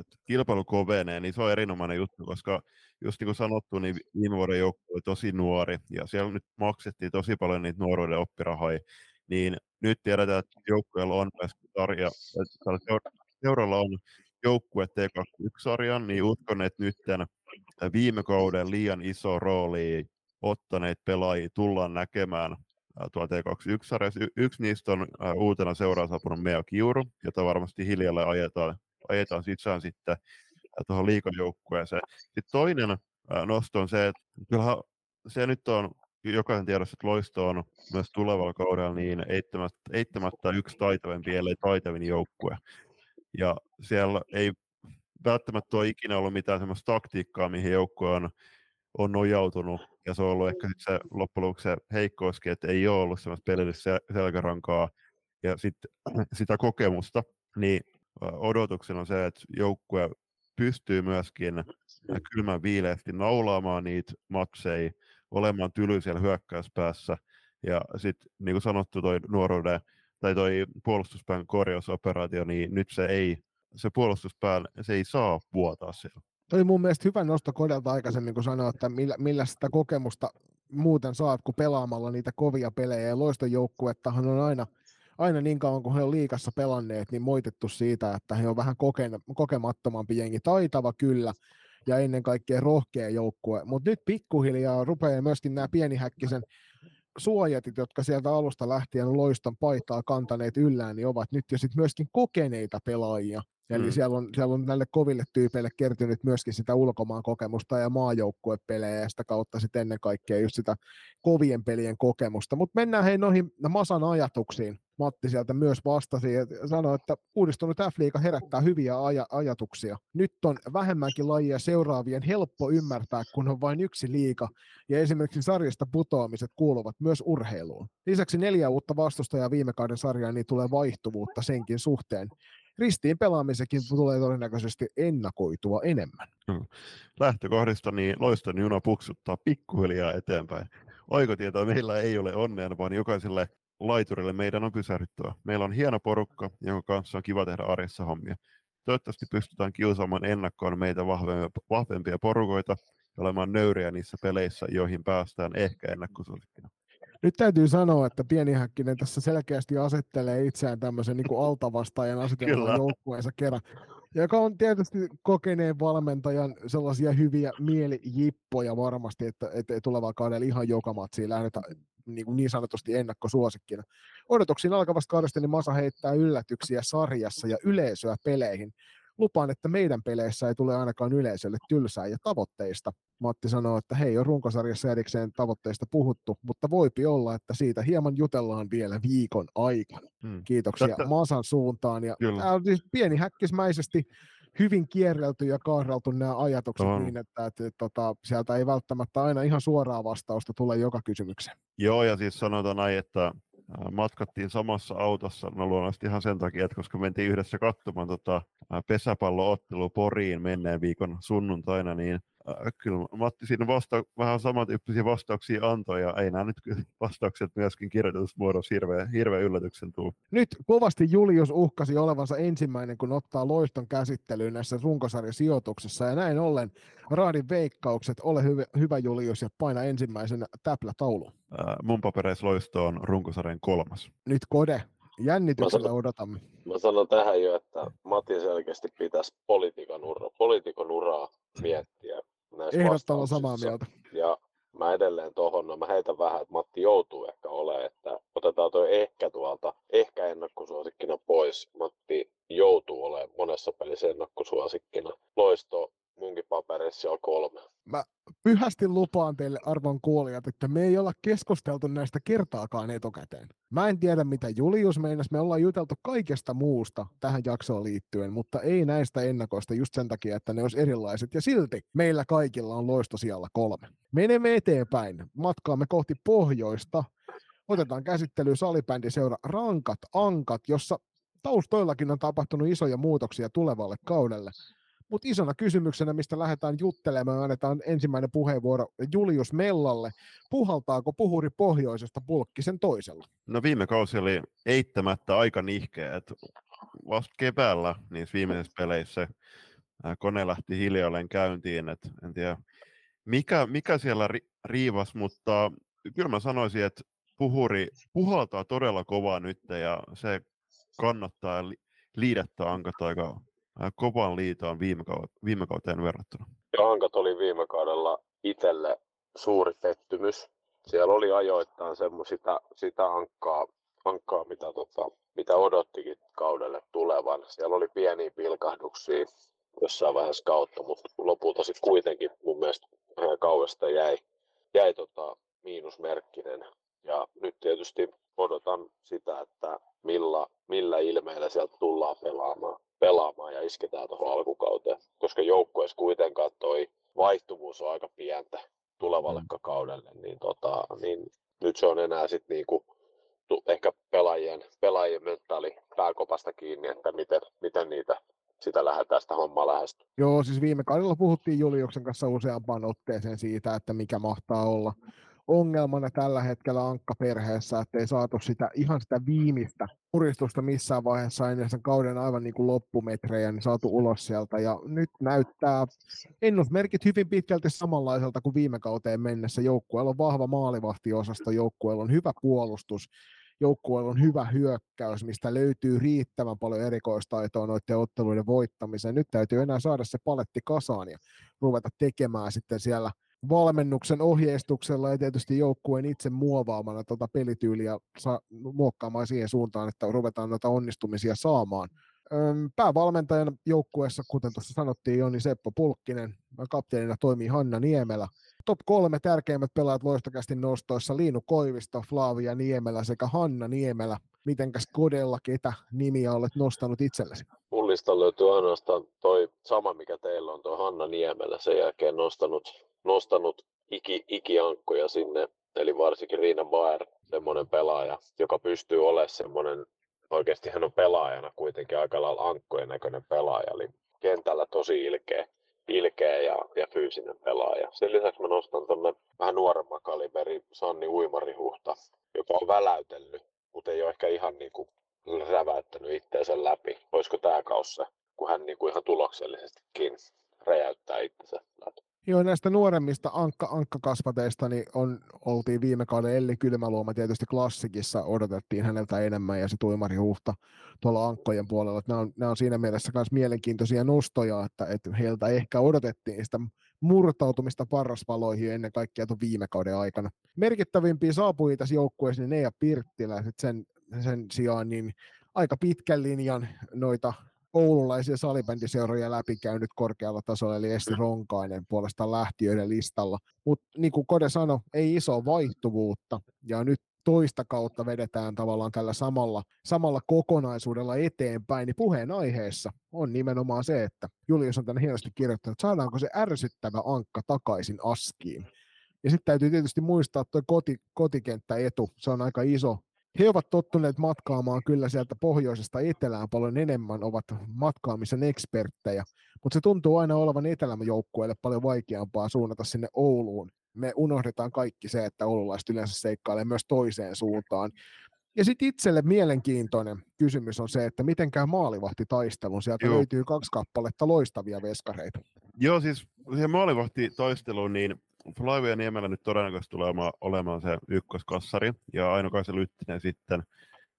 että kilpailu kovenee, niin se on erinomainen juttu, koska just niin kuin sanottu, niin viime vuoden joukko oli tosi nuori, ja siellä nyt maksettiin tosi paljon niitä nuoruuden oppirahoja, niin nyt tiedetään, että joukkueella on myös sarja, että seuralla on joukkue T21-sarjan, niin uskon, että nyt viime kauden liian iso rooli ottaneet pelaajia tullaan näkemään tuolla T21-sarjassa. Y- yksi niistä on uutena seuraan saapunut Meo Kiuru, jota varmasti hiljalle ajetaan, ajetaan sisään sitten tuohon liikajoukkueeseen. Sitten toinen nosto on se, että kyllähän se nyt on jokaisen tiedossa, että Loisto on myös tulevalla kaudella niin eittämättä, eittämättä yksi taitavampi, ellei taitavin joukkue. Ja siellä ei välttämättä ole ikinä ollut mitään sellaista taktiikkaa, mihin joukkue on, on nojautunut. Ja se on ollut ehkä se loppujen lopuksi se heikkouskin, että ei ole ollut sellaista pelillistä selkärankaa ja sit, sitä kokemusta. Niin odotuksena on se, että joukkue pystyy myöskin kylmän viileästi naulaamaan niitä matseja, olemaan tyly siellä hyökkäyspäässä. Ja sitten niin kuin sanottu, toi nuoruuden tai toi puolustuspään korjausoperaatio, niin nyt se ei, se puolustuspään, se ei saa vuotaa siellä. Oli mun mielestä hyvä nosto Kodelta aikaisemmin, kun sanoi, että millä, millä sitä kokemusta muuten saat, kun pelaamalla niitä kovia pelejä. Ja loiston joukkuettahan on aina, aina niin kauan, kun he on liikassa pelanneet, niin moitettu siitä, että he on vähän koke, kokemattomampi jengi. Taitava kyllä, ja ennen kaikkea rohkea joukkue. Mutta nyt pikkuhiljaa rupeaa myöskin nämä pienihäkkisen suojatit, jotka sieltä alusta lähtien loiston paitaa kantaneet yllään, niin ovat nyt jo sitten myöskin kokeneita pelaajia. Eli mm. siellä, on, siellä on näille koville tyypeille kertynyt myöskin sitä ulkomaan kokemusta ja maajoukkuepelejä ja sitä kautta sitten ennen kaikkea just sitä kovien pelien kokemusta. Mutta mennään hei noihin Masan ajatuksiin. Matti sieltä myös vastasi ja sanoi, että uudistunut F-liiga herättää hyviä aj- ajatuksia. Nyt on vähemmänkin lajia seuraavien helppo ymmärtää, kun on vain yksi liiga, ja esimerkiksi sarjasta putoamiset kuuluvat myös urheiluun. Lisäksi neljä uutta vastustajaa viime kauden sarjaan, niin tulee vaihtuvuutta senkin suhteen. Ristiin pelaamisekin tulee todennäköisesti ennakoitua enemmän. Hmm. Lähtökohdista niin loiston juna puksuttaa pikkuhiljaa eteenpäin. Oikotietoa meillä ei ole onnea, vaan jokaiselle laiturille meidän on pysähdyttävä. Meillä on hieno porukka, jonka kanssa on kiva tehdä arjessa hommia. Toivottavasti pystytään kiusaamaan ennakkoon meitä vahvempia, vahvempia porukoita ja olemaan nöyriä niissä peleissä, joihin päästään ehkä ennakkosuosikkina. Nyt täytyy sanoa, että Pieni Häkkinen tässä selkeästi asettelee itseään tämmöisen niin altavastaajan asetelman joukkueensa kerran, joka on tietysti kokeneen valmentajan sellaisia hyviä mielijippoja varmasti, että, että tulevalla kaudella ihan joka matsiin lähdetään niin, kuin niin sanotusti ennakkosuosikkina. Odotuksiin alkavasta kaudesta niin Masa heittää yllätyksiä sarjassa ja yleisöä peleihin. Lupaan, että meidän peleissä ei tule ainakaan yleisölle tylsää ja tavoitteista. Matti sanoo, että hei, on runkosarjassa erikseen tavoitteista puhuttu, mutta voipi olla, että siitä hieman jutellaan vielä viikon aikana. Hmm. Kiitoksia Tätä... Masan suuntaan. Ja, ää, siis pieni häkkismäisesti hyvin kierrelty ja kaarreltu nämä ajatukset on. niin, että, että, että tota, sieltä ei välttämättä aina ihan suoraa vastausta tule joka kysymykseen. Joo, ja siis sanotaan näin, että matkattiin samassa autossa, no luonnollisesti ihan sen takia, että koska mentiin yhdessä katsomaan tota pesäpalloottelu Poriin menneen viikon sunnuntaina, niin kyllä Matti siinä vasta, vähän samantyyppisiä vastauksia antoi, ja ei nämä nyt vastaukset myöskin kirjoitusmuodossa hirveän, hirveän yllätyksen tuu. Nyt kovasti Julius uhkasi olevansa ensimmäinen, kun ottaa loiston käsittelyyn näissä runkosarjasijoituksissa, ja näin ollen raadin veikkaukset, ole hyvä, hyvä Julius, ja paina ensimmäisen täplätaulu. Äh, mun papereissa loisto on runkosarjan kolmas. Nyt Kode, Jännityksellä sanon, odotamme. Mä sanon tähän jo, että Matti selkeästi pitäisi poliitikon, ura, poliitikon uraa miettiä Ehdottoman samaa mieltä. Ja mä edelleen tuohon, no mä heitän vähän, että Matti joutuu ehkä olemaan, että otetaan tuo ehkä tuolta, ehkä ennakkosuosikkina pois. Matti joutuu olemaan monessa pelissä ennakkosuosikkina. Loisto munkin paperissa on kolme. Mä pyhästi lupaan teille arvon kuulijat, että me ei olla keskusteltu näistä kertaakaan etukäteen. Mä en tiedä, mitä Julius meinas. Me ollaan juteltu kaikesta muusta tähän jaksoon liittyen, mutta ei näistä ennakoista just sen takia, että ne olisi erilaiset. Ja silti meillä kaikilla on loisto siellä kolme. Menemme eteenpäin. Matkaamme kohti pohjoista. Otetaan käsittelyyn salibändiseura Rankat Ankat, jossa taustoillakin on tapahtunut isoja muutoksia tulevalle kaudelle. Mutta isona kysymyksenä, mistä lähdetään juttelemaan, annetaan ensimmäinen puheenvuoro Julius Mellalle. Puhaltaako puhuri pohjoisesta pulkkisen toisella? No viime kausi oli eittämättä aika nihkeä. että vasta keväällä niissä viimeisissä peleissä kone lähti hiljalleen käyntiin. Et en tiedä, mikä, mikä siellä ri, riivas, mutta kyllä mä sanoisin, että puhuri puhaltaa todella kovaa nyt ja se kannattaa liidättää ankat aika kovan liitoon viime, viime kauteen verrattuna? Ja Ankat oli viime kaudella itselle suuri pettymys. Siellä oli ajoittain semmoista sitä ankkaa, ankkaa mitä, tota, mitä odottikin kaudelle tulevan. Siellä oli pieniä pilkahduksia jossain vaiheessa kautta, mutta lopulta sitten kuitenkin mun mielestä kauesta jäi, jäi tota miinusmerkkinen. Ja nyt tietysti odotan sitä, että millä, millä ilmeillä sieltä tullaan pelaamaan, pelaamaan ja isketään tuohon alkukauteen. Koska joukkueessa kuitenkaan toi vaihtuvuus on aika pientä tulevalle mm. kaudelle, niin, tota, niin nyt se on enää sitten niinku, ehkä pelaajien, pelaajien mentaali pääkopasta kiinni, että miten, miten niitä sitä lähdetään sitä hommaa lähestyä. Joo, siis viime kaudella puhuttiin Juliuksen kanssa useampaan otteeseen siitä, että mikä mahtaa olla ongelmana tällä hetkellä Ankka-perheessä, että ei saatu sitä, ihan sitä viimeistä puristusta missään vaiheessa ennen sen kauden aivan niin kuin loppumetrejä, niin saatu ulos sieltä. Ja nyt näyttää ennusmerkit hyvin pitkälti samanlaiselta kuin viime kauteen mennessä. Joukkueella on vahva maalivahtiosasto, joukkueella on hyvä puolustus, joukkueella on hyvä hyökkäys, mistä löytyy riittävän paljon erikoistaitoa noiden otteluiden voittamiseen. Nyt täytyy enää saada se paletti kasaan ja ruveta tekemään sitten siellä valmennuksen ohjeistuksella ja tietysti joukkueen itse muovaamana tuota pelityyliä sa- muokkaamaan siihen suuntaan, että ruvetaan noita onnistumisia saamaan. Päävalmentajan joukkueessa, kuten tuossa sanottiin, Joni Seppo Pulkkinen, kapteenina toimii Hanna Niemelä. Top kolme tärkeimmät pelaajat loistokästi nostoissa, Liinu Koivisto, Flavia Niemelä sekä Hanna Niemelä. Mitenkäs Kodella, ketä nimiä olet nostanut itsellesi? Mullista löytyy ainoastaan toi sama, mikä teillä on, tuo Hanna Niemelä. Sen jälkeen nostanut nostanut iki, ikiankkoja sinne, eli varsinkin Riina Baer, semmoinen pelaaja, joka pystyy olemaan semmoinen, oikeasti hän on pelaajana kuitenkin aika lailla ankkojen näköinen pelaaja, eli kentällä tosi ilkeä, ilkeä ja, ja fyysinen pelaaja. Sen lisäksi mä nostan tuonne vähän nuoremman kaliberi Sanni Uimarihuhta, joka on väläytellyt, mutta ei ole ehkä ihan niin kuin räväyttänyt itseensä läpi. Olisiko tämä kaussa, kun hän niin kuin ihan tuloksellisestikin räjäyttää itsensä läpi. Joo, näistä nuoremmista ankka, ankkakasvateista niin on, oltiin viime kauden Elli Kylmäluoma tietysti klassikissa, odotettiin häneltä enemmän ja se Tuimari Huhta tuolla ankkojen puolella. Nämä, on, nämä on siinä mielessä myös mielenkiintoisia nostoja, että, että heiltä ehkä odotettiin sitä murtautumista parraspaloihin ennen kaikkea tuon viime kauden aikana. Merkittävimpiä saapui tässä joukkueessa niin Neija Pirttilä, sen, sen sijaan niin aika pitkän linjan noita oululaisia salibändiseuroja läpikäynyt korkealla tasolla, eli Esti Ronkainen puolestaan lähtiöiden listalla. Mutta niin kuin Kode sanoi, ei iso vaihtuvuutta, ja nyt toista kautta vedetään tavallaan tällä samalla, samalla kokonaisuudella eteenpäin, niin puheenaiheessa on nimenomaan se, että Julius on tänne hienosti kirjoittanut, että saadaanko se ärsyttävä ankka takaisin askiin. Ja sitten täytyy tietysti muistaa tuo koti, kotikenttäetu, se on aika iso, he ovat tottuneet matkaamaan kyllä sieltä pohjoisesta etelään paljon enemmän, ovat matkaamisen eksperttejä, mutta se tuntuu aina olevan etelämäjoukkueelle paljon vaikeampaa suunnata sinne Ouluun. Me unohdetaan kaikki se, että oululaiset yleensä seikkailee myös toiseen suuntaan. Ja sitten itselle mielenkiintoinen kysymys on se, että miten käy maalivahtitaistelun. Sieltä Joo. löytyy kaksi kappaletta loistavia veskareita. Joo, siis siihen maalivahtitaisteluun, niin Flavia Niemellä nyt todennäköisesti tulee olemaan se ykköskassari, ja Aino Kaisa Lyttinen sitten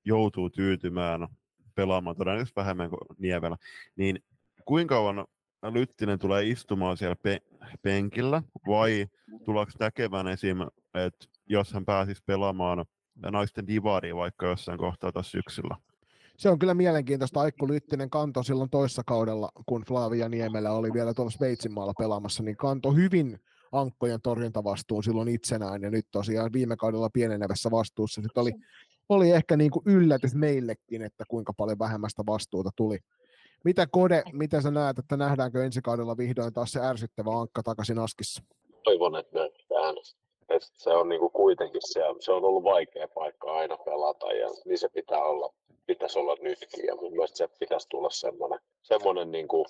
joutuu tyytymään pelaamaan todennäköisesti vähemmän kuin Niemelä. Niin kuinka kauan Lyttinen tulee istumaan siellä pe- penkillä, vai tuleeko näkemään esim. että jos hän pääsisi pelaamaan naisten divaria vaikka jossain kohtaa tässä syksyllä? Se on kyllä mielenkiintoista. Aikku Lyttinen kanto silloin toissa kaudella, kun Flavia Niemelä oli vielä tuolla Sveitsin maalla pelaamassa, niin kanto hyvin ankkojen torjuntavastuun silloin itsenään, ja nyt tosiaan viime kaudella pienenevässä vastuussa. Sitten oli, oli ehkä niin kuin yllätys meillekin, että kuinka paljon vähemmästä vastuuta tuli. Mitä Kode, mitä sä näet, että nähdäänkö ensi kaudella vihdoin taas se ärsyttävä ankka takaisin askissa? Toivon, että nähdään. Et se on niinku kuitenkin se, se on ollut vaikea paikka aina pelata ja niin se pitää olla, pitäisi olla nytkin ja mun mielestä se pitäisi tulla semmoinen, semmoinen niinku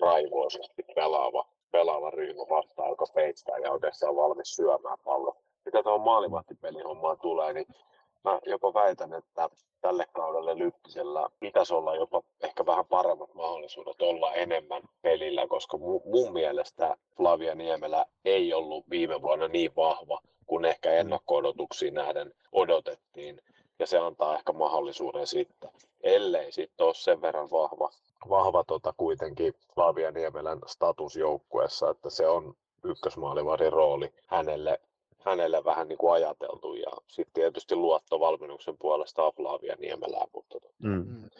raivoisesti pelaava pelaava ryhmä vastaan, joka peittää ja oikeastaan on valmis syömään pallo. Mitä tuohon maalivahtipelihommaan tulee, niin mä jopa väitän, että tälle kaudelle Lyttisellä pitäisi olla jopa ehkä vähän paremmat mahdollisuudet olla enemmän pelillä, koska mun mielestä Flavia Niemelä ei ollut viime vuonna niin vahva kuin ehkä ennakko-odotuksiin nähden odotettiin. ja se antaa ehkä mahdollisuuden sitten, ellei sitten ole sen verran vahva, vahva tota kuitenkin Flavia Niemelän statusjoukkueessa, että se on ykkösmaalivahdin rooli hänelle, hänelle vähän niin kuin ajateltu ja sitten tietysti luotto valmennuksen puolesta Flavia Niemelään, mutta tota, Mm. Mm.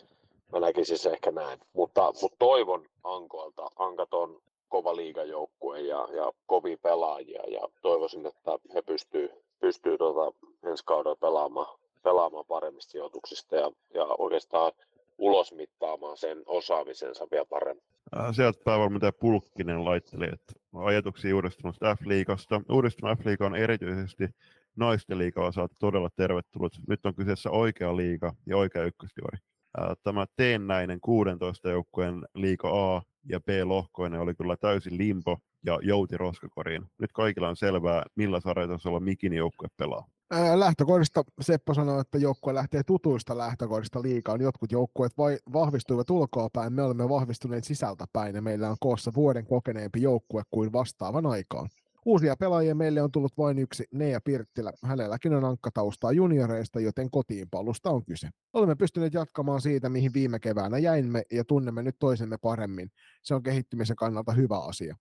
mä näkisin se ehkä näin. Mutta, mutta toivon Ankoilta, Ankat on kova liigajoukkue ja, ja kovia pelaajia ja toivoisin, että he pystyy, pystyy tota ensi kaudella pelaamaan, pelaamaan paremmista sijoituksista ja, ja oikeastaan ulosmittaamaan sen osaamisensa vielä paremmin. Sieltä päävalmentaja Pulkkinen laitteli, että ajatuksia uudistuneesta F-liigasta. Uudistunut F-liiga on erityisesti naisten liigaa osalta todella tervetullut. Nyt on kyseessä oikea liiga ja oikea ykkösdivari. Äh, Tämä teennäinen 16 joukkueen liiga A ja B-lohkoinen oli kyllä täysin limpo ja jouti roskakoriin. Nyt kaikilla on selvää, millä sarjatasolla mikin joukkue pelaa. Lähtökohdista Seppo sanoi, että joukkue lähtee tutuista lähtökohdista liikaan. Jotkut joukkueet vahvistuivat ulkoapäin, me olemme vahvistuneet sisältäpäin ja meillä on koossa vuoden kokeneempi joukkue kuin vastaavan aikaan. Uusia pelaajia meille on tullut vain yksi, Nea Pirttilä. Hänelläkin on ankkataustaa junioreista, joten kotiinpalusta on kyse. Olemme pystyneet jatkamaan siitä, mihin viime keväänä jäimme ja tunnemme nyt toisemme paremmin. Se on kehittymisen kannalta hyvä asia.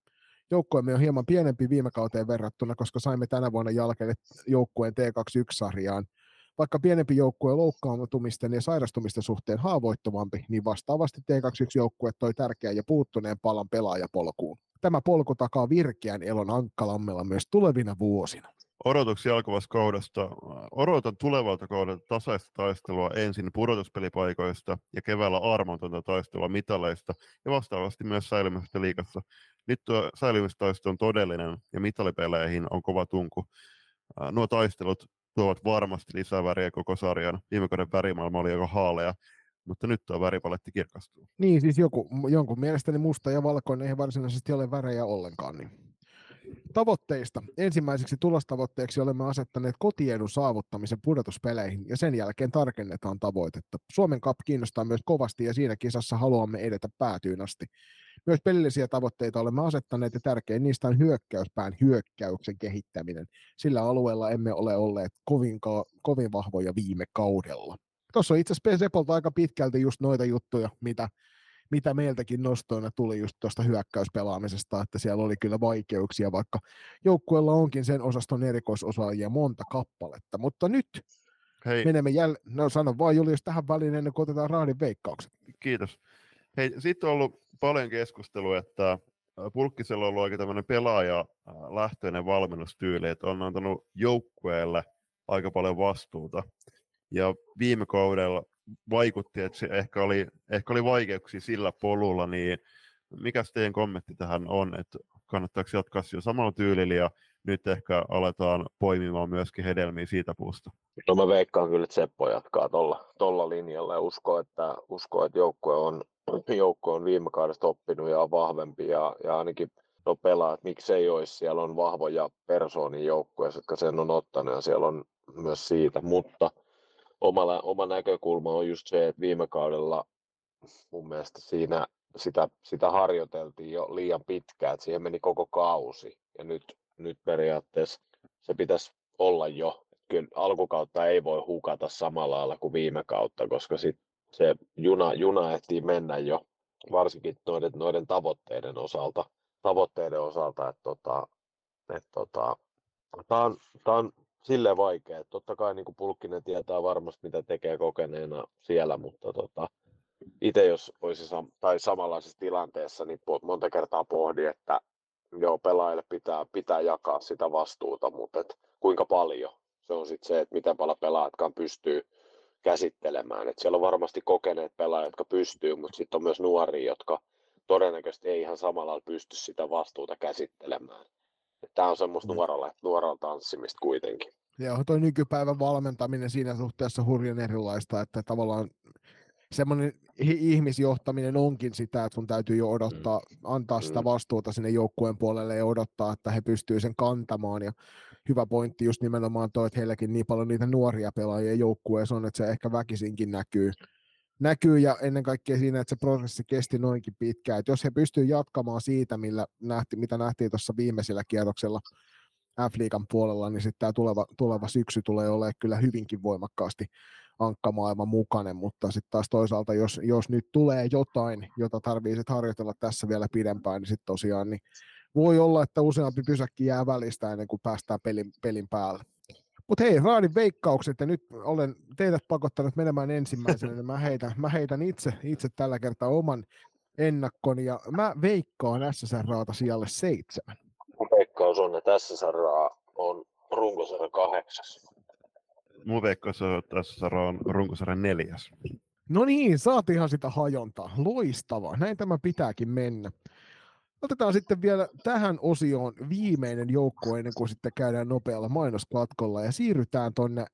Joukkueemme on hieman pienempi viime kauteen verrattuna, koska saimme tänä vuonna jälkeen joukkueen T21-sarjaan. Vaikka pienempi joukkue loukkaantumisten ja sairastumisten suhteen haavoittuvampi, niin vastaavasti T21-joukkue toi tärkeän ja puuttuneen palan pelaajapolkuun. Tämä polku takaa virkeän elon Ankkalammella myös tulevina vuosina. Odotuksia alkavasta kaudesta. Odotan tulevalta kaudelta tasaista taistelua ensin pudotuspelipaikoista ja keväällä armotonta taistelua mitaleista ja vastaavasti myös säilymästä liikassa. Nyt tuo säilymistaistelu on todellinen ja mitalipeleihin on kova tunku. Nuo taistelut tuovat varmasti lisää väriä koko sarjan. Viime kauden värimaailma oli aika haalea, mutta nyt tuo väripaletti kirkastuu. Niin, siis joku, jonkun mielestäni musta ja valkoinen ei varsinaisesti ole värejä ollenkaan. Niin. Tavoitteista. Ensimmäiseksi tulostavoitteeksi olemme asettaneet kotiedun saavuttamisen pudotuspeleihin ja sen jälkeen tarkennetaan tavoitetta. Suomen Cup kiinnostaa myös kovasti ja siinä kisassa haluamme edetä päätyyn asti. Myös pelillisiä tavoitteita olemme asettaneet ja tärkein niistä on hyökkäyspään hyökkäyksen kehittäminen. Sillä alueella emme ole olleet kovin, ka- kovin vahvoja viime kaudella. Tuossa on itse asiassa Sepolta aika pitkälti just noita juttuja, mitä, mitä meiltäkin nostoina tuli just tuosta hyökkäyspelaamisesta, että siellä oli kyllä vaikeuksia, vaikka joukkueella onkin sen osaston erikoisosaajia monta kappaletta. Mutta nyt Hei, menemme jälleen, no sano vaan Julius tähän väliin ennen kuin otetaan raadin veikkaukset. Kiitos. Hei, sitten on ollut paljon keskustelua, että Pulkkisella on ollut aika tämmöinen pelaaja-lähtöinen valmennustyyli, että on antanut joukkueelle aika paljon vastuuta. Ja viime kaudella vaikutti, että se ehkä oli, ehkä oli vaikeuksia sillä polulla, niin mikä teidän kommentti tähän on, että kannattaako jatkaa sillä samalla tyylillä ja nyt ehkä aletaan poimimaan myöskin hedelmiä siitä puusta? No mä veikkaan kyllä, että Seppo jatkaa tolla, tolla linjalla. Ja uskoo, että, uskoo, että joukkue on, joukkue on viime kaudesta oppinut ja on vahvempi ja, ja ainakin no pelaat, miksei olisi, siellä on vahvoja persoonia joukkueessa, jotka sen on ottanut ja siellä on myös siitä, mutta omalla, oma näkökulma on just se, että viime kaudella mun mielestä siinä sitä, sitä harjoiteltiin jo liian pitkään, että siihen meni koko kausi. Ja nyt, nyt periaatteessa se pitäisi olla jo. Kyllä alkukautta ei voi hukata samalla lailla kuin viime kautta, koska sit se juna, juna ehtii mennä jo, varsinkin noiden, noiden tavoitteiden osalta, tavoitteiden osalta että tota, et tota, tämä on, tää on silleen vaikea, että totta kai niin Pulkkinen tietää varmasti mitä tekee kokeneena siellä, mutta tota, itse jos olisi sam- tai samanlaisessa tilanteessa, niin monta kertaa pohdin, että joo, pelaajille pitää, pitää jakaa sitä vastuuta, mutta et kuinka paljon, se on sitten se, että miten paljon pelaajatkaan pystyy käsittelemään. Et siellä on varmasti kokeneet pelaajat, jotka pystyy, mutta sitten on myös nuoria, jotka todennäköisesti ei ihan samalla pysty sitä vastuuta käsittelemään. Tämä on semmoista Mm. nuoralla, nuoralla tanssimista kuitenkin. Ja tuo nykypäivän valmentaminen siinä suhteessa hurjan erilaista, että tavallaan semmoinen ihmisjohtaminen onkin sitä, että sun täytyy jo odottaa, antaa sitä Mm. vastuuta sinne joukkueen puolelle ja odottaa, että he pystyy sen kantamaan. Ja hyvä pointti just nimenomaan tuo, että heilläkin niin paljon niitä nuoria pelaajia joukkueessa on, että se ehkä väkisinkin näkyy. Näkyy ja ennen kaikkea siinä, että se prosessi kesti noinkin pitkään. Että jos he pystyvät jatkamaan siitä, millä nähti, mitä nähtiin tuossa viimeisellä kierroksella F-liigan puolella, niin sitten tämä tuleva, tuleva syksy tulee olemaan kyllä hyvinkin voimakkaasti ankkamaailman mukainen, mutta sitten taas toisaalta, jos, jos nyt tulee jotain, jota tarvii harjoitella tässä vielä pidempään, niin sitten tosiaan niin voi olla, että useampi pysäkki jää välistä ennen kuin päästään pelin, pelin päälle. Mutta hei, Raadin veikkaukset, ja nyt olen teidät pakottanut menemään ensimmäisenä, niin mä heitän, mä heitän itse, itse tällä kertaa oman ennakkon, ja mä veikkaan SSR-raata sijalle seitsemän. Veikkaus on, että SSR on runkosarja kahdeksas. Mun veikkaus on, että SSR on runkosarja neljäs. No niin, saat ihan sitä hajontaa. Loistavaa. Näin tämä pitääkin mennä. Otetaan sitten vielä tähän osioon viimeinen joukko ennen kuin sitten käydään nopealla mainoskatkolla ja siirrytään tonne,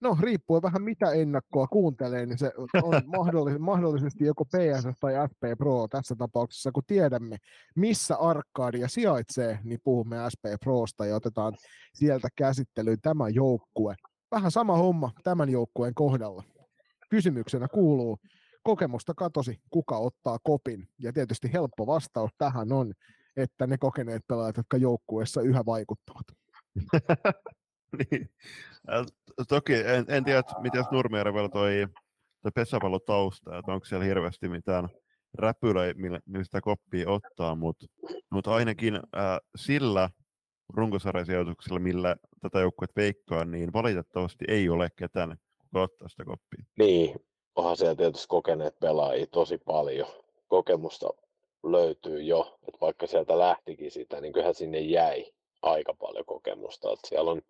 no riippuen vähän mitä ennakkoa kuuntelee, niin se on mahdollis- mahdollisesti joko PS tai SP Pro tässä tapauksessa, kun tiedämme missä Arkadia sijaitsee, niin puhumme SP Prosta ja otetaan sieltä käsittelyyn tämä joukkue. Vähän sama homma tämän joukkueen kohdalla. Kysymyksenä kuuluu, kokemusta katosi, kuka ottaa kopin. Ja tietysti helppo vastaus tähän on, että ne kokeneet pelaajat, jotka joukkueessa yhä vaikuttavat. niin. Toki en, en tiedä, miten Nurmijärvellä toi, toi pesäpallotausta, että onko siellä hirveästi mitään räpylöi, mistä koppia ottaa, mutta mut ainakin äh, sillä runkosarjasijoituksella, millä tätä joukkuetta veikkaa, niin valitettavasti ei ole ketään, kuka ottaa sitä koppia. Niin, onhan siellä tietysti kokeneet pelaajia tosi paljon. Kokemusta löytyy jo, että vaikka sieltä lähtikin sitä, niin kyllähän sinne jäi aika paljon kokemusta. Että siellä on,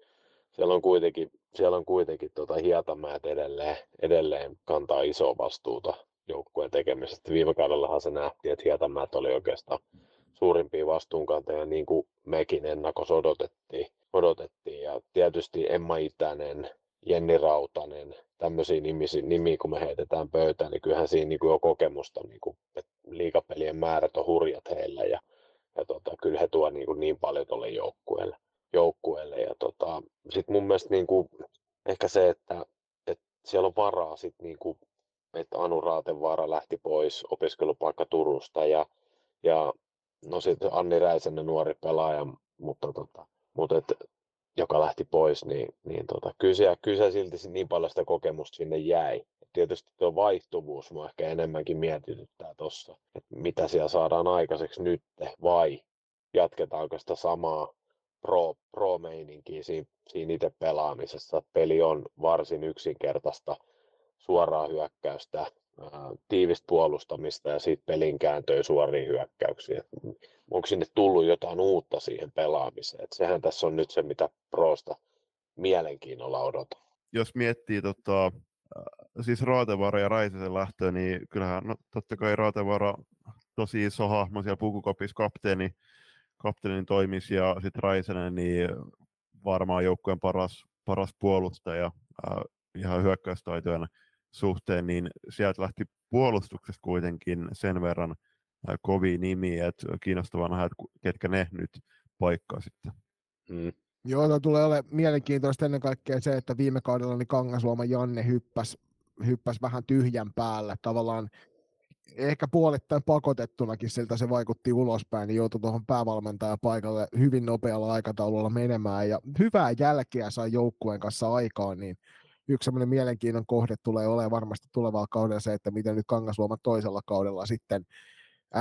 siellä on kuitenkin, siellä on kuitenkin tuota Hietamäät edelleen, edelleen kantaa isoa vastuuta joukkueen tekemisestä. Viime kaudellahan se nähtiin, että Hietamäät oli oikeastaan suurimpia vastuunkantajia, niin kuin mekin ennakossa odotettiin. odotettiin. Ja tietysti Emma Itänen, Jenni Rautanen, tämmöisiä nimisiä, nimiä, kun me heitetään pöytään, niin kyllähän siinä niin kuin jo kokemusta, niin kuin, että liikapelien määrät on hurjat heillä ja, ja tota, kyllä he tuovat niin, kuin niin paljon tuolle joukkueelle. joukkueelle. Ja tota, sitten mun mielestä niin kuin, ehkä se, että, että siellä on varaa sit niin kuin, että Anu Raatevaara lähti pois opiskelupaikka Turusta ja, ja no sitten Anni Räisänen nuori pelaaja, mutta, tota, mutta et, joka lähti pois, niin, niin tota, kyllä, siellä, kyllä silti niin paljon sitä kokemusta sinne jäi. Tietysti tuo vaihtuvuus mua ehkä enemmänkin mietityttää tuossa, että mitä siellä saadaan aikaiseksi nyt vai jatketaanko sitä samaa pro, pro-meininkiä siinä, siinä itse pelaamisessa. Peli on varsin yksinkertaista, suoraa hyökkäystä, tiivistä puolustamista ja siitä pelin kääntöä suoriin hyökkäyksiin. Onko sinne tullut jotain uutta siihen pelaamiseen? Et sehän tässä on nyt se, mitä Prosta mielenkiinnolla odotan. Jos miettii tota, siis Raatevaara ja Raisisen lähtöä, niin kyllähän no, totta kai Raatevaara tosi iso hahmo siellä pukukopissa kapteeni, kapteenin toimisi ja sitten Raisenen niin varmaan joukkueen paras, paras puolustaja ihan hyökkäystaitojen suhteen, niin sieltä lähti puolustuksesta kuitenkin sen verran kovi nimi, että kiinnostavaa nähdä, että ketkä ne nyt paikkaa sitten. Mm. Joo, tämä tulee olemaan mielenkiintoista ennen kaikkea se, että viime kaudella niin Kangasluoma Janne hyppäsi hyppäs vähän tyhjän päällä. Tavallaan ehkä puolittain pakotettunakin siltä se vaikutti ulospäin, niin joutui tuohon päävalmentajan paikalle hyvin nopealla aikataululla menemään. Ja hyvää jälkeä sai joukkueen kanssa aikaan, niin yksi mielenkiinnon kohde tulee olemaan varmasti tulevalla kaudella se, että miten nyt Kangasluoman toisella kaudella sitten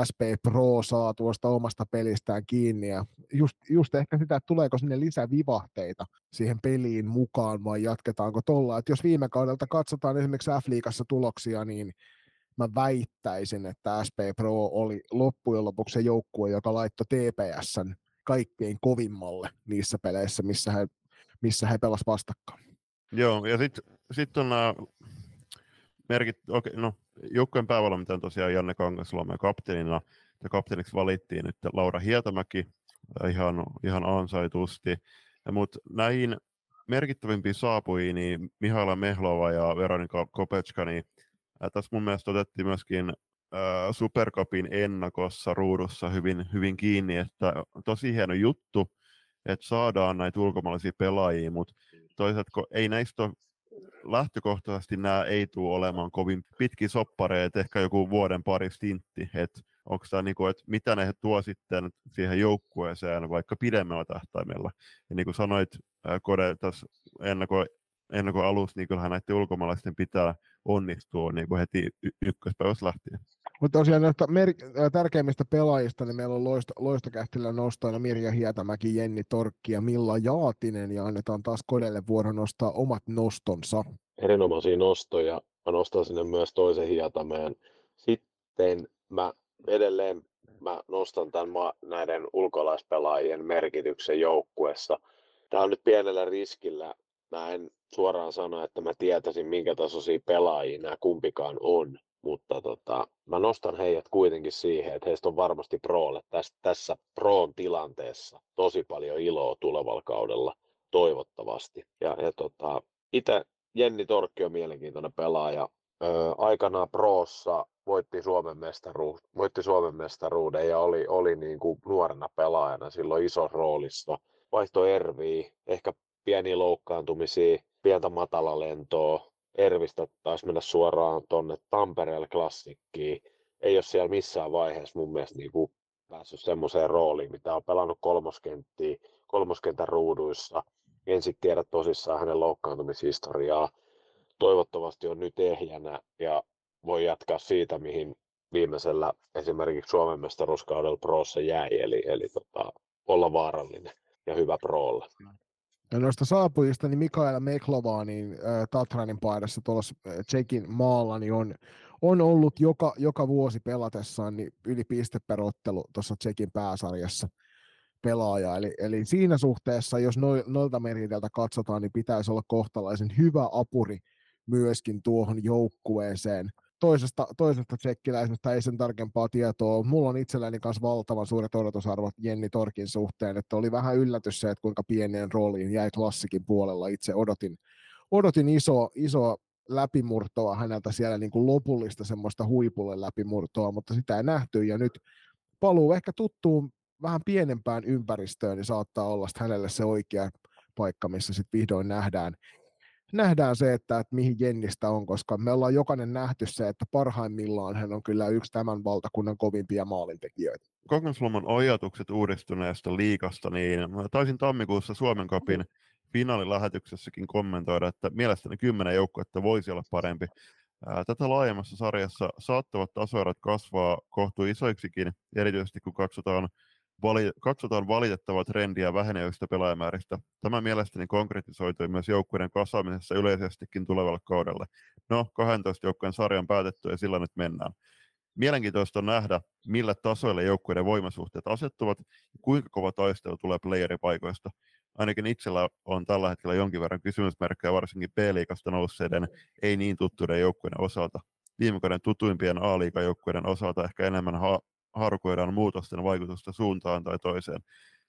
SP Pro saa tuosta omasta pelistään kiinni ja just, just ehkä sitä, että tuleeko sinne lisää vivahteita siihen peliin mukaan vai jatketaanko tuolla. Että jos viime kaudelta katsotaan esimerkiksi F-liigassa tuloksia, niin mä väittäisin, että SP Pro oli loppujen lopuksi se joukkue, joka laittoi TPSn kaikkein kovimmalle niissä peleissä, missä he, missä he pelasivat vastakkain. Joo, ja sitten sit on nämä merkit, okay, no, joukkojen päävalmentaja on tosiaan Janne Kangasluoma ja kapteenina, ja kapteeniksi valittiin nyt Laura Hietamäki ihan, ihan ansaitusti. Mutta näihin merkittävimpiin saapujiin, niin Mihaila Mehlova ja Veronika Kopechka, niin tässä mun mielestä otettiin myöskin äh, Supercupin ennakossa ruudussa hyvin, hyvin kiinni, että tosi hieno juttu, että saadaan näitä ulkomaalaisia pelaajia, mutta toisaalta kun ei näistä ole lähtökohtaisesti nämä ei tule olemaan kovin pitki soppareet, ehkä joku vuoden pari stintti, että onko tämä niinku, että mitä ne tuo sitten siihen joukkueeseen vaikka pidemmällä tähtäimellä. Ja niin kuin sanoit, Kode tässä ennakoi ennen kuin alussa, niin kyllähän näiden ulkomaalaisten pitää onnistua niin kuin heti y- ykköspäivässä lähtien. Mutta tosiaan näistä mer- tärkeimmistä pelaajista, niin meillä on loisto, loistokähtilä nostoina Mirja Hietämäki, Jenni Torkki ja Milla Jaatinen, ja annetaan taas Kodelle vuoro nostaa omat nostonsa. Erinomaisia nostoja. Mä nostan sinne myös toisen Hietameen. Sitten mä edelleen mä nostan tämän ma- näiden ulkolaispelaajien merkityksen joukkuessa. Tämä on nyt pienellä riskillä. Mä en suoraan sano, että mä tietäisin, minkä tasoisia pelaajia nämä kumpikaan on mutta tota, mä nostan heidät kuitenkin siihen, että heistä on varmasti Prolle tässä, tässä Proon tilanteessa tosi paljon iloa tulevalla kaudella toivottavasti. Ja, ja tota, itse Jenni Torkki on mielenkiintoinen pelaaja. Öö, aikanaan Proossa voitti Suomen, mestaruus, voitti Suomen mestaruuden ja oli, oli niin kuin nuorena pelaajana silloin isossa roolissa. Vaihto Erviä, ehkä pieniä loukkaantumisia, pientä matalalentoa, Ervistä taisi mennä suoraan tuonne Tampereelle klassikkiin. Ei ole siellä missään vaiheessa mun mielestä niin kuin päässyt semmoiseen rooliin, mitä on pelannut kolmoskenttiä, kolmoskentän ruuduissa. En sitten tiedä tosissaan hänen loukkaantumishistoriaa. Toivottavasti on nyt ehjänä ja voi jatkaa siitä, mihin viimeisellä esimerkiksi Suomen mestaruuskaudella Proossa jäi, eli, eli tota, olla vaarallinen ja hyvä Proolla. Ja noista saapujista, niin Mikaela Meklova, niin äh, Tatranin paidassa tuolla Tsekin maalla, niin on, on ollut joka, joka vuosi pelatessaan niin yli piste per ottelu tuossa Tsekin pääsarjassa pelaaja. Eli, eli siinä suhteessa, jos no, noilta meriteiltä katsotaan, niin pitäisi olla kohtalaisen hyvä apuri myöskin tuohon joukkueeseen toisesta, toisesta tsekkiläisestä ei sen tarkempaa tietoa. Mulla on itselläni myös valtavan suuret odotusarvot Jenni Torkin suhteen, että oli vähän yllätys se, että kuinka pieneen rooliin jäi klassikin puolella. Itse odotin, odotin iso, isoa läpimurtoa häneltä siellä niin kuin lopullista semmoista huipulle läpimurtoa, mutta sitä ei nähty ja nyt paluu ehkä tuttuun vähän pienempään ympäristöön, niin saattaa olla hänelle se oikea paikka, missä sitten vihdoin nähdään nähdään se, että, että mihin Jennistä on, koska me ollaan jokainen nähty se, että parhaimmillaan hän on kyllä yksi tämän valtakunnan kovimpia maalintekijöitä. Kokemukselman ajatukset uudistuneesta liikasta, niin taisin tammikuussa Suomen kapin finaalilähetyksessäkin kommentoida, että mielestäni kymmenen joukkuetta voisi olla parempi. Tätä laajemmassa sarjassa saattavat tasoerot kasvaa kohtuu isoiksikin, erityisesti kun katsotaan vali, katsotaan valitettavaa trendiä vähenevistä pelaajamääristä. Tämä mielestäni konkretisoitui myös joukkueiden kasaamisessa yleisestikin tulevalle kaudelle. No, 12 joukkueen sarja on päätetty ja sillä nyt mennään. Mielenkiintoista on nähdä, millä tasoille joukkueiden voimasuhteet asettuvat ja kuinka kova taistelu tulee playeripaikoista. Ainakin itsellä on tällä hetkellä jonkin verran kysymysmerkkejä varsinkin B-liikasta nousseiden ei niin tuttuiden joukkueiden osalta. Viime kauden tutuimpien A-liigajoukkueiden osalta ehkä enemmän ha- harukoidaan muutosten vaikutusta suuntaan tai toiseen.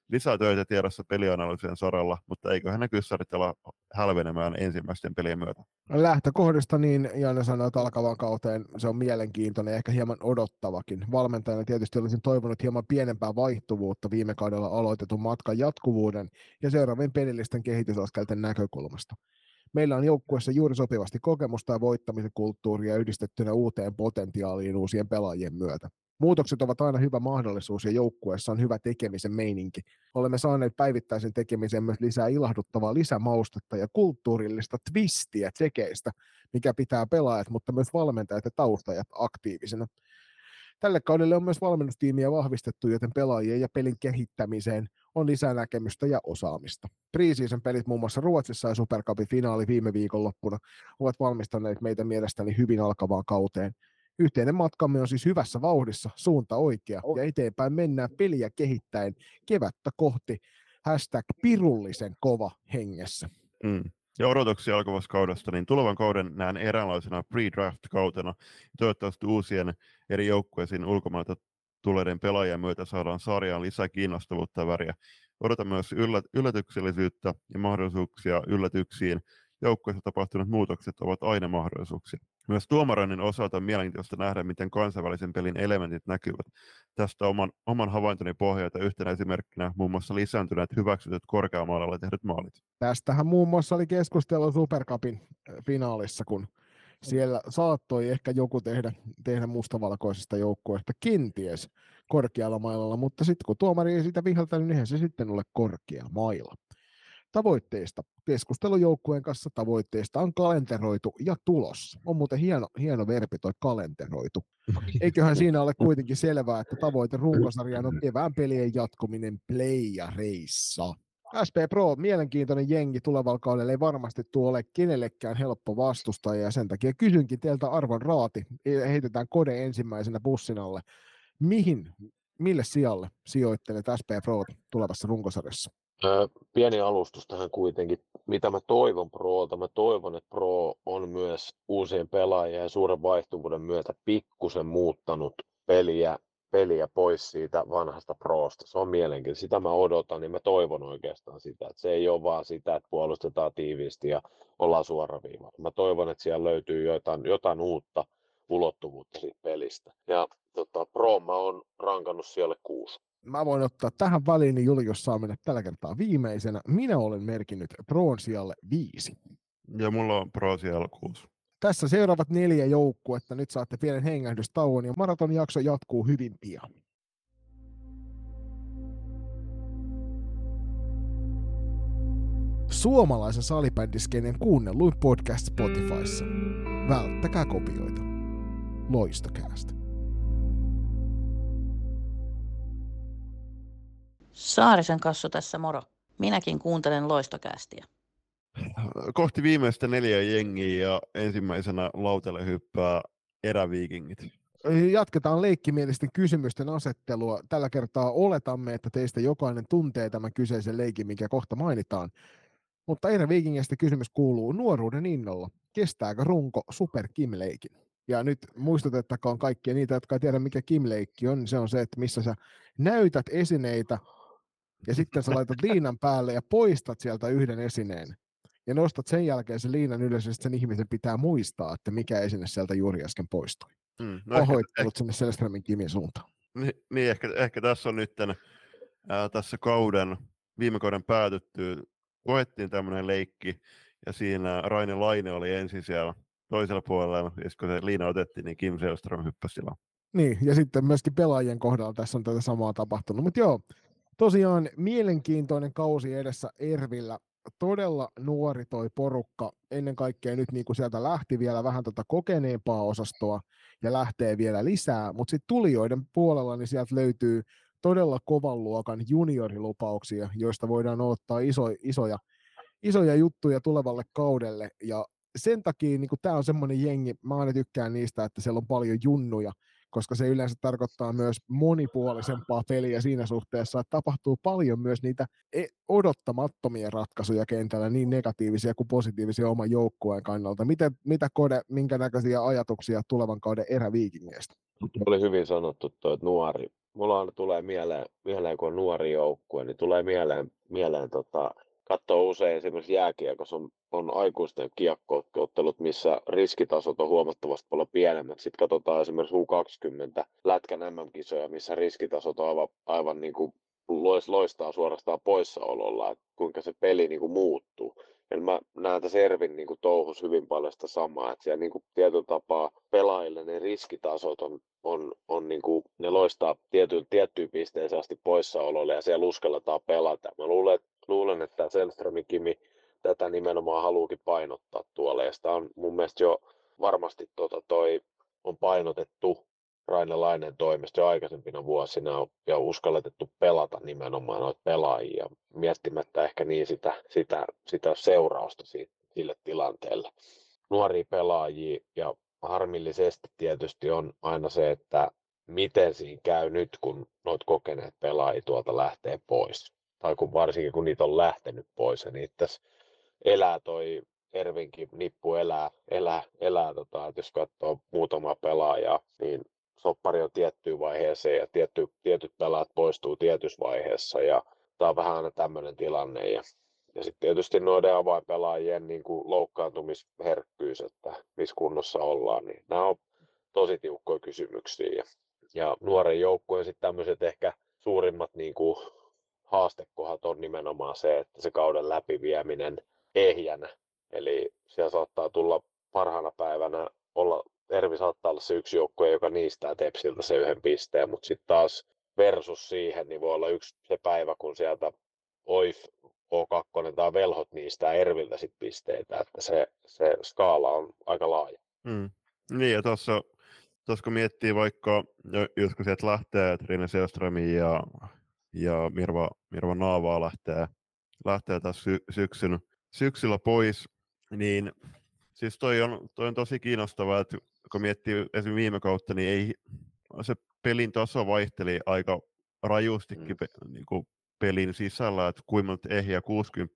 Lisää töitä tiedossa pelianalyysien saralla, mutta eiköhän ne kyssarit ala hälvenemään ensimmäisten pelien myötä. Lähtökohdista niin Janne sanoi, että alkavan kauteen se on mielenkiintoinen ehkä hieman odottavakin. Valmentajana tietysti olisin toivonut hieman pienempää vaihtuvuutta viime kaudella aloitetun matkan jatkuvuuden ja seuraavien pelillisten kehitysaskelten näkökulmasta. Meillä on joukkueessa juuri sopivasti kokemusta ja voittamisen kulttuuria yhdistettynä uuteen potentiaaliin uusien pelaajien myötä. Muutokset ovat aina hyvä mahdollisuus ja joukkueessa on hyvä tekemisen meininki. Olemme saaneet päivittäisen tekemiseen myös lisää ilahduttavaa lisämaustetta ja kulttuurillista twistiä tekeistä, mikä pitää pelaajat, mutta myös valmentajat ja taustajat aktiivisena. Tälle kaudelle on myös valmennustiimiä vahvistettu, joten pelaajien ja pelin kehittämiseen on lisää näkemystä ja osaamista. Preseason pelit muun muassa Ruotsissa ja Supercupin finaali viime viikonloppuna ovat valmistaneet meitä mielestäni hyvin alkavaan kauteen. Yhteinen matkamme on siis hyvässä vauhdissa, suunta oikea ja eteenpäin mennään peliä kehittäen kevättä kohti hashtag pirullisen kova hengessä. Mm. Ja odotuksia alkavasta kaudesta, niin tulevan kauden näen eräänlaisena pre-draft-kautena. Toivottavasti uusien eri joukkueisiin ulkomailta tuleiden pelaajien myötä saadaan sarjaan lisää kiinnostavuutta ja väriä. Odotan myös yllätyksellisyyttä ja mahdollisuuksia yllätyksiin. Joukkueessa tapahtuneet muutokset ovat aina mahdollisuuksia. Myös tuomaroinnin osalta on mielenkiintoista nähdä, miten kansainvälisen pelin elementit näkyvät. Tästä oman, oman havaintoni pohjalta yhtenä esimerkkinä muun muassa lisääntyneet hyväksytyt korkeamaalalla tehdyt maalit. Tästähän muun muassa oli keskustelu Supercupin finaalissa, kun siellä saattoi ehkä joku tehdä, tehdä mustavalkoisesta joukkueesta kenties korkealla mailalla, mutta sitten kun tuomari ei sitä viheltänyt, niin eihän se sitten ole korkea maila. Tavoitteista. Keskustelu joukkueen kanssa tavoitteista on kalenteroitu ja tulossa. On muuten hieno, hieno verbi toi kalenteroitu. Eiköhän siinä ole kuitenkin selvää, että tavoite runkosarjaan on kevään pelien jatkuminen playareissa. SP Pro, mielenkiintoinen jengi tulevalla kaudella, ei varmasti tuo ole kenellekään helppo vastustaja ja sen takia kysynkin teiltä arvon raati, heitetään kode ensimmäisenä bussin alle. Mihin, mille sijalle sijoittelet SP Pro tulevassa runkosarjassa? Pieni alustus tähän kuitenkin. Mitä mä toivon Proolta? Mä toivon, että Pro on myös uusien pelaajien ja suuren vaihtuvuuden myötä pikkusen muuttanut peliä peliä pois siitä vanhasta proosta. Se on mielenkiintoista. Sitä mä odotan, niin mä toivon oikeastaan sitä. Että se ei ole vaan sitä, että puolustetaan tiiviisti ja ollaan suoraviivalla. Mä toivon, että siellä löytyy jotain, jotain uutta ulottuvuutta siitä pelistä. Ja tota, Pro mä oon rankannut siellä kuusi. Mä voin ottaa tähän väliin, niin Julius saa mennä tällä kertaa viimeisenä. Minä olen merkinnyt Proon sijalle viisi. Ja mulla on Pro siellä kuusi. Tässä seuraavat neljä joukkuetta. Nyt saatte pienen hengähdystauon ja maratonjakso jatkuu hyvin pian. Suomalaisen salibändiskeinen kuunnelluin podcast Spotifyssa. Välttäkää kopioita. Loistokäästä. Saarisen kassu tässä moro. Minäkin kuuntelen loistokästiä kohti viimeistä neljä jengiä ja ensimmäisenä lautelle hyppää eräviikingit. Jatketaan leikkimielisten kysymysten asettelua. Tällä kertaa oletamme, että teistä jokainen tuntee tämän kyseisen leikin, mikä kohta mainitaan. Mutta eräviikingistä kysymys kuuluu nuoruuden innolla. Kestääkö runko Super Kim-leikin? Ja nyt muistutettakoon kaikkia niitä, jotka ei tiedä, mikä Kim-leikki on. Se on se, että missä sä näytät esineitä ja sitten sä laitat liinan päälle ja poistat sieltä yhden esineen ja nostat sen jälkeen sen liinan ylös, ja sen ihmisen pitää muistaa, että mikä esine sieltä juuri äsken poistui. Mm, no Pahoittelut sinne Selströmin Kimin suuntaan. Niin, niin ehkä, ehkä, tässä on nyt tässä kauden, viime kauden päätytty, koettiin tämmöinen leikki, ja siinä Raine Laine oli ensin siellä toisella puolella, ja kun se liina otettiin, niin Kim Selström hyppäsi sillä. Niin, ja sitten myöskin pelaajien kohdalla tässä on tätä samaa tapahtunut. Mutta joo, tosiaan mielenkiintoinen kausi edessä Ervillä. Todella nuori toi porukka, ennen kaikkea nyt niin kuin sieltä lähti vielä vähän tota kokeneempaa osastoa ja lähtee vielä lisää, mutta sitten tulijoiden puolella niin sieltä löytyy todella kovan luokan juniorilupauksia, joista voidaan ottaa iso, isoja, isoja juttuja tulevalle kaudelle. Ja sen takia niin tämä on semmoinen jengi, mä aina tykkään niistä, että siellä on paljon junnuja, koska se yleensä tarkoittaa myös monipuolisempaa peliä siinä suhteessa, että tapahtuu paljon myös niitä e, odottamattomia ratkaisuja kentällä, niin negatiivisia kuin positiivisia oman joukkueen kannalta. Miten, mitä Kode, minkä näköisiä ajatuksia tulevan kauden eräviikingeistä? Oli hyvin sanottu tuo nuori. Mulla aina tulee mieleen, mieleen, kun on nuori joukkue, niin tulee mieleen, mieleen tota, katsoo usein esimerkiksi jääkiekossa on, on aikuisten kiekkoottelut, missä riskitasot on huomattavasti paljon pienemmät. Sitten katsotaan esimerkiksi U20 Lätkän MM-kisoja, missä riskitasot on aivan, aivan niin kuin loistaa suorastaan poissaololla, että kuinka se peli niin kuin muuttuu. Ja mä näen tässä Ervin niin kuin touhus hyvin paljon sitä samaa, että siellä niin kuin tietyllä tapaa pelaajille ne riskitasot on, on, on niin kuin, ne loistaa tiety, tiettyyn pisteeseen asti poissaololle ja siellä uskalletaan pelata. Mä luulen, että luulen, että Selströmin Kimi tätä nimenomaan haluukin painottaa tuolla. Ja sitä on mun mielestä jo varmasti tota toi on painotettu Raine Lainen toimesta jo aikaisempina vuosina ja uskalletettu pelata nimenomaan noita pelaajia miettimättä ehkä niin sitä, sitä, sitä seurausta siitä, sille tilanteelle. Nuoria pelaajia ja harmillisesti tietysti on aina se, että miten siinä käy nyt, kun noit kokeneet pelaajia tuolta lähtee pois tai kun varsinkin kun niitä on lähtenyt pois ja niitä tässä elää toi Ervinkin nippu elää, elää, elää tota, että jos katsoo muutama pelaajaa, niin soppari on tiettyyn vaiheeseen ja tietty, tietyt pelaat poistuu tietyssä vaiheessa ja tämä on vähän aina tämmöinen tilanne ja, ja sitten tietysti noiden avainpelaajien niin kuin loukkaantumisherkkyys, että missä kunnossa ollaan, niin nämä on tosi tiukkoja kysymyksiä ja, ja nuoren joukkueen sitten tämmöiset ehkä suurimmat niin kuin haastekohdat on nimenomaan se, että se kauden läpivieminen ehjänä. Eli siellä saattaa tulla parhaana päivänä olla, Ervi saattaa olla se yksi joukkue, joka niistää Tepsiltä se yhden pisteen, mutta sitten taas versus siihen, niin voi olla yksi se päivä, kun sieltä OIF O2 tai velhot niistä Erviltä sit pisteitä, että se, se skaala on aika laaja. Mm. Niin, ja tuossa kun miettii vaikka, jos kun sieltä lähtee Trine Selströmin ja, ja Mirva, Mirva Naavaa lähtee, lähtee tässä sy- syksyn, syksyllä pois, niin siis toi on, toi on tosi kiinnostavaa, että kun miettii esimerkiksi viime kautta, niin ei, se pelin taso vaihteli aika rajustikin mm. pe, niin kuin pelin sisällä, että kuinka ehjä 60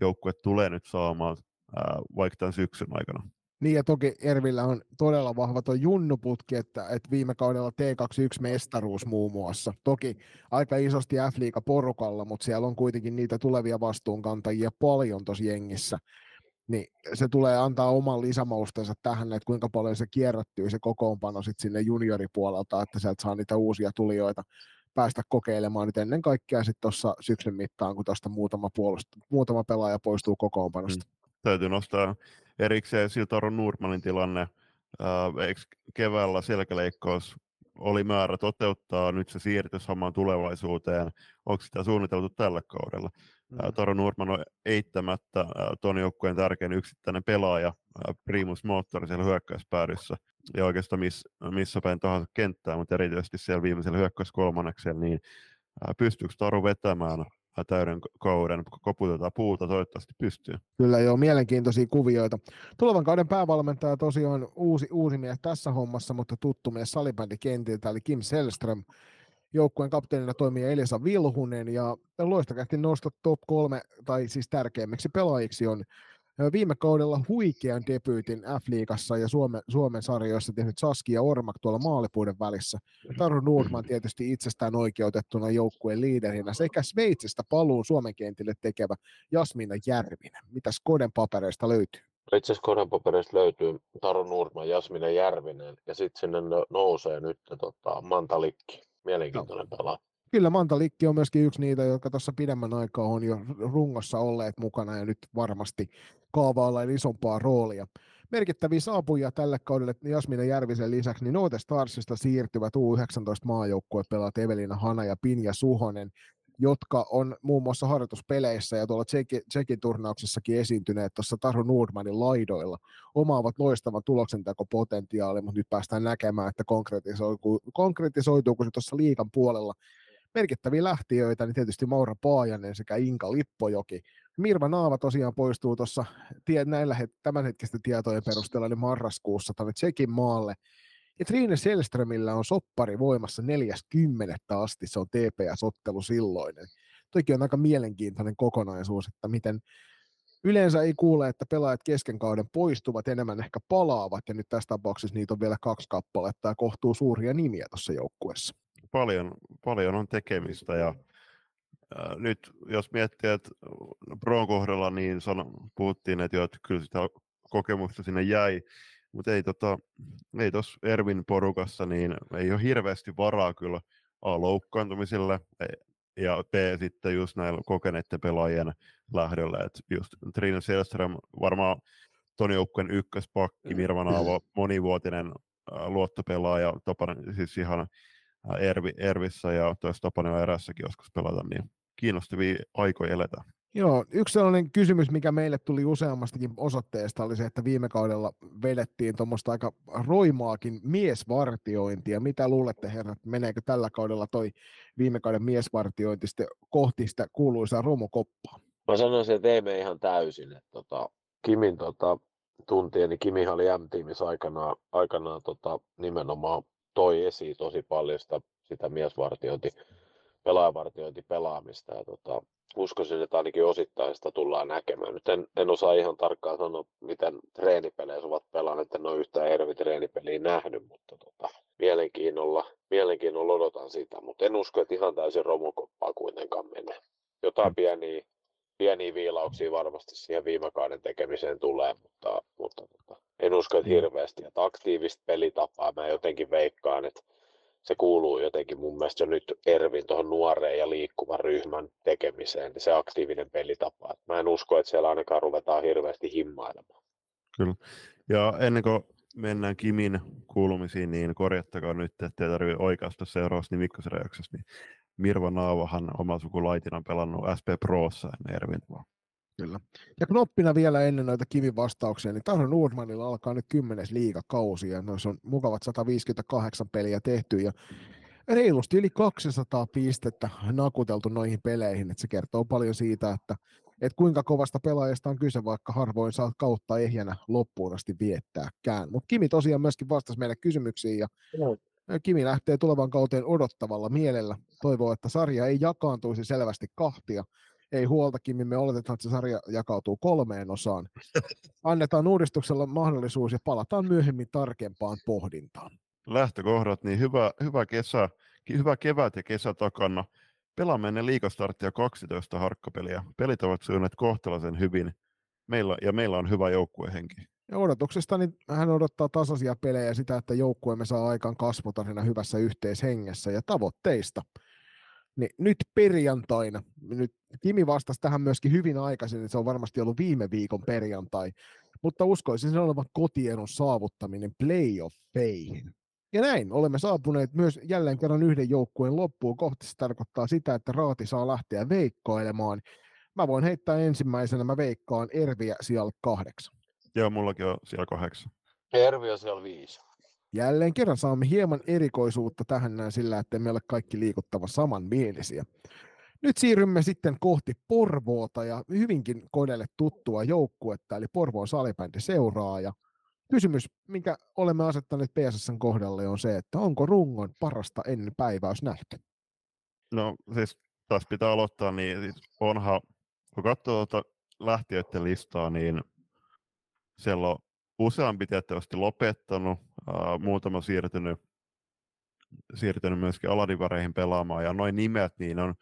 joukkue tulee nyt saamaan ää, vaikka tämän syksyn aikana. Niin ja toki Ervillä on todella vahva tuo junnuputki, että, että viime kaudella T21 mestaruus muun muassa. Toki aika isosti f porukalla, mutta siellä on kuitenkin niitä tulevia vastuunkantajia paljon tuossa jengissä. Niin se tulee antaa oman lisämaustensa tähän, että kuinka paljon se kierrättyy se kokoonpano sitten sinne junioripuolelta, että sieltä saa niitä uusia tulijoita päästä kokeilemaan nyt ennen kaikkea sitten tuossa syksyn mittaan, kun tuosta muutama, puolust- muutama pelaaja poistuu kokoonpanosta. Mm. Täytyy nostaa erikseen Siltaron Nurmanin tilanne. Äh, eikö keväällä selkäleikkaus oli määrä toteuttaa, nyt se siirtyi samaan tulevaisuuteen. Onko sitä suunniteltu tällä kaudella? Mm. Taro Nurman on eittämättä äh, tuon joukkueen tärkein yksittäinen pelaaja, äh, primus moottori siellä hyökkäyspäädyssä. Ja oikeastaan miss, missä päin tahansa kenttää, mutta erityisesti siellä viimeisellä hyökkäyskolmanneksella, niin pystyykö Taru vetämään täyden kauden, koputetaan puuta, toivottavasti pystyy. Kyllä joo, mielenkiintoisia kuvioita. Tulevan kauden päävalmentaja tosiaan uusi, uusi mies tässä hommassa, mutta tuttu mies salibändikentiltä, eli Kim Selström. Joukkueen kapteenina toimii Elisa Vilhunen ja loistakähti nostot top kolme, tai siis tärkeimmiksi pelaajiksi on viime kaudella huikean debyytin F-liigassa ja Suomen, Suomen sarjoissa tehnyt Saski ja Ormak tuolla maalipuiden välissä. Taru Nordman tietysti itsestään oikeutettuna joukkueen liiderinä sekä Sveitsistä paluun Suomen kentille tekevä Jasmina Järvinen. Mitä Skoden papereista löytyy? Itse asiassa Skoden papereista löytyy Taru Nordman, Jasmina Järvinen ja sitten sinne nousee nyt tota, Mantalikki. Mielenkiintoinen no. pelaaja. Kyllä Manta Likki on myöskin yksi niitä, jotka tuossa pidemmän aikaa on jo rungossa olleet mukana ja nyt varmasti kaavaillaan isompaa roolia. Merkittäviä saapujia tälle kaudelle Jasmina Järvisen lisäksi, niin Note Starsista siirtyvät U19 pelaat Evelina Hana ja Pinja Suhonen, jotka on muun muassa harjoituspeleissä ja tuolla Tsekin, turnauksessakin esiintyneet tuossa Taru Nordmanin laidoilla. Omaavat loistavan tuloksentekopotentiaali, mutta nyt päästään näkemään, että konkretisoituuko, konkretisoituuko se tuossa liikan puolella merkittäviä lähtiöitä, niin tietysti Maura Paajanen sekä Inka Lippojoki. Mirva Naava tosiaan poistuu tuossa näillä het- tämänhetkisten tietojen perusteella niin marraskuussa tuonne Tsekin maalle. Ja Trine Selströmillä on soppari voimassa 40 asti, se on TPS-ottelu silloinen. Toki on aika mielenkiintoinen kokonaisuus, että miten yleensä ei kuule, että pelaajat kesken kauden poistuvat, enemmän ehkä palaavat, ja nyt tässä tapauksessa niitä on vielä kaksi kappaletta ja kohtuu suuria nimiä tuossa joukkueessa paljon, paljon on tekemistä ja nyt jos miettii, että Bron kohdalla niin sano, puhuttiin, että, jo, että kyllä sitä kokemusta sinne jäi, mutta ei, tota, ei tuossa Ervin porukassa, niin ei ole hirveästi varaa kyllä A loukkaantumisille e, ja B sitten just näillä kokeneiden pelaajien lähdöllä, että just Trina Selström varmaan ton joukkueen ykköspakki, mm. Mirva Naavo, monivuotinen luottopelaaja, Topanen, siis ihan Ervi, Ervissä ja tuossa Tapanella erässäkin joskus pelata, niin kiinnostavia aikoja eletään. Joo, yksi sellainen kysymys, mikä meille tuli useammastakin osoitteesta, oli se, että viime kaudella vedettiin tuommoista aika roimaakin miesvartiointia. Mitä luulette, herrat, meneekö tällä kaudella toi viime kauden miesvartiointi sitten kohti sitä kuuluisaa romukoppaa? Mä sanoisin, että ei me ihan täysin. Että tota, Kimin tota, tuntien, niin Kimi oli M-tiimissä aikanaan, aikanaan tota, nimenomaan toi esiin tosi paljon sitä, sitä miesvartiointi, pelaajavartiointi pelaamista. Ja tota, uskoisin, että ainakin osittain sitä tullaan näkemään. Nyt en, en osaa ihan tarkkaan sanoa, miten treenipeleissä ovat pelanneet, en ole yhtään Ervi treenipeliä nähnyt, mutta tota, mielenkiinnolla, mielenkiinnolla odotan sitä, mutta en usko, että ihan täysin romukoppaa kuitenkaan menee. Jotain pieniä, pieniä viilauksia varmasti siihen viime kauden tekemiseen tulee, mutta, mutta tota, en usko, että mm. hirveästi. Että aktiivista pelitapaa mä jotenkin veikkaan, että se kuuluu jotenkin mun mielestä jo nyt Ervin tuohon nuoreen ja liikkuvan ryhmän tekemiseen, niin se aktiivinen pelitapa. Mä en usko, että siellä ainakaan ruvetaan hirveästi himmailemaan. Kyllä. Ja ennen kuin mennään Kimin kuulumisiin, niin korjattakaa nyt, että ei tarvitse oikeasta seuraavassa niin Mirva Naavahan oma sukulaitina pelannut SP Prossa ennen Ervintoa. Kyllä. Ja knoppina vielä ennen noita kivin vastauksia, niin Taron Nordmanilla alkaa nyt kymmenes liigakausi ja noissa on mukavat 158 peliä tehty ja reilusti yli 200 pistettä nakuteltu noihin peleihin, että se kertoo paljon siitä, että, että kuinka kovasta pelaajasta on kyse, vaikka harvoin saa kautta ehjänä loppuun asti viettääkään. Mutta Kimi tosiaan myöskin vastasi meille kysymyksiin ja no. Kimi lähtee tulevan kauteen odottavalla mielellä. Toivoo, että sarja ei jakaantuisi selvästi kahtia. Ei huolta, Kimi, me oletetaan, että se sarja jakautuu kolmeen osaan. Annetaan uudistuksella mahdollisuus ja palataan myöhemmin tarkempaan pohdintaan lähtökohdat, niin hyvä, hyvä, kesä, hyvä kevät ja kesä takana. Pelaamme ennen liikastarttia 12 harkkapeliä. Pelit ovat sujuneet kohtalaisen hyvin meillä, ja meillä on hyvä joukkuehenki. Ja odotuksesta niin hän odottaa tasaisia pelejä sitä, että joukkueemme saa aikaan kasvotarina hyvässä yhteishengessä ja tavoitteista. Niin nyt perjantaina, nyt Kimi vastasi tähän myöskin hyvin aikaisin, että se on varmasti ollut viime viikon perjantai, mutta uskoisin sen olevan kotienon saavuttaminen playoffeihin. Ja näin olemme saapuneet myös jälleen kerran yhden joukkueen loppuun kohti. Se tarkoittaa sitä, että Raati saa lähteä veikkoilemaan. Mä voin heittää ensimmäisenä, mä veikkaan Erviä siellä kahdeksan. Joo, mullakin on siellä kahdeksan. Ervi on siellä viisi. Jälleen kerran saamme hieman erikoisuutta tähän näin sillä, että me ole kaikki liikuttava samanmielisiä. Nyt siirrymme sitten kohti Porvoota ja hyvinkin kodelle tuttua joukkuetta, eli Porvoon salibändi seuraa. Ja kysymys, minkä olemme asettaneet PSSn kohdalle, on se, että onko rungon parasta ennen päiväys nähty? No siis taas pitää aloittaa, niin siis onhan, kun katsoo tuota lähtiöiden listaa, niin siellä on useampi tietysti lopettanut, uh, muutama siirtynyt, siirtynyt myöskin aladivareihin pelaamaan, ja noin nimet, niin on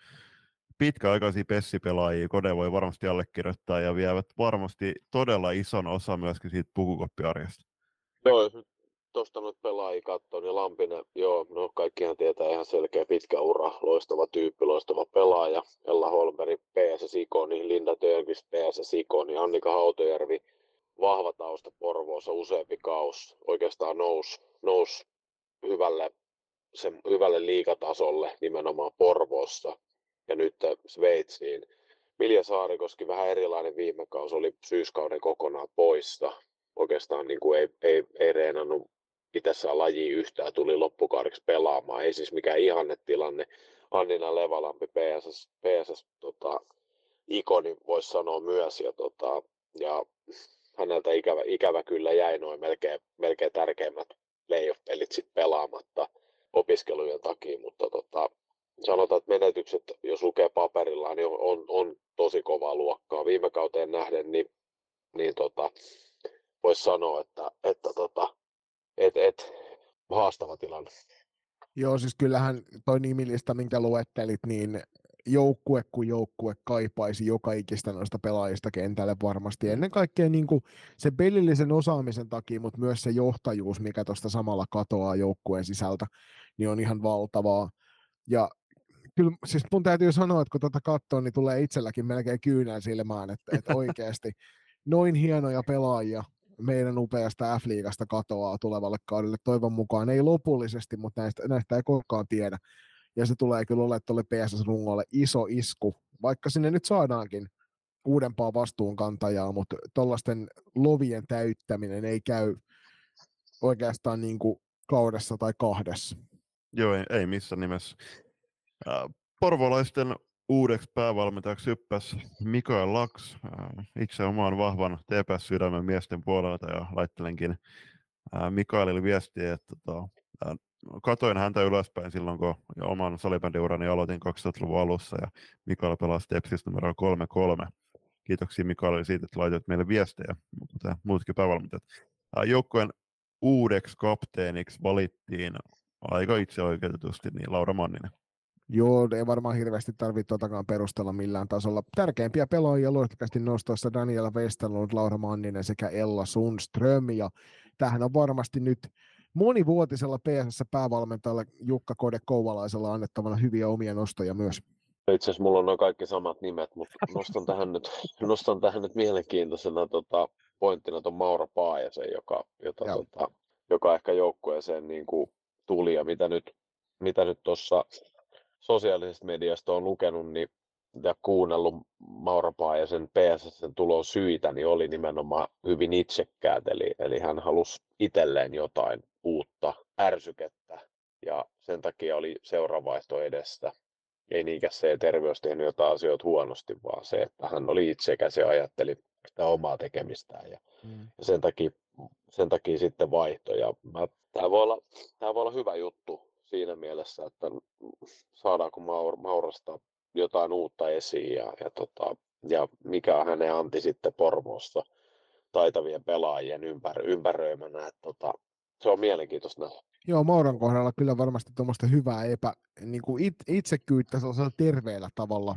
pitkäaikaisia pessipelaajia, Kode voi varmasti allekirjoittaa ja vievät varmasti todella ison osa myöskin siitä pukukoppiarjesta. Joo, jos nyt tuosta nyt pelaajia katsoo, niin Lampinen, joo, no kaikkihan tietää ihan selkeä pitkä ura, loistava tyyppi, loistava pelaaja, Ella Holmberg, PSS Ikoni, Linda Törnqvist, PSS Ikoni, Annika Hautojärvi, vahva tausta Porvoossa, useampi kaus, oikeastaan nousi nous hyvälle, sen, hyvälle liikatasolle nimenomaan Porvoossa ja nyt Sveitsiin. Milja Saarikoski vähän erilainen viime kausi, oli syyskauden kokonaan poissa. Oikeastaan niin kuin ei, ei, ei reenannut itse laji yhtään, tuli loppukaariksi pelaamaan. Ei siis mikään ihannetilanne. Annina Levalampi, PSS, PSS tota, ikoni voisi sanoa myös. Ja, tota, ja häneltä ikävä, ikävä kyllä jäi noin melkein, melkein tärkeimmät playoff-pelit sit pelaamatta opiskelujen takia, mutta tota, sanotaan, että menetykset, jos lukee paperilla, niin on, on tosi kovaa luokkaa. Viime kauteen nähden, niin, niin tota, voisi sanoa, että, että tota, et, et, haastava tilanne. Joo, siis kyllähän toi nimilista, minkä luettelit, niin joukkue kuin joukkue kaipaisi joka ikistä noista pelaajista kentälle varmasti. Ennen kaikkea niin kuin se pelillisen osaamisen takia, mutta myös se johtajuus, mikä tuosta samalla katoaa joukkueen sisältä, niin on ihan valtavaa. Ja kyllä siis mun täytyy sanoa, että kun tuota katsoo, niin tulee itselläkin melkein kyynää silmään, että, että oikeasti noin hienoja pelaajia meidän upeasta F-liigasta katoaa tulevalle kaudelle. Toivon mukaan ei lopullisesti, mutta näistä, näistä ei koskaan tiedä. Ja se tulee kyllä olemaan tuolle PSS-rungolle iso isku, vaikka sinne nyt saadaankin uudempaa vastuunkantajaa, mutta tuollaisten lovien täyttäminen ei käy oikeastaan niin kuin kaudessa tai kahdessa. Joo, ei, ei missään nimessä. Porvolaisten uudeksi päävalmentajaksi hyppäsi Mikael Laks, itse omaan vahvan TPS-sydämen miesten puolelta ja laittelenkin Mikaelille viestiä, että tota, katoin häntä ylöspäin silloin, kun oman salibändiurani aloitin 2000-luvun alussa ja Mikael pelasi Tepsis numero 3-3. Kiitoksia Mikaelille siitä, että laitoit meille viestejä, mutta muutkin päävalmentajat. Joukkueen uudeksi kapteeniksi valittiin aika itse oikeutetusti niin Laura Manninen. Joo, ei varmaan hirveästi tarvitse totakaan perustella millään tasolla. Tärkeimpiä pelaajia luotettavasti nostossa Daniela Westerlund, Laura Manninen sekä Ella Sundström. Ja tähän on varmasti nyt monivuotisella PSS-päävalmentajalla Jukka Kode Kouvalaisella annettavana hyviä omia nostoja myös. Itse asiassa mulla on noin kaikki samat nimet, mutta nostan tähän nyt, nostan tähän nyt mielenkiintoisena tota, pointtina tuon Maura Paajasen, joka, jota, tota, joka ehkä joukkueeseen niin kuin tuli ja mitä nyt, mitä nyt tuossa sosiaalisesta mediasta on lukenut niin, ja kuunnellut Maura ja sen PSSn tulon syitä, niin oli nimenomaan hyvin itsekkäät, eli, eli hän halusi itselleen jotain uutta ärsykettä, ja sen takia oli seuravaihto edestä. Ei niinkään se, että terveys tehnyt jotain asioita huonosti, vaan se, että hän oli itsekäs ja ajatteli sitä omaa tekemistään. Ja, mm. ja sen, takia, sen takia sitten vaihto. Ja mä, tämä, voi olla, tämä voi olla hyvä juttu siinä mielessä, että saadaanko Maur, Maurasta jotain uutta esiin ja, ja, tota, ja mikä on hänen anti sitten Porvoossa taitavien pelaajien ympär, ympäröimänä. Että, tota, se on mielenkiintoista nähdä. Joo, Mauran kohdalla kyllä varmasti tuommoista hyvää epä, niin kuin it, itsekyyttä sellaisella terveellä tavalla,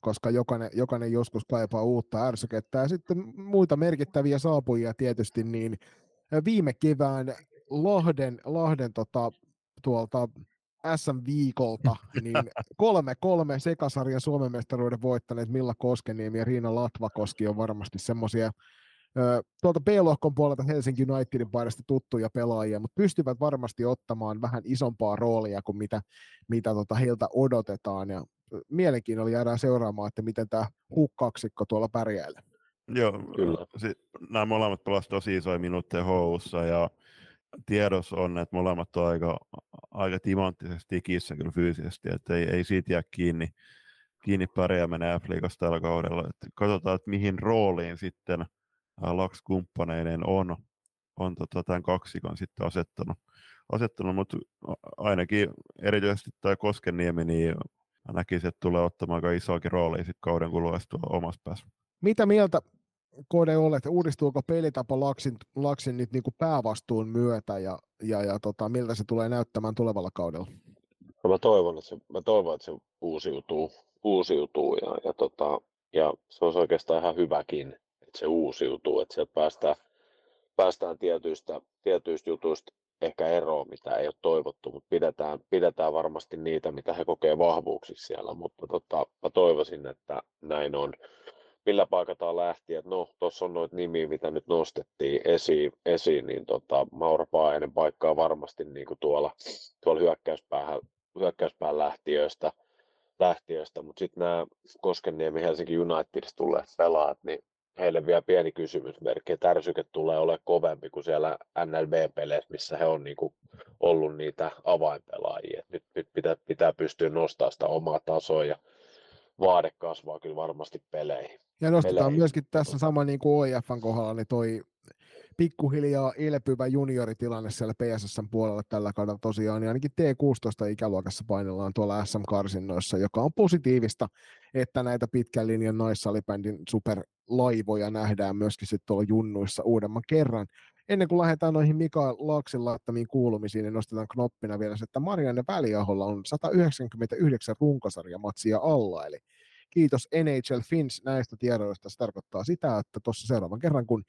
koska jokainen, jokainen joskus kaipaa uutta ärsykettä. Ja sitten muita merkittäviä saapujia tietysti, niin viime kevään Lahden, Lahden tota, tuolta SM-viikolta, niin kolme kolme sekasarjan Suomen mestaruuden voittaneet Milla Koskeniemi ja Riina Latvakoski on varmasti semmoisia tuolta B-lohkon puolelta Helsinki Unitedin paidasta tuttuja pelaajia, mutta pystyvät varmasti ottamaan vähän isompaa roolia kuin mitä, mitä tota heiltä odotetaan. Ja mielenkiinnolla jäädään seuraamaan, että miten tämä hukkaksikko tuolla pärjäilee. Joo, kyllä. nämä molemmat pelasivat tosi isoja minuutteja houssa ja tiedossa on, että molemmat on aika, aika timanttisesti ikissä kyllä fyysisesti, että ei, ei siitä jää kiinni, kiinni pärjääminen F-liigassa tällä kaudella. Että katsotaan, että mihin rooliin sitten Laks-kumppaneinen on, on tota, tämän kaksikon sitten asettanut, asettanut mutta ainakin erityisesti tämä Koskeniemi, niin näkisin, että tulee ottamaan aika isoakin roolia sitten kauden kuluessa omassa päässä. Mitä mieltä Kode olet, uudistuuko pelitapa Laksin, Laksin nyt niin kuin päävastuun myötä ja, ja, ja tota, miltä se tulee näyttämään tulevalla kaudella? No mä, toivon, että se, mä toivon, että se uusiutuu, uusiutuu ja, ja, tota, ja se olisi oikeastaan ihan hyväkin, että se uusiutuu, että sieltä päästään, päästään tietyistä, tietyistä jutuista ehkä eroon, mitä ei ole toivottu, mutta pidetään, pidetään varmasti niitä, mitä he kokee vahvuuksiksi siellä, mutta tota, mä toivoisin, että näin on. Millä paikataan lähti, että no, tuossa on noita nimiä, mitä nyt nostettiin esiin, esiin niin tota, Maura Paajanen paikkaa varmasti niin kuin tuolla, tuolla hyökkäyspäähän, hyökkäyspään lähtiöistä, lähtiöistä. mutta sitten nämä Koskenniemi Helsinki Unitedista tulleet pelaat, niin heille vielä pieni kysymysmerkki, että ärsyke tulee olemaan kovempi kuin siellä NLB-peleissä, missä he on niin kuin ollut niitä avainpelaajia. Nyt, nyt pitää, pitää pystyä nostamaan sitä omaa tasoa ja vaade kasvaa kyllä varmasti peleihin. Ja nostetaan peleihin. myöskin tässä sama niin kuin OIFn kohdalla, niin toi pikkuhiljaa elpyvä junioritilanne siellä PSSn puolella tällä kaudella tosiaan, niin ainakin T16-ikäluokassa painellaan tuolla SM-karsinnoissa, joka on positiivista, että näitä pitkän linjan naissalibändin superlaivoja nähdään myöskin sitten tuolla junnuissa uudemman kerran. Ennen kuin lähdetään noihin Mika Laaksin laittamiin kuulumisiin, niin nostetaan knoppina vielä se, että Marianne Väliaholla on 199 runkosarjamatsia alla, eli kiitos NHL Fins näistä tiedoista. Se tarkoittaa sitä, että tuossa seuraavan kerran, kun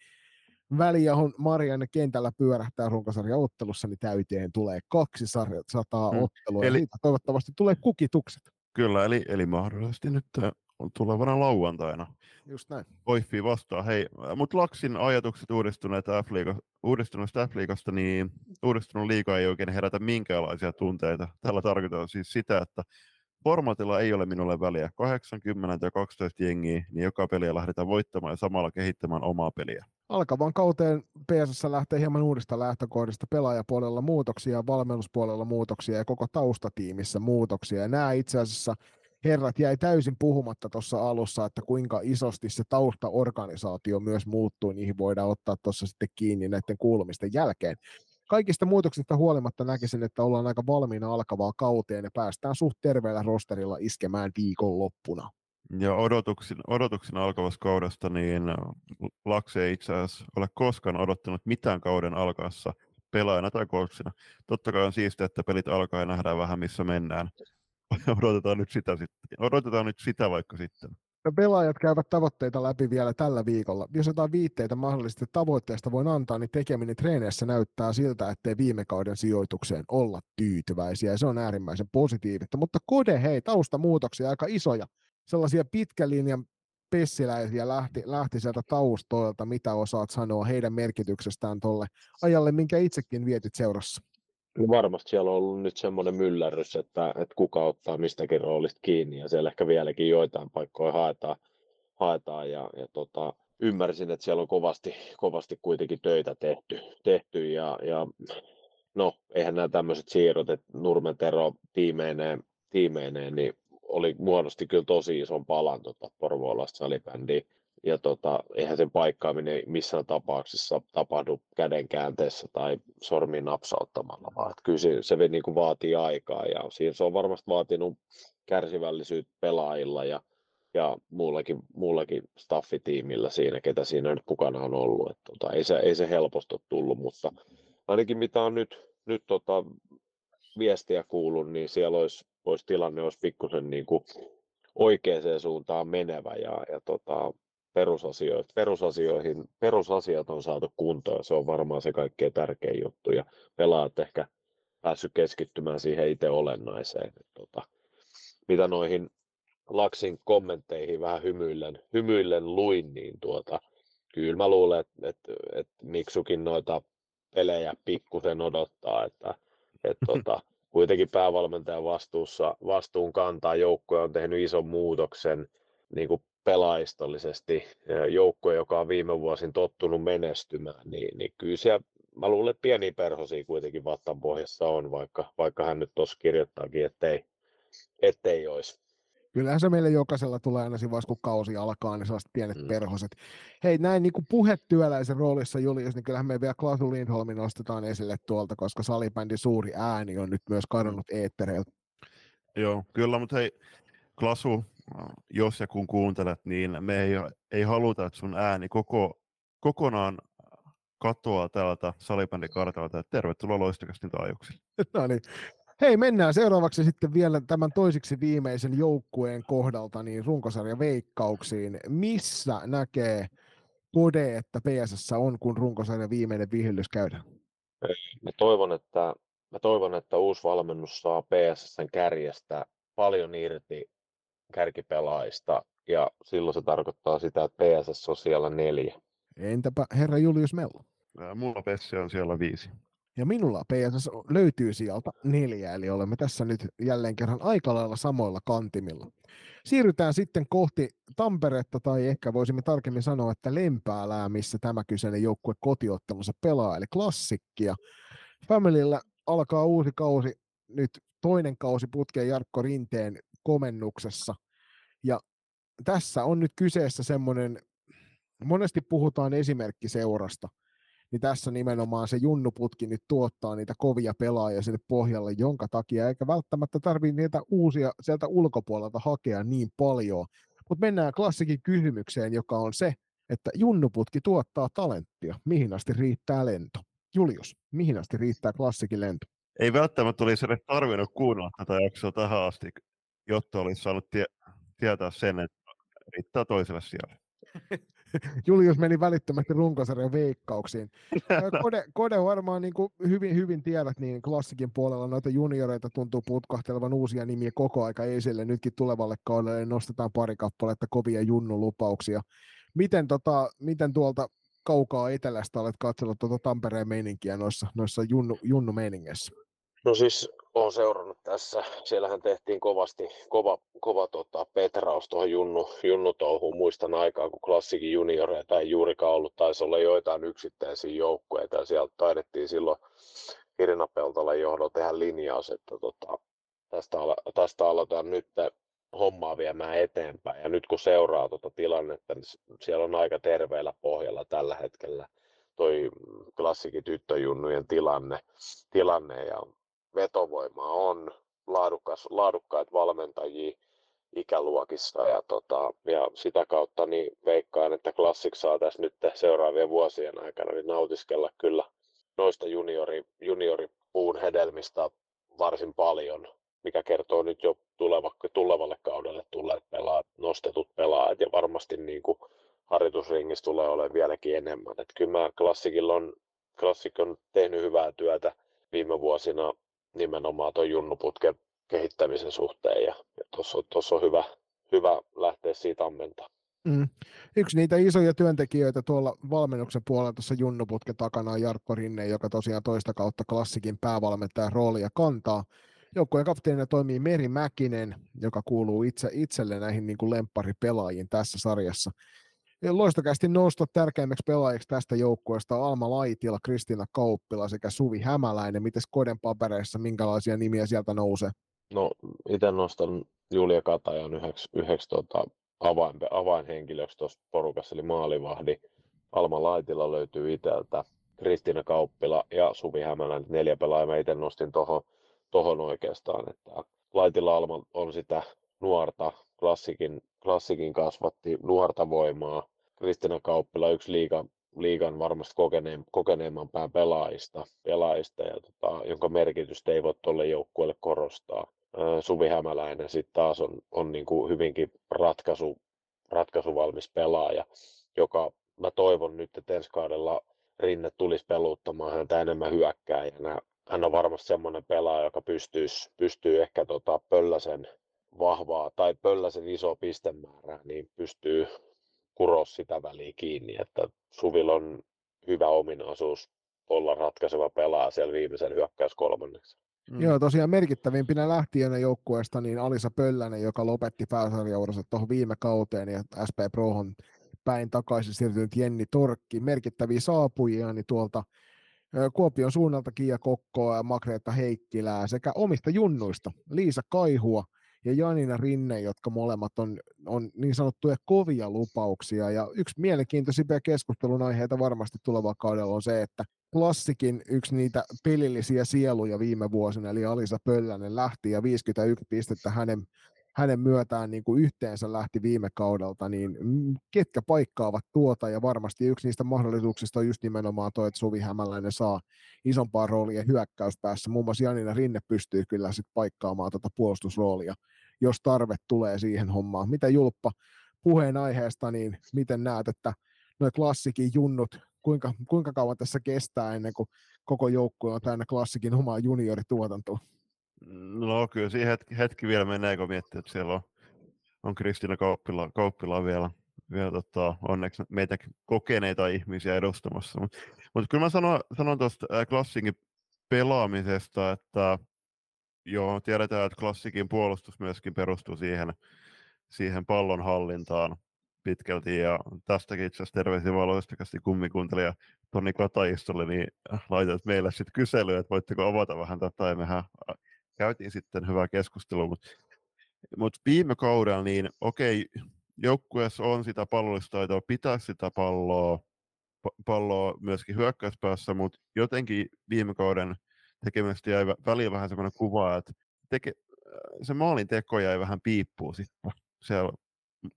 Väliahon Marianne kentällä pyörähtää runkosarjaottelussa, niin täyteen tulee kaksi sarjaa, sataa hmm. ottelua, eli, ja toivottavasti tulee kukitukset. Kyllä, eli, eli mahdollisesti nyt äh, on tulevana lauantaina. Just näin. Oiffi vastaa. Hei, mutta Laksin ajatukset uudistuneet f uudistuneesta F-liigasta, niin uudistunut liiga ei oikein herätä minkäänlaisia tunteita. Tällä tarkoitan siis sitä, että formatilla ei ole minulle väliä. 80 ja 12 jengiä, niin joka peliä lähdetään voittamaan ja samalla kehittämään omaa peliä. Alkavan kauteen PSS lähtee hieman uudesta lähtökohdista pelaajapuolella muutoksia, valmennuspuolella muutoksia ja koko taustatiimissä muutoksia. Ja nämä itse asiassa herrat jäi täysin puhumatta tuossa alussa, että kuinka isosti se taustaorganisaatio myös muuttuu, niihin voidaan ottaa tuossa sitten kiinni näiden kuulumisten jälkeen. Kaikista muutoksista huolimatta näkisin, että ollaan aika valmiina alkavaa kauteen ja päästään suht terveellä rosterilla iskemään viikonloppuna. Ja odotuksin, odotuksin alkavasta kaudesta, niin Lakse ei itse asiassa ole koskaan odottanut mitään kauden alkaessa pelaajana tai coachina. Totta kai on siistiä, että pelit alkaa ja nähdään vähän missä mennään. odotetaan nyt sitä sitten. Odotetaan nyt sitä vaikka sitten. No pelaajat käyvät tavoitteita läpi vielä tällä viikolla. Jos jotain viitteitä mahdollisesti tavoitteesta voin antaa, niin tekeminen treeneissä näyttää siltä, ettei viime kauden sijoitukseen olla tyytyväisiä, ja se on äärimmäisen positiivista. Mutta Kode, hei, taustamuutoksia aika isoja. Sellaisia pitkän linjan pessiläisiä lähti, lähti sieltä taustoilta, mitä osaat sanoa heidän merkityksestään tuolle ajalle, minkä itsekin vietit seurassa? niin varmasti siellä on ollut nyt semmoinen myllärrys, että, että kuka ottaa mistäkin roolista kiinni ja siellä ehkä vieläkin joitain paikkoja haetaan, haetaan ja, ja tota, ymmärsin, että siellä on kovasti, kovasti kuitenkin töitä tehty, tehty ja, ja no, eihän nämä tämmöiset siirrot, että Nurmen Tero tiimeineen, tiimeineen niin oli muodosti kyllä tosi ison palan tota Porvoolasta salibändiä. Ja tota, eihän sen paikkaaminen missään tapauksessa tapahdu käden käänteessä tai sormin napsauttamalla, vaan että kyllä se, se niin kuin vaatii aikaa ja siinä se on varmasti vaatinut kärsivällisyyttä pelaajilla ja, ja muullakin, muullakin staffitiimillä siinä, ketä siinä nyt mukana on ollut. Että tota, ei, se, ei se helposti tullut, mutta ainakin mitä on nyt, nyt tota, viestiä kuullut, niin siellä olisi, olisi tilanne olisi pikkusen niin kuin oikeaan suuntaan menevä ja, ja tota, perusasioihin, perusasioihin, perusasiat on saatu kuntoon. Se on varmaan se kaikkein tärkein juttu ja pelaat ehkä päässyt keskittymään siihen itse olennaiseen. Tota, mitä noihin Laksin kommentteihin vähän hymyillen, hymyillen luin, niin tuota, kyllä mä luulen, että, että, että Miksukin noita pelejä pikkusen odottaa, että, että tota, kuitenkin päävalmentajan vastuussa, vastuun kantaa joukkue on tehnyt ison muutoksen niin kuin pelaistollisesti. Joukko, joka on viime vuosin tottunut menestymään, niin, niin kyllä siellä, mä luulen, että pieniä perhosia kuitenkin vattan pohjassa on, vaikka, vaikka hän nyt tuossa kirjoittaakin, ettei, ettei olisi. Kyllähän se meille jokaisella tulee aina siinä vaiheessa, kun kausi alkaa, niin sellaiset pienet mm. perhoset. Hei, näin niin kuin puhetyöläisen roolissa, Julius, niin kyllähän me vielä Klasu Lindholmin nostetaan esille tuolta, koska salibändin suuri ääni on nyt myös kadonnut eettereiltä. Joo, kyllä, mutta hei, Klasu, jos ja kun kuuntelet, niin me ei, ei haluta, että sun ääni koko, kokonaan katoaa täältä salibändikartalta. Tervetuloa loistakasti taajuuksille. no niin, Hei, mennään seuraavaksi sitten vielä tämän toisiksi viimeisen joukkueen kohdalta niin runkosarja veikkauksiin. Missä näkee Kode, että PSS on, kun runkosarja viimeinen vihellys käydään? Mä toivon, että, mä toivon, että uusi valmennus saa PSSn kärjestä paljon irti kärkipelaajista, ja silloin se tarkoittaa sitä, että PSS on siellä neljä. Entäpä herra Julius Mello? Mulla Pessi on siellä viisi. Ja minulla PSS löytyy sieltä neljä, eli olemme tässä nyt jälleen kerran aika lailla samoilla kantimilla. Siirrytään sitten kohti Tamperetta, tai ehkä voisimme tarkemmin sanoa, että Lempäälää, missä tämä kyseinen joukkue kotiottelussa pelaa, eli klassikkia. Familyllä alkaa uusi kausi, nyt toinen kausi putkeen Jarkko Rinteen komennuksessa. Ja tässä on nyt kyseessä semmoinen, monesti puhutaan esimerkkiseurasta, niin tässä nimenomaan se junnuputki nyt tuottaa niitä kovia pelaajia sinne pohjalle, jonka takia eikä välttämättä tarvitse niitä uusia sieltä ulkopuolelta hakea niin paljon. Mutta mennään klassikin kysymykseen, joka on se, että junnuputki tuottaa talenttia. Mihin asti riittää lento? Julius, mihin asti riittää klassikin lento? Ei välttämättä olisi edes tarvinnut kuunnella tätä jaksoa tähän asti, jotta olisi saanut tie- tietää sen, että riittää toiselle siellä. Julius meni välittömästi runkosarjan veikkauksiin. Kode, Kode varmaan niin kuin hyvin, hyvin tiedät, niin klassikin puolella noita junioreita tuntuu putkahtelevan uusia nimiä koko aika esille. Nytkin tulevalle kaudelle nostetaan pari kappaletta kovia junnulupauksia. Miten, tota, miten tuolta kaukaa etelästä olet katsellut tuota Tampereen meininkiä noissa, noissa junnu, junnu meiningeissä? No siis olen seurannut tässä. Siellähän tehtiin kovasti, kova, kova tota, petraus tuohon junnu, junnutouhuun. Muistan aikaa, kun klassikin junioreita ei juurikaan ollut. Taisi olla joitain yksittäisiä joukkueita sieltä taidettiin silloin Irina Peltola johdolla tehdä linjaus, että tota, tästä, tästä aloitetaan nyt hommaa viemään eteenpäin. Ja nyt kun seuraa tuota tilannetta, niin siellä on aika terveellä pohjalla tällä hetkellä toi klassikin tyttöjunnujen tilanne, tilanne ja vetovoima on, laadukas, laadukkaita valmentajia ikäluokissa ja, tota, ja sitä kautta niin veikkaan, että Classic saa tässä nyt seuraavien vuosien aikana niin nautiskella kyllä noista juniori, junioripuun hedelmistä varsin paljon, mikä kertoo nyt jo tuleva, tulevalle kaudelle tulleet pelaat, nostetut pelaajat ja varmasti niin kuin harjoitusringissä tulee olemaan vieläkin enemmän. Et kyllä mä Klassikilla on, Klassik on tehnyt hyvää työtä viime vuosina nimenomaan tuon junnuputken kehittämisen suhteen ja, ja tuossa on, hyvä, hyvä lähteä siitä ammentaa. Mm. Yksi niitä isoja työntekijöitä tuolla valmennuksen puolella tuossa Junnuputken takana on Jarkko Rinne, joka tosiaan toista kautta klassikin päävalmentajan roolia kantaa. Joukkueen kapteenina toimii Meri Mäkinen, joka kuuluu itse, itselle näihin niin kuin lempparipelaajiin tässä sarjassa. Loistokästi nostot tärkeimmäksi pelaajiksi tästä joukkueesta Alma Laitila, Kristiina Kauppila sekä Suvi Hämäläinen. Miten Koden papereissa, minkälaisia nimiä sieltä nousee? No, itse nostan Julia Katajan yhdeksi, yhdeksi tota, avain, avainhenkilöksi tuossa porukassa, eli maalivahdi. Alma Laitila löytyy itseltä, Kristiina Kauppila ja Suvi Hämäläinen, neljä pelaajaa. Itse nostin tuohon tohon oikeastaan, että Laitila Alma on sitä nuorta, klassikin, klassikin kasvatti nuorta voimaa. Kristiina Kauppila yksi liigan, liigan varmasti kokeneem, kokeneemman pään pelaajista, pelaajista ja tota, jonka merkitystä ei voi tuolle joukkueelle korostaa. Suvi Hämäläinen sitten taas on, on niin kuin hyvinkin ratkaisu, ratkaisuvalmis pelaaja, joka mä toivon nyt, että ensi kaudella Rinne tulisi peluuttamaan häntä enemmän hyökkääjänä. Hän on varmasti semmoinen pelaaja, joka pystyisi, pystyy ehkä tota Pölläsen vahvaa tai Pölläsen iso pistemäärää, niin pystyy kuroa sitä väliä kiinni, että Suvil on hyvä ominaisuus olla ratkaiseva pelaaja siellä viimeisen hyökkäys kolmanneksi. Mm. Joo, tosiaan merkittävimpinä lähtijänä joukkueesta niin Alisa Pöllänen, joka lopetti pääsarjauransa tuohon viime kauteen ja SP Prohon päin takaisin siirtynyt Jenni Torkki. Merkittäviä saapujia niin tuolta Kuopion suunnalta Kiia Kokkoa ja Magreetta Heikkilää sekä omista junnuista Liisa Kaihua ja Janina Rinne, jotka molemmat on, on niin sanottuja kovia lupauksia. Ja yksi mielenkiintoisimpia keskustelun aiheita varmasti tuleva kaudella on se, että klassikin yksi niitä pelillisiä sieluja viime vuosina, eli Alisa Pöllänen lähti ja 51 pistettä hänen, hänen myötään niin kuin yhteensä lähti viime kaudelta, niin ketkä paikkaavat tuota, ja varmasti yksi niistä mahdollisuuksista on just nimenomaan tuo, että Suvi Hämäläinen saa isompaa roolia hyökkäyspäässä. Muun muassa Janina Rinne pystyy kyllä sitten paikkaamaan tuota puolustusroolia, jos tarve tulee siihen hommaan. Mitä Julppa puheenaiheesta, niin miten näet, että noin klassikin junnut kuinka, kuinka kauan tässä kestää ennen kuin koko joukkue on täynnä klassikin omaa juniorituotantoa? No kyllä siinä hetki, hetki vielä menee, kun miettii, että siellä on, on Kristiina Kauppila, Kauppila vielä, vielä tota, onneksi meitä kokeneita ihmisiä edustamassa. Mutta mut kyllä mä sanon, sanon tuosta klassikin pelaamisesta, että joo, tiedetään, että klassikin puolustus myöskin perustuu siihen, siihen pallon hallintaan pitkälti ja tästäkin itse asiassa terveisiä vaan loistakasti kummikuuntelija Toni Katajistolle, niin laitat meille sitten kyselyä, että voitteko avata vähän tätä ja mehän käytiin sitten hyvää keskustelua, mutta mut viime kaudella niin okei, joukkueessa on sitä pallollista pitää sitä palloa, palloa myöskin hyökkäyspäässä, mutta jotenkin viime kauden tekemistä jäi väliin vähän semmoinen kuva, että teke, se maalin teko jäi vähän piippuun sitten siellä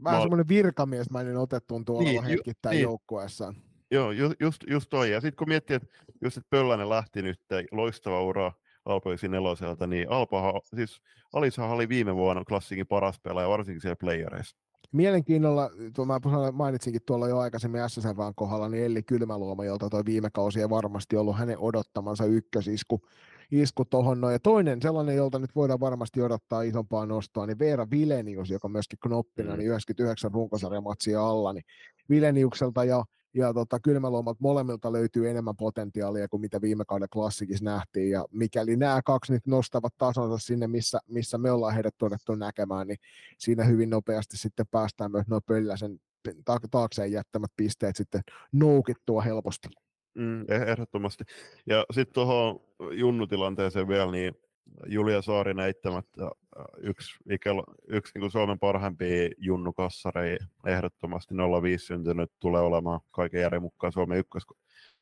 Vähän mä... semmoinen virkamiesmäinen otettuun tuolla niin, hetkittäin niin. joukkueessaan. Joo, just, just, just toi. Ja sitten kun miettii, että just että Pöllänen lähti nyt, loistava ura Alpoiksi neloselta, niin Alpa, siis Alisahan oli viime vuonna klassikin paras pelaaja, varsinkin siellä playereissa. Mielenkiinnolla, tuo mä mainitsinkin tuolla jo aikaisemmin SSR kohdalla, niin Elli Kylmäluoma, jolta tuo viime kausi ei varmasti ollut hänen odottamansa ykkösisku isku tuohon noin. Ja toinen sellainen, jolta nyt voidaan varmasti odottaa isompaa nostoa, niin Veera Vilenius, joka myöskin knoppina, mm. niin 99 runkosarjamatsia alla, niin Vileniukselta ja ja tota, kylmäluomat molemmilta löytyy enemmän potentiaalia kuin mitä viime kauden klassikissa nähtiin, ja mikäli nämä kaksi nyt nostavat tasonsa sinne, missä, missä me ollaan heidät todettu näkemään, niin siinä hyvin nopeasti sitten päästään myös noin pölläsen taakseen jättämät pisteet sitten noukittua helposti. Mm, eh, ehdottomasti. Ja sitten tuohon Junnu-tilanteeseen vielä, niin Julia Saarinen eittämättä äh, yksi, ikälo, yksi niin kuin Suomen parhaimpia junnukassareja, ehdottomasti 05 syntynyt, tulee olemaan kaiken järjen mukaan Suomen ykkös,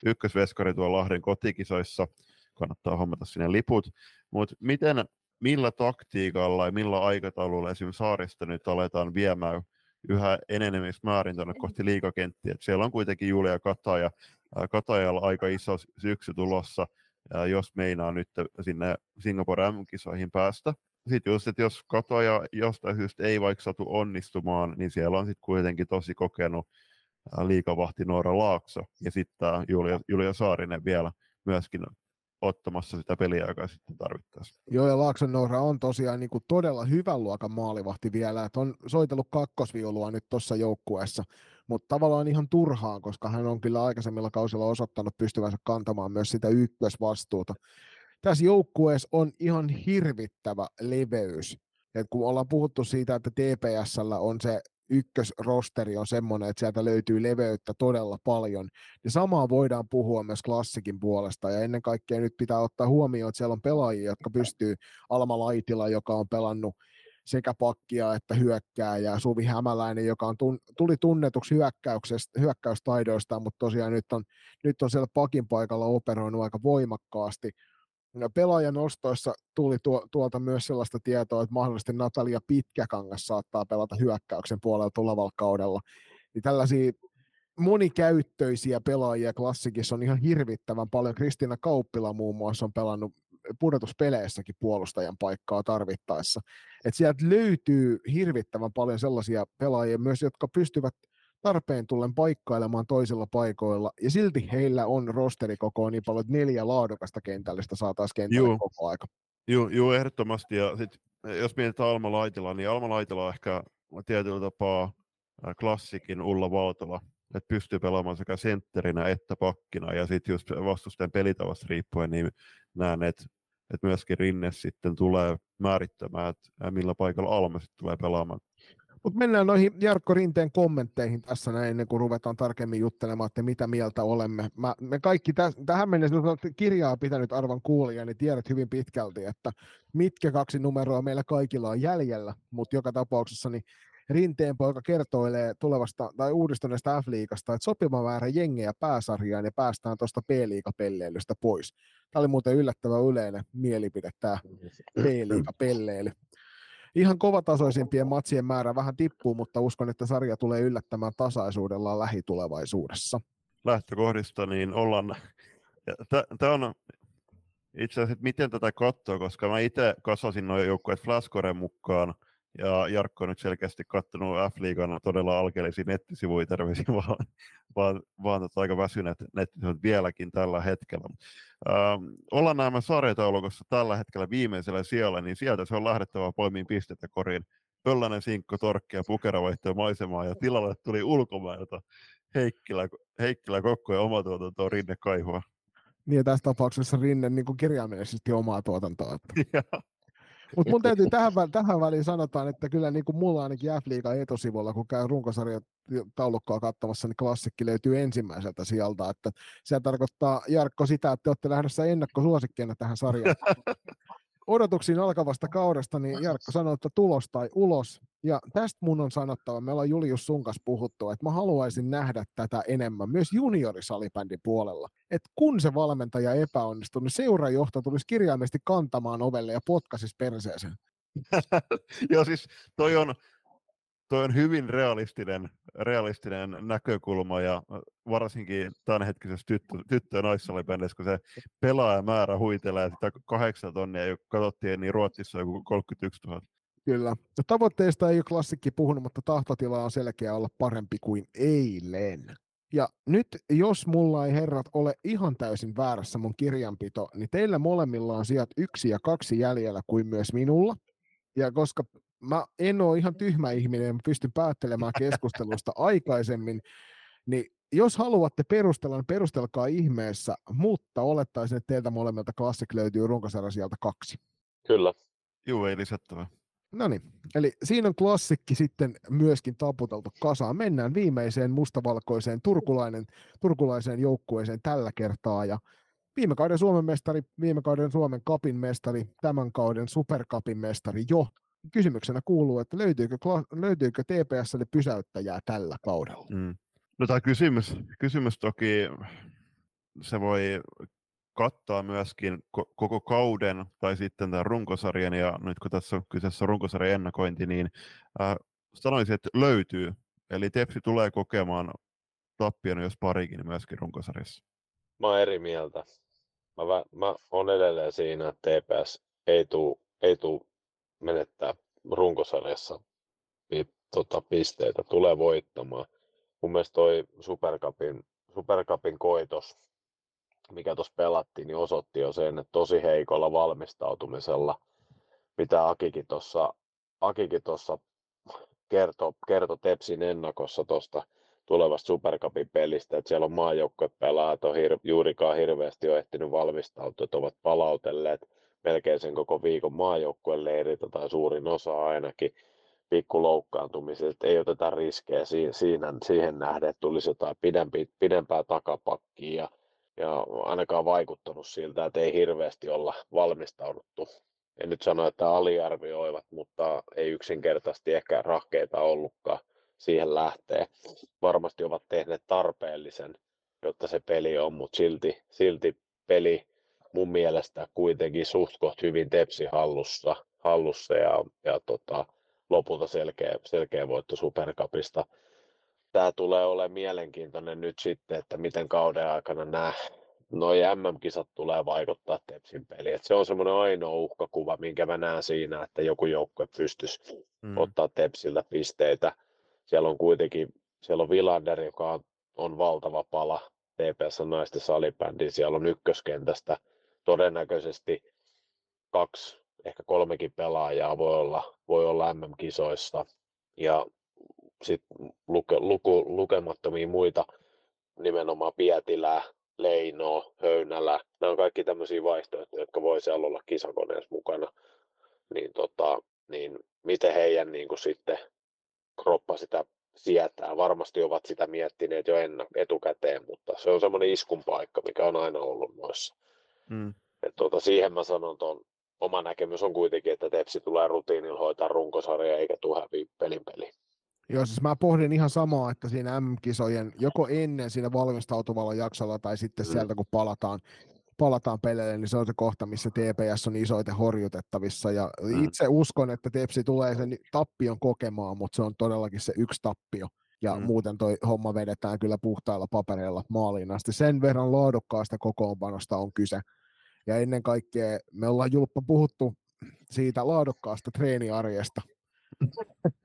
ykkösveskari tuolla Lahden kotikisoissa. Kannattaa hommata sinne liput. Mutta miten, millä taktiikalla ja millä aikataululla esimerkiksi Saarista nyt aletaan viemään yhä enemmistä määrin tuonne kohti liikakenttiä. siellä on kuitenkin Julia Kataja, Katajalla aika iso syksy tulossa, jos meinaa nyt sinne Singapore M-kisoihin päästä. Sitten just, että jos Kataja jostain syystä ei vaikka satu onnistumaan, niin siellä on sitten kuitenkin tosi kokenut liikavahti Noora Laakso ja sitten Julia, Julia Saarinen vielä myöskin ottamassa sitä peliaikaa sitten tarvittaessa. Joo, ja Laakson Noora on tosiaan niin kuin todella hyvän luokan maalivahti vielä, että on soitellut kakkosviulua nyt tuossa joukkueessa, mutta tavallaan ihan turhaan, koska hän on kyllä aikaisemmilla kausilla osoittanut pystyvänsä kantamaan myös sitä ykkösvastuuta. Tässä joukkueessa on ihan hirvittävä leveys. Et kun ollaan puhuttu siitä, että TPSllä on se ykkösrosteri on semmoinen, että sieltä löytyy leveyttä todella paljon. Ja samaa voidaan puhua myös klassikin puolesta, ja ennen kaikkea nyt pitää ottaa huomioon, että siellä on pelaajia, jotka pystyy, Alma Laitila, joka on pelannut sekä pakkia että hyökkää, ja Suvi Hämäläinen, joka on tun, tuli tunnetuksi hyökkäystaidoista, mutta tosiaan nyt on, nyt on siellä pakin paikalla operoinut aika voimakkaasti. Pelaajan ostoissa tuli tuo, tuolta myös sellaista tietoa, että mahdollisesti Natalia Pitkäkangas saattaa pelata hyökkäyksen puolella tulevalla kaudella. Niin tällaisia monikäyttöisiä pelaajia klassikissa on ihan hirvittävän paljon. Kristina Kauppila muun muassa on pelannut pudotuspeleissäkin puolustajan paikkaa tarvittaessa. Et sieltä löytyy hirvittävän paljon sellaisia pelaajia myös, jotka pystyvät tarpeen tullen paikkailemaan toisilla paikoilla, ja silti heillä on rosteri koko niin paljon, että neljä laadukasta kentällistä saa taas kentälle Juu. koko aika. Joo, joo, ehdottomasti. Ja sit, jos mietitään Alma Laitila, niin Alma Laitila on ehkä tietyllä tapaa klassikin Ulla Valtola, että pystyy pelaamaan sekä sentterinä että pakkina, ja sitten just vastustajan pelitavasta riippuen, niin näen, että että myöskin Rinne sitten tulee määrittämään, että millä paikalla Alma sitten tulee pelaamaan. Mutta mennään noihin Jarkko Rinteen kommentteihin tässä näin, ennen kuin ruvetaan tarkemmin juttelemaan, että mitä mieltä olemme. Mä, me kaikki täs, tähän mennessä, kirjaa pitänyt arvan kuulija, niin tiedät hyvin pitkälti, että mitkä kaksi numeroa meillä kaikilla on jäljellä, mutta joka tapauksessa niin Rinteen poika kertoilee tulevasta tai uudistuneesta F-liigasta, että sopiva määrä jengejä pääsarjaan ja päästään tuosta P-liigapelleilystä pois. Tämä oli muuten yllättävän yleinen mielipide, tämä P-liigapelleily ihan kovatasoisimpien matsien määrä vähän tippuu, mutta uskon, että sarja tulee yllättämään tasaisuudellaan lähitulevaisuudessa. Lähtökohdista niin ollaan, tämä on itse asiassa, miten tätä katsoo, koska mä itse kasasin noin joukkueet Flaskoren mukaan, ja Jarkko on nyt selkeästi katsonut F-liigan todella alkeellisia nettisivuja, terveisiä vaan, vaan, vaan tota aika väsyneet nettisivut vieläkin tällä hetkellä. Ähm, ollaan nämä sarjataulukossa tällä hetkellä viimeisellä siellä, niin sieltä se on lähdettävä poimiin pistettä koriin. Pöllänen, Sinkko, Torkki ja Pukera vaihtoi maisemaa ja tilalle tuli ulkomailta Heikkilä, Heikkilä Kokko ja oma tuotanto Rinne Kaihua. Niin ja tässä tapauksessa Rinne niin kuin kirjaimellisesti omaa tuotantoa. Että... Mutta mun täytyy tähän, tähän väliin sanotaan, että kyllä niin kuin mulla ainakin F-liigan etosivulla, kun käy runkosarjan taulukkoa katsomassa, niin klassikki löytyy ensimmäiseltä sieltä. Että se tarkoittaa, Jarkko, sitä, että te olette lähdössä ennakkosuosikkeena tähän sarjaan. Odotuksiin alkavasta kaudesta, niin Jarkko sanoi, että tulos tai ulos. Ja tästä mun on sanottava, me ollaan Julius sun kanssa puhuttu, että mä haluaisin nähdä tätä enemmän myös juniorisalibändin puolella. Että kun se valmentaja epäonnistuu, niin seurajohto tulisi kirjaimesti kantamaan ovelle ja potkaisi perseeseen. Joo siis toi on, toi on hyvin realistinen, realistinen näkökulma ja varsinkin tämänhetkisessä tyttö, tyttö- ja naissalibändissä, kun se pelaajamäärä huitelee sitä kahdeksan tonnia, joka katsottiin, niin Ruotsissa on joku 31 000. Kyllä. No, tavoitteista ei ole klassikki puhunut, mutta tahtotila on selkeä olla parempi kuin eilen. Ja nyt, jos mulla ei herrat ole ihan täysin väärässä mun kirjanpito, niin teillä molemmilla on sijat yksi ja kaksi jäljellä kuin myös minulla. Ja koska mä en ole ihan tyhmä ihminen, mä pystyn päättelemään keskustelusta aikaisemmin, niin jos haluatte perustella, niin perustelkaa ihmeessä, mutta olettaisin, että teiltä molemmilta klassik löytyy runkosarja sieltä kaksi. Kyllä. Joo, ei lisättävää. No niin, eli siinä on klassikki sitten myöskin taputeltu kasaan. Mennään viimeiseen mustavalkoiseen turkulainen, turkulaiseen joukkueeseen tällä kertaa. Ja viime kauden Suomen mestari, viime kauden Suomen kapin mestari, tämän kauden superkapin mestari jo. Kysymyksenä kuuluu, että löytyykö, löytyykö TPSlle pysäyttäjää tällä kaudella? Mm. No tämä kysymys, kysymys toki se voi kattaa myöskin koko kauden tai sitten tämän runkosarjan, ja nyt kun tässä on kyseessä runkosarjan ennakointi, niin äh, sanoisin, että löytyy. Eli Tepsi tulee kokemaan tappion, jos parikin myöskin runkosarjassa. Mä oon eri mieltä. Mä, mä oon edelleen siinä, että TPS ei tule ei tuu menettää runkosarjassa tota, pisteitä, tulee voittamaan. Mun mielestä toi Supercupin, Supercupin koitos mikä tuossa pelattiin, niin osoitti jo sen, että tosi heikolla valmistautumisella, mitä Akikin tuossa Akikin tuossa kertoi kerto Tepsin ennakossa tuosta tulevasta Supercupin pelistä, että siellä on maajoukkuepelaajat on hir- juurikaan hirveästi jo ehtinyt valmistautua, että ovat palautelleet melkein sen koko viikon maajoukkueleiriltä tai suurin osa ainakin pikku loukkaantumiset, ei oteta riskejä siinä, siihen nähden, että tulisi jotain pidempi, pidempää takapakkia ja, ja ainakaan vaikuttanut siltä, että ei hirveästi olla valmistauduttu. En nyt sano, että aliarvioivat, mutta ei yksinkertaisesti ehkä rahkeita ollutkaan siihen lähtee. Varmasti ovat tehneet tarpeellisen, jotta se peli on, mutta silti, silti peli mun mielestä kuitenkin suht hyvin tepsi hallussa, hallussa ja, ja tota, lopulta selkeä, selkeä voitto Supercupista. Tämä tulee olemaan mielenkiintoinen nyt sitten, että miten kauden aikana nämä noi MM-kisat tulee vaikuttaa Tepsin peliin. Et se on semmoinen ainoa uhkakuva, minkä mä näen siinä, että joku joukkue pystyisi mm. ottaa Tepsiltä pisteitä. Siellä on kuitenkin, siellä on Villander, joka on, on valtava pala TPS naisten salibändi. Siellä on ykköskentästä todennäköisesti kaksi, ehkä kolmekin pelaajaa voi olla, voi olla MM-kisoissa. Ja sitten luke, luku, lukemattomia muita nimenomaan Pietilää, Leino, Höynälä. Nämä on kaikki tämmöisiä vaihtoehtoja, jotka voi siellä olla kisakoneessa mukana. Niin, tota, niin miten heidän niin kuin sitten kroppa sitä sietää. Varmasti ovat sitä miettineet jo ennä, etukäteen, mutta se on semmoinen iskun paikka, mikä on aina ollut noissa. Mm. Et tota, siihen mä sanon tuon oma näkemys on kuitenkin, että Tepsi tulee rutiinilla hoitaa runkosarja eikä tule häviä pelin peliin. Joo, siis mä pohdin ihan samaa, että siinä M-kisojen joko ennen siinä valmistautuvalla jaksolla tai sitten mm. sieltä kun palataan, palataan peleille, niin se on se kohta, missä TPS on isoiten horjutettavissa. Ja mm. itse uskon, että Tepsi tulee sen tappion kokemaan, mutta se on todellakin se yksi tappio. Ja mm. muuten toi homma vedetään kyllä puhtailla papereilla maaliin asti. Sen verran laadukkaasta kokoonpanosta on kyse. Ja ennen kaikkea me ollaan Julppa puhuttu siitä laadukkaasta treeniarjesta.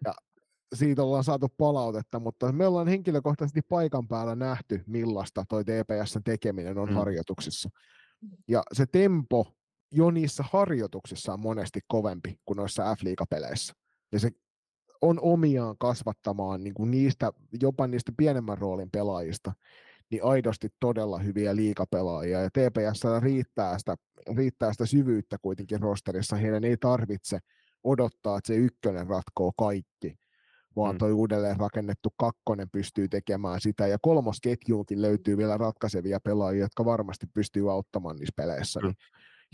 Ja siitä ollaan saatu palautetta, mutta me ollaan henkilökohtaisesti paikan päällä nähty, millaista toi TPSn tekeminen on mm. harjoituksissa. Ja se tempo jo niissä harjoituksissa on monesti kovempi kuin noissa F-liigapeleissä. Ja se on omiaan kasvattamaan niin kuin niistä, jopa niistä pienemmän roolin pelaajista, niin aidosti todella hyviä liikapelaajia. Ja TPS riittää sitä, riittää sitä syvyyttä kuitenkin rosterissa. Heidän ei tarvitse odottaa, että se ykkönen ratkoo kaikki, vaan mm. toi uudelleen rakennettu kakkonen pystyy tekemään sitä, ja kolmosketjuunkin löytyy vielä ratkaisevia pelaajia, jotka varmasti pystyy auttamaan niissä peleissä, mm. niin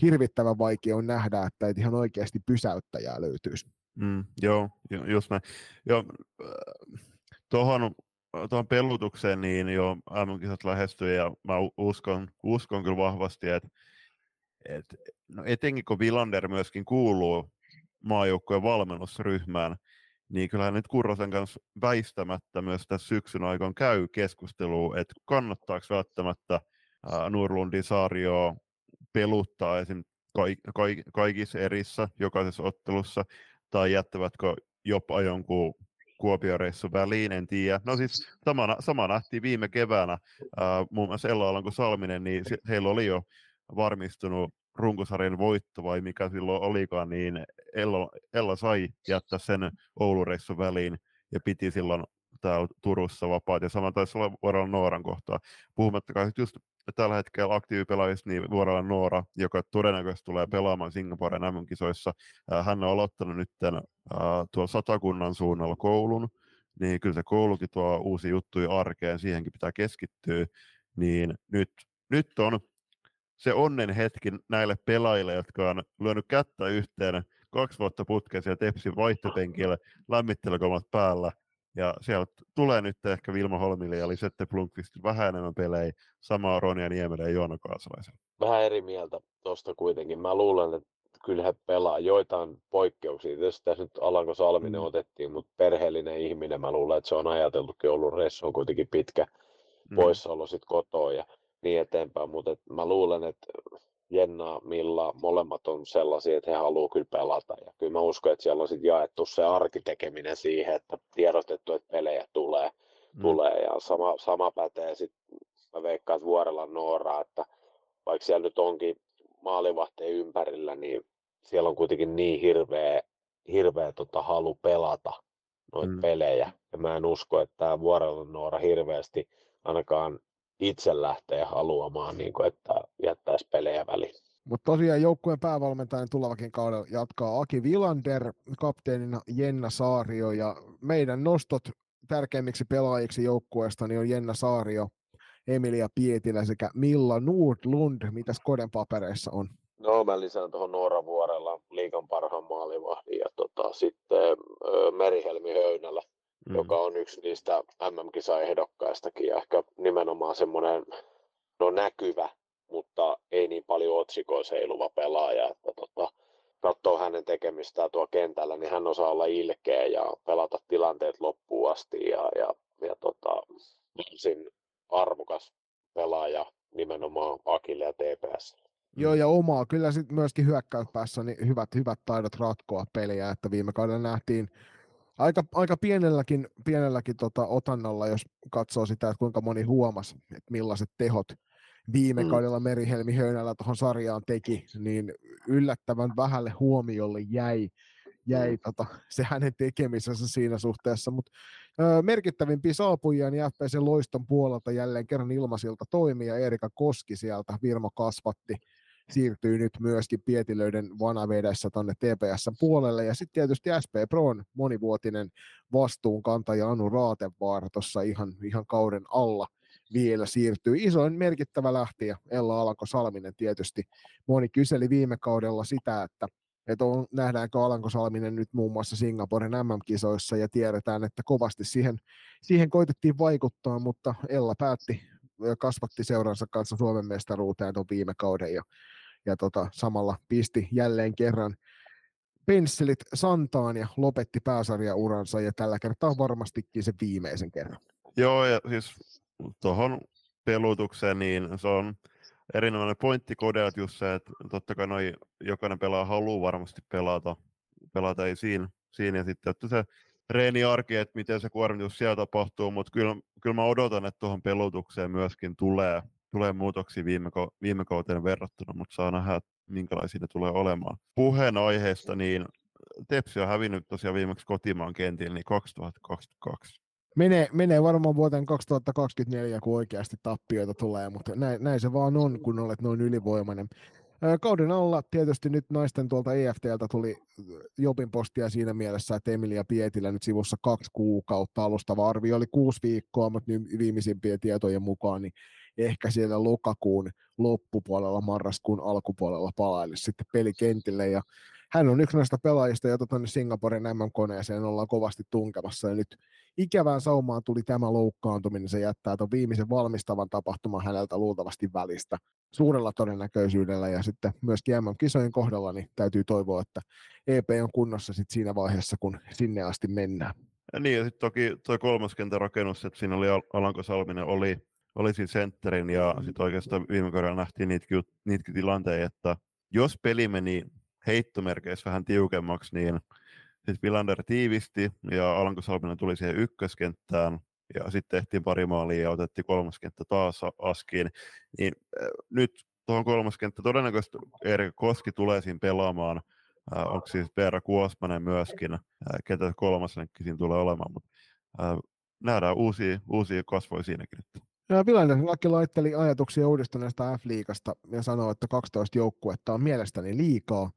hirvittävän vaikea on nähdä, että ei ihan oikeasti pysäyttäjää löytyisi. Mm, joo, just näin. Joo, äh, tuohon, tuohon pelutukseen niin jo MM-kisat lähestyy ja mä uskon, uskon kyllä vahvasti, että et, no etenkin kun Villander myöskin kuuluu maajoukkojen valmennusryhmään, niin kyllähän nyt Kurrosen kanssa väistämättä myös tässä syksyn aikana käy keskustelua, että kannattaako välttämättä Nurlundin Saario peluttaa esim. Kaik- kaik- kaikissa erissä, jokaisessa ottelussa, tai jättävätkö jopa jonkun Kuopio-reissu väliin, en tiedä. No siis sama, sama nähtiin viime keväänä, ää, muun muassa Ella Alanko Salminen, niin heillä oli jo varmistunut runkosarjan voitto vai mikä silloin olikaan, niin Ella, Ella sai jättää sen Oulureissun väliin ja piti silloin täällä Turussa vapaat. Ja sama taisi olla Vuorella Nooran kohtaa. Puhumattakaan just tällä hetkellä aktiivipelaajista, niin Vuorella Noora, joka todennäköisesti tulee pelaamaan Singaporen MM-kisoissa, hän on aloittanut nyt tuolla Satakunnan suunnalla koulun, niin kyllä se koulukin tuo uusi juttuja arkeen, siihenkin pitää keskittyä, niin nyt, nyt on se onnen hetki näille pelaajille, jotka on lyönyt kättä yhteen kaksi vuotta putkeen siellä Tepsin vaihtopenkillä lämmittelykomat päällä. Ja sieltä tulee nyt ehkä Vilma Holmille ja Lisette Blomqvist vähän enemmän pelejä, samaa Ronja Niemelä ja Joona Kaasalaisen. Vähän eri mieltä tuosta kuitenkin. Mä luulen, että kyllä he pelaa joitain poikkeuksia. Tietysti tässä nyt Alanko Salminen mm. otettiin, mutta perheellinen ihminen, mä luulen, että se on ajateltukin ollut Ressu on kuitenkin pitkä mm. poissaolo sitten kotoa. Ja niin eteenpäin, mutta et mä luulen, että Jenna, Milla, molemmat on sellaisia, että he haluaa kyllä pelata. Ja kyllä mä uskon, että siellä on sitten jaettu se arkitekeminen siihen, että tiedostettu, että pelejä tulee. Mm. tulee. Ja sama, sama pätee sitten, mä veikkaan, että Vuorella Noora, että vaikka siellä nyt onkin maalivahteen ympärillä, niin siellä on kuitenkin niin hirveä, hirveä tota, halu pelata noita mm. pelejä. Ja mä en usko, että tämä Vuorella Noora hirveästi ainakaan itse lähtee haluamaan, niin kuin, että jättäisi pelejä väliin. Mutta tosiaan joukkueen päävalmentajan tulevakin kaudella jatkaa Aki Vilander, kapteenina Jenna Saario ja meidän nostot tärkeimmiksi pelaajiksi joukkueesta niin on Jenna Saario, Emilia Pietilä sekä Milla Nordlund. Mitäs Koden papereissa on? No mä lisään tuohon Noora Vuorella liikan parhaan maalivahdin ja tota, sitten Merihelmi Höynälä, mm. joka on yksi niistä MM-kisaehdokkaistakin ja ehkä nimenomaan semmoinen no, näkyvä, mutta ei niin paljon otsikoissa heiluva pelaaja. Että, tota, katsoo hänen tekemistään tuo kentällä, niin hän osaa olla ilkeä ja pelata tilanteet loppuun asti ja, ja, ja tota, varsin arvokas pelaaja nimenomaan Akille ja TPS. Joo, ja omaa kyllä sitten myöskin hyökkäyspäässä niin hyvät, hyvät taidot ratkoa peliä, että viime kaudella nähtiin aika, aika pienelläkin, pienelläkin tota otannalla, jos katsoo sitä, että kuinka moni huomasi, että millaiset tehot viime mm. kaudella Merihelmi Höynällä tuohon sarjaan teki, niin yllättävän vähälle huomiolle jäi, jäi mm. tota, se hänen tekemisensä siinä suhteessa, mutta merkittävimpiä saapujia niin FPC Loiston puolelta jälleen kerran ilmasilta toimia, Erika Koski sieltä, Virmo kasvatti, siirtyy nyt myöskin Pietilöiden vanavedessä tuonne TPS puolelle. Ja sitten tietysti SP Proon monivuotinen vastuunkantaja Anu Raatevaara tuossa ihan, ihan kauden alla vielä siirtyy. Isoin merkittävä lähtiä Ella Alanko Salminen tietysti. Moni kyseli viime kaudella sitä, että että on, nähdäänkö Alanko Salminen nyt muun muassa Singaporen MM-kisoissa ja tiedetään, että kovasti siihen, siihen koitettiin vaikuttaa, mutta Ella päätti kasvatti seuransa kanssa Suomen mestaruuteen tuon viime kauden ja ja tota, samalla pisti jälleen kerran pensselit santaan ja lopetti pääsarjauransa ja tällä kertaa varmastikin se viimeisen kerran. Joo, ja siis tuohon pelutukseen, niin se on erinomainen pointti kodeat just se, että totta kai noi, jokainen pelaa haluaa varmasti pelata, pelata ei siinä, siinä ja sitten että se reeniarki, että miten se kuormitus siellä tapahtuu, mutta kyllä, kyllä mä odotan, että tuohon pelutukseen myöskin tulee, tulee muutoksia viime, viime kauteen verrattuna, mutta saa nähdä, minkälaisia ne tulee olemaan. Puheen aiheesta, niin Tepsi on hävinnyt tosiaan viimeksi kotimaan kentillä niin 2022. Menee, menee varmaan vuoteen 2024, kun oikeasti tappioita tulee, mutta näin, näin se vaan on, kun olet noin ylivoimainen. Kauden alla tietysti nyt naisten tuolta EFTltä tuli Jopin postia siinä mielessä, että Emilia Pietilä nyt sivussa kaksi kuukautta alustava arvio oli kuusi viikkoa, mutta nyt viimeisimpien tietojen mukaan niin ehkä siellä lokakuun loppupuolella, marraskuun alkupuolella palaille sitten pelikentille ja hän on yksi näistä pelaajista, jota tuonne Singaporen MM-koneeseen ollaan kovasti tunkemassa. Ja nyt ikävään saumaan tuli tämä loukkaantuminen. Se jättää tuon viimeisen valmistavan tapahtuman häneltä luultavasti välistä suurella todennäköisyydellä. Ja sitten myöskin MM-kisojen kohdalla niin täytyy toivoa, että EP on kunnossa sit siinä vaiheessa, kun sinne asti mennään. Ja niin, ja sitten toki tuo kolmas että siinä oli Alanko Salminen, oli oli siinä sentterin ja sitten oikeastaan viime kaudella nähtiin niitä, niitä tilanteita, että jos peli meni heittomerkeissä vähän tiukemmaksi, niin sitten Villander tiivisti ja Alanko Salminen tuli siihen ykköskenttään ja sitten tehtiin pari maalia ja otettiin kolmoskenttä taas askiin. Niin äh, nyt tuohon kolmoskenttä todennäköisesti Erik Koski tulee siinä pelaamaan. Äh, onko siis Veera Kuosmanen myöskin, äh, ketä kolmas siinä tulee olemaan, mutta äh, nähdään uusia, uusia kasvoja siinäkin nyt. Vilainen laki laitteli ajatuksia uudistuneesta F-liigasta ja sanoi, että 12 joukkuetta on mielestäni liikaa.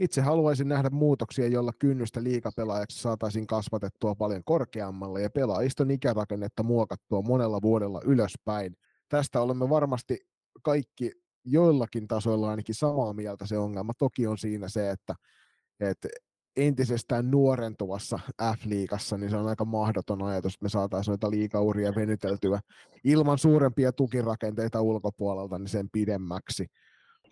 Itse haluaisin nähdä muutoksia, jolla kynnystä liikapelaajaksi saataisiin kasvatettua paljon korkeammalle ja pelaajiston ikärakennetta muokattua monella vuodella ylöspäin. Tästä olemme varmasti kaikki joillakin tasoilla ainakin samaa mieltä se ongelma. Toki on siinä se, että, että entisestään nuorentuvassa F-liigassa, niin se on aika mahdoton ajatus, että me saataisiin noita liikauria venyteltyä ilman suurempia tukirakenteita ulkopuolelta niin sen pidemmäksi.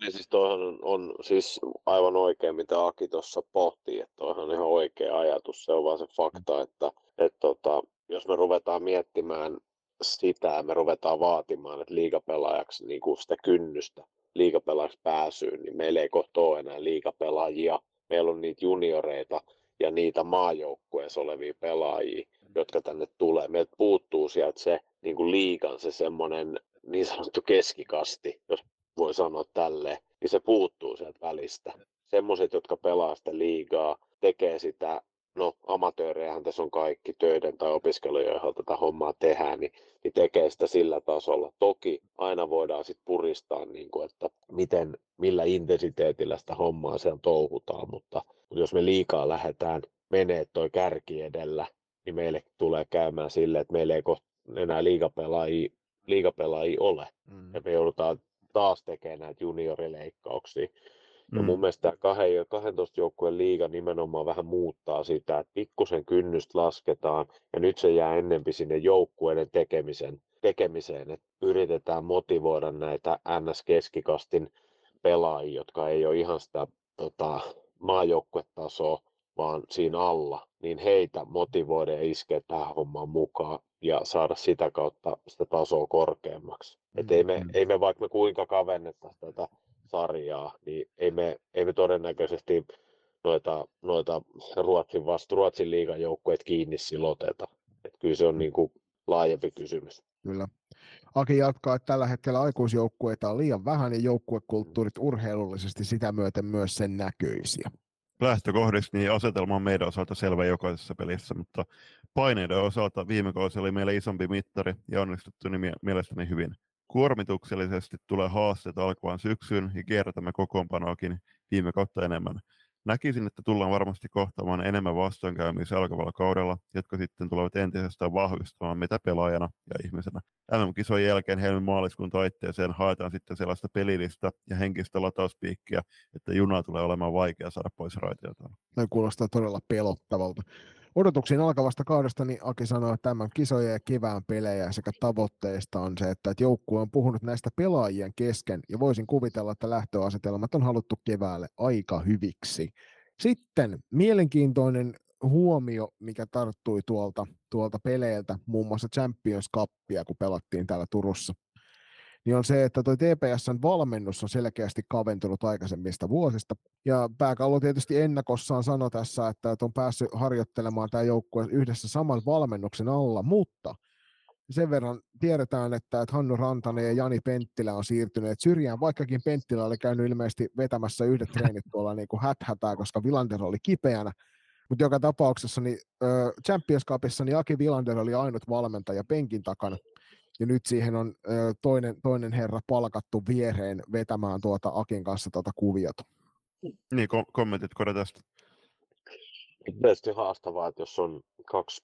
Niin siis on, on siis aivan oikein, mitä Aki tuossa pohtii, että on ihan oikea ajatus. Se on vaan se fakta, että, että tota, jos me ruvetaan miettimään sitä me ruvetaan vaatimaan, että liikapelaajaksi niin sitä kynnystä liikapelaajaksi pääsyyn, niin meillä ei kohta ole enää liikapelaajia meillä on niitä junioreita ja niitä maajoukkueessa olevia pelaajia, jotka tänne tulee. Meiltä puuttuu sieltä se niin kuin liikan se semmoinen niin sanottu keskikasti, jos voi sanoa tälleen, niin se puuttuu sieltä välistä. Semmoiset, jotka pelaa sitä liigaa, tekee sitä no amatöörejähän tässä on kaikki töiden tai opiskelujen, joilla tätä hommaa tehdään, niin, niin tekee sitä sillä tasolla. Toki aina voidaan sitten puristaa, niin kuin, että miten, millä intensiteetillä sitä hommaa siellä touhutaan, mutta, mutta jos me liikaa lähdetään menee toi kärki edellä, niin meille tulee käymään sille, että meillä ei enää liigapelaajia, liigapelaajia ole. Mm. Ja me joudutaan taas tekemään näitä juniorileikkauksia. No mm. mun mielestä tämä 12 joukkueen liiga nimenomaan vähän muuttaa sitä, että pikkusen kynnystä lasketaan ja nyt se jää ennempi sinne joukkueiden tekemisen, tekemiseen, että yritetään motivoida näitä NS-keskikastin pelaajia, jotka ei ole ihan sitä tota, maajoukkuetasoa, vaan siinä alla, niin heitä motivoida ja iskeä tähän hommaan mukaan ja saada sitä kautta sitä tasoa korkeammaksi. Mm. Et ei, me, mm. ei me vaikka me kuinka kavennettaisiin tätä sarjaa, niin ei me, ei me todennäköisesti noita, noita Ruotsin, vasta, Ruotsin liigan joukkueet kiinni siloteta. Et kyllä se on niin kuin laajempi kysymys. Kyllä. Aki jatkaa, että tällä hetkellä aikuisjoukkueita on liian vähän ja joukkuekulttuurit urheilullisesti sitä myöten myös sen näköisiä. Lähtökohdista niin asetelma on meidän osalta selvä jokaisessa pelissä, mutta paineiden osalta viime kausi oli meillä isompi mittari ja onnistuttu niin mielestäni hyvin. Kuormituksellisesti tulee haasteet alkavaan syksyyn ja kierrätämme kokoonpanoakin viime kautta enemmän. Näkisin, että tullaan varmasti kohtaamaan enemmän vastoinkäymisiä alkavalla kaudella, jotka sitten tulevat entisestään vahvistamaan mitä pelaajana ja ihmisenä. MM-kisojen jälkeen helmi-maaliskuun taitteeseen haetaan sitten sellaista pelillistä ja henkistä latauspiikkiä, että junaa tulee olemaan vaikea saada pois raiteiltaan. Tämä kuulostaa todella pelottavalta. Odotuksiin alkavasta kaudesta niin Aki sanoi, että tämän kisojen ja kevään pelejä sekä tavoitteista on se, että joukkue on puhunut näistä pelaajien kesken ja voisin kuvitella, että lähtöasetelmat on haluttu keväälle aika hyviksi. Sitten mielenkiintoinen huomio, mikä tarttui tuolta, tuolta peleiltä, muun muassa Champions Cupia, kun pelattiin täällä Turussa niin on se, että tuo TPSn valmennus on selkeästi kaventunut aikaisemmista vuosista. Ja pääkallo tietysti ennakossaan sanoi tässä, että on päässyt harjoittelemaan tämä joukkue yhdessä saman valmennuksen alla, mutta sen verran tiedetään, että, että Hannu Rantanen ja Jani Penttilä on siirtyneet syrjään, vaikkakin Penttilä oli käynyt ilmeisesti vetämässä yhdet treenit tuolla niin kuin häthätää, koska Vilander oli kipeänä. Mutta joka tapauksessa niin, Champions Cupissa niin Aki Vilander oli ainut valmentaja penkin takana ja nyt siihen on ö, toinen, toinen herra palkattu viereen vetämään tuota Akin kanssa tuota kuviota. Niin, kom- kommentitko tästä? Tietysti haastavaa, että jos on kaksi,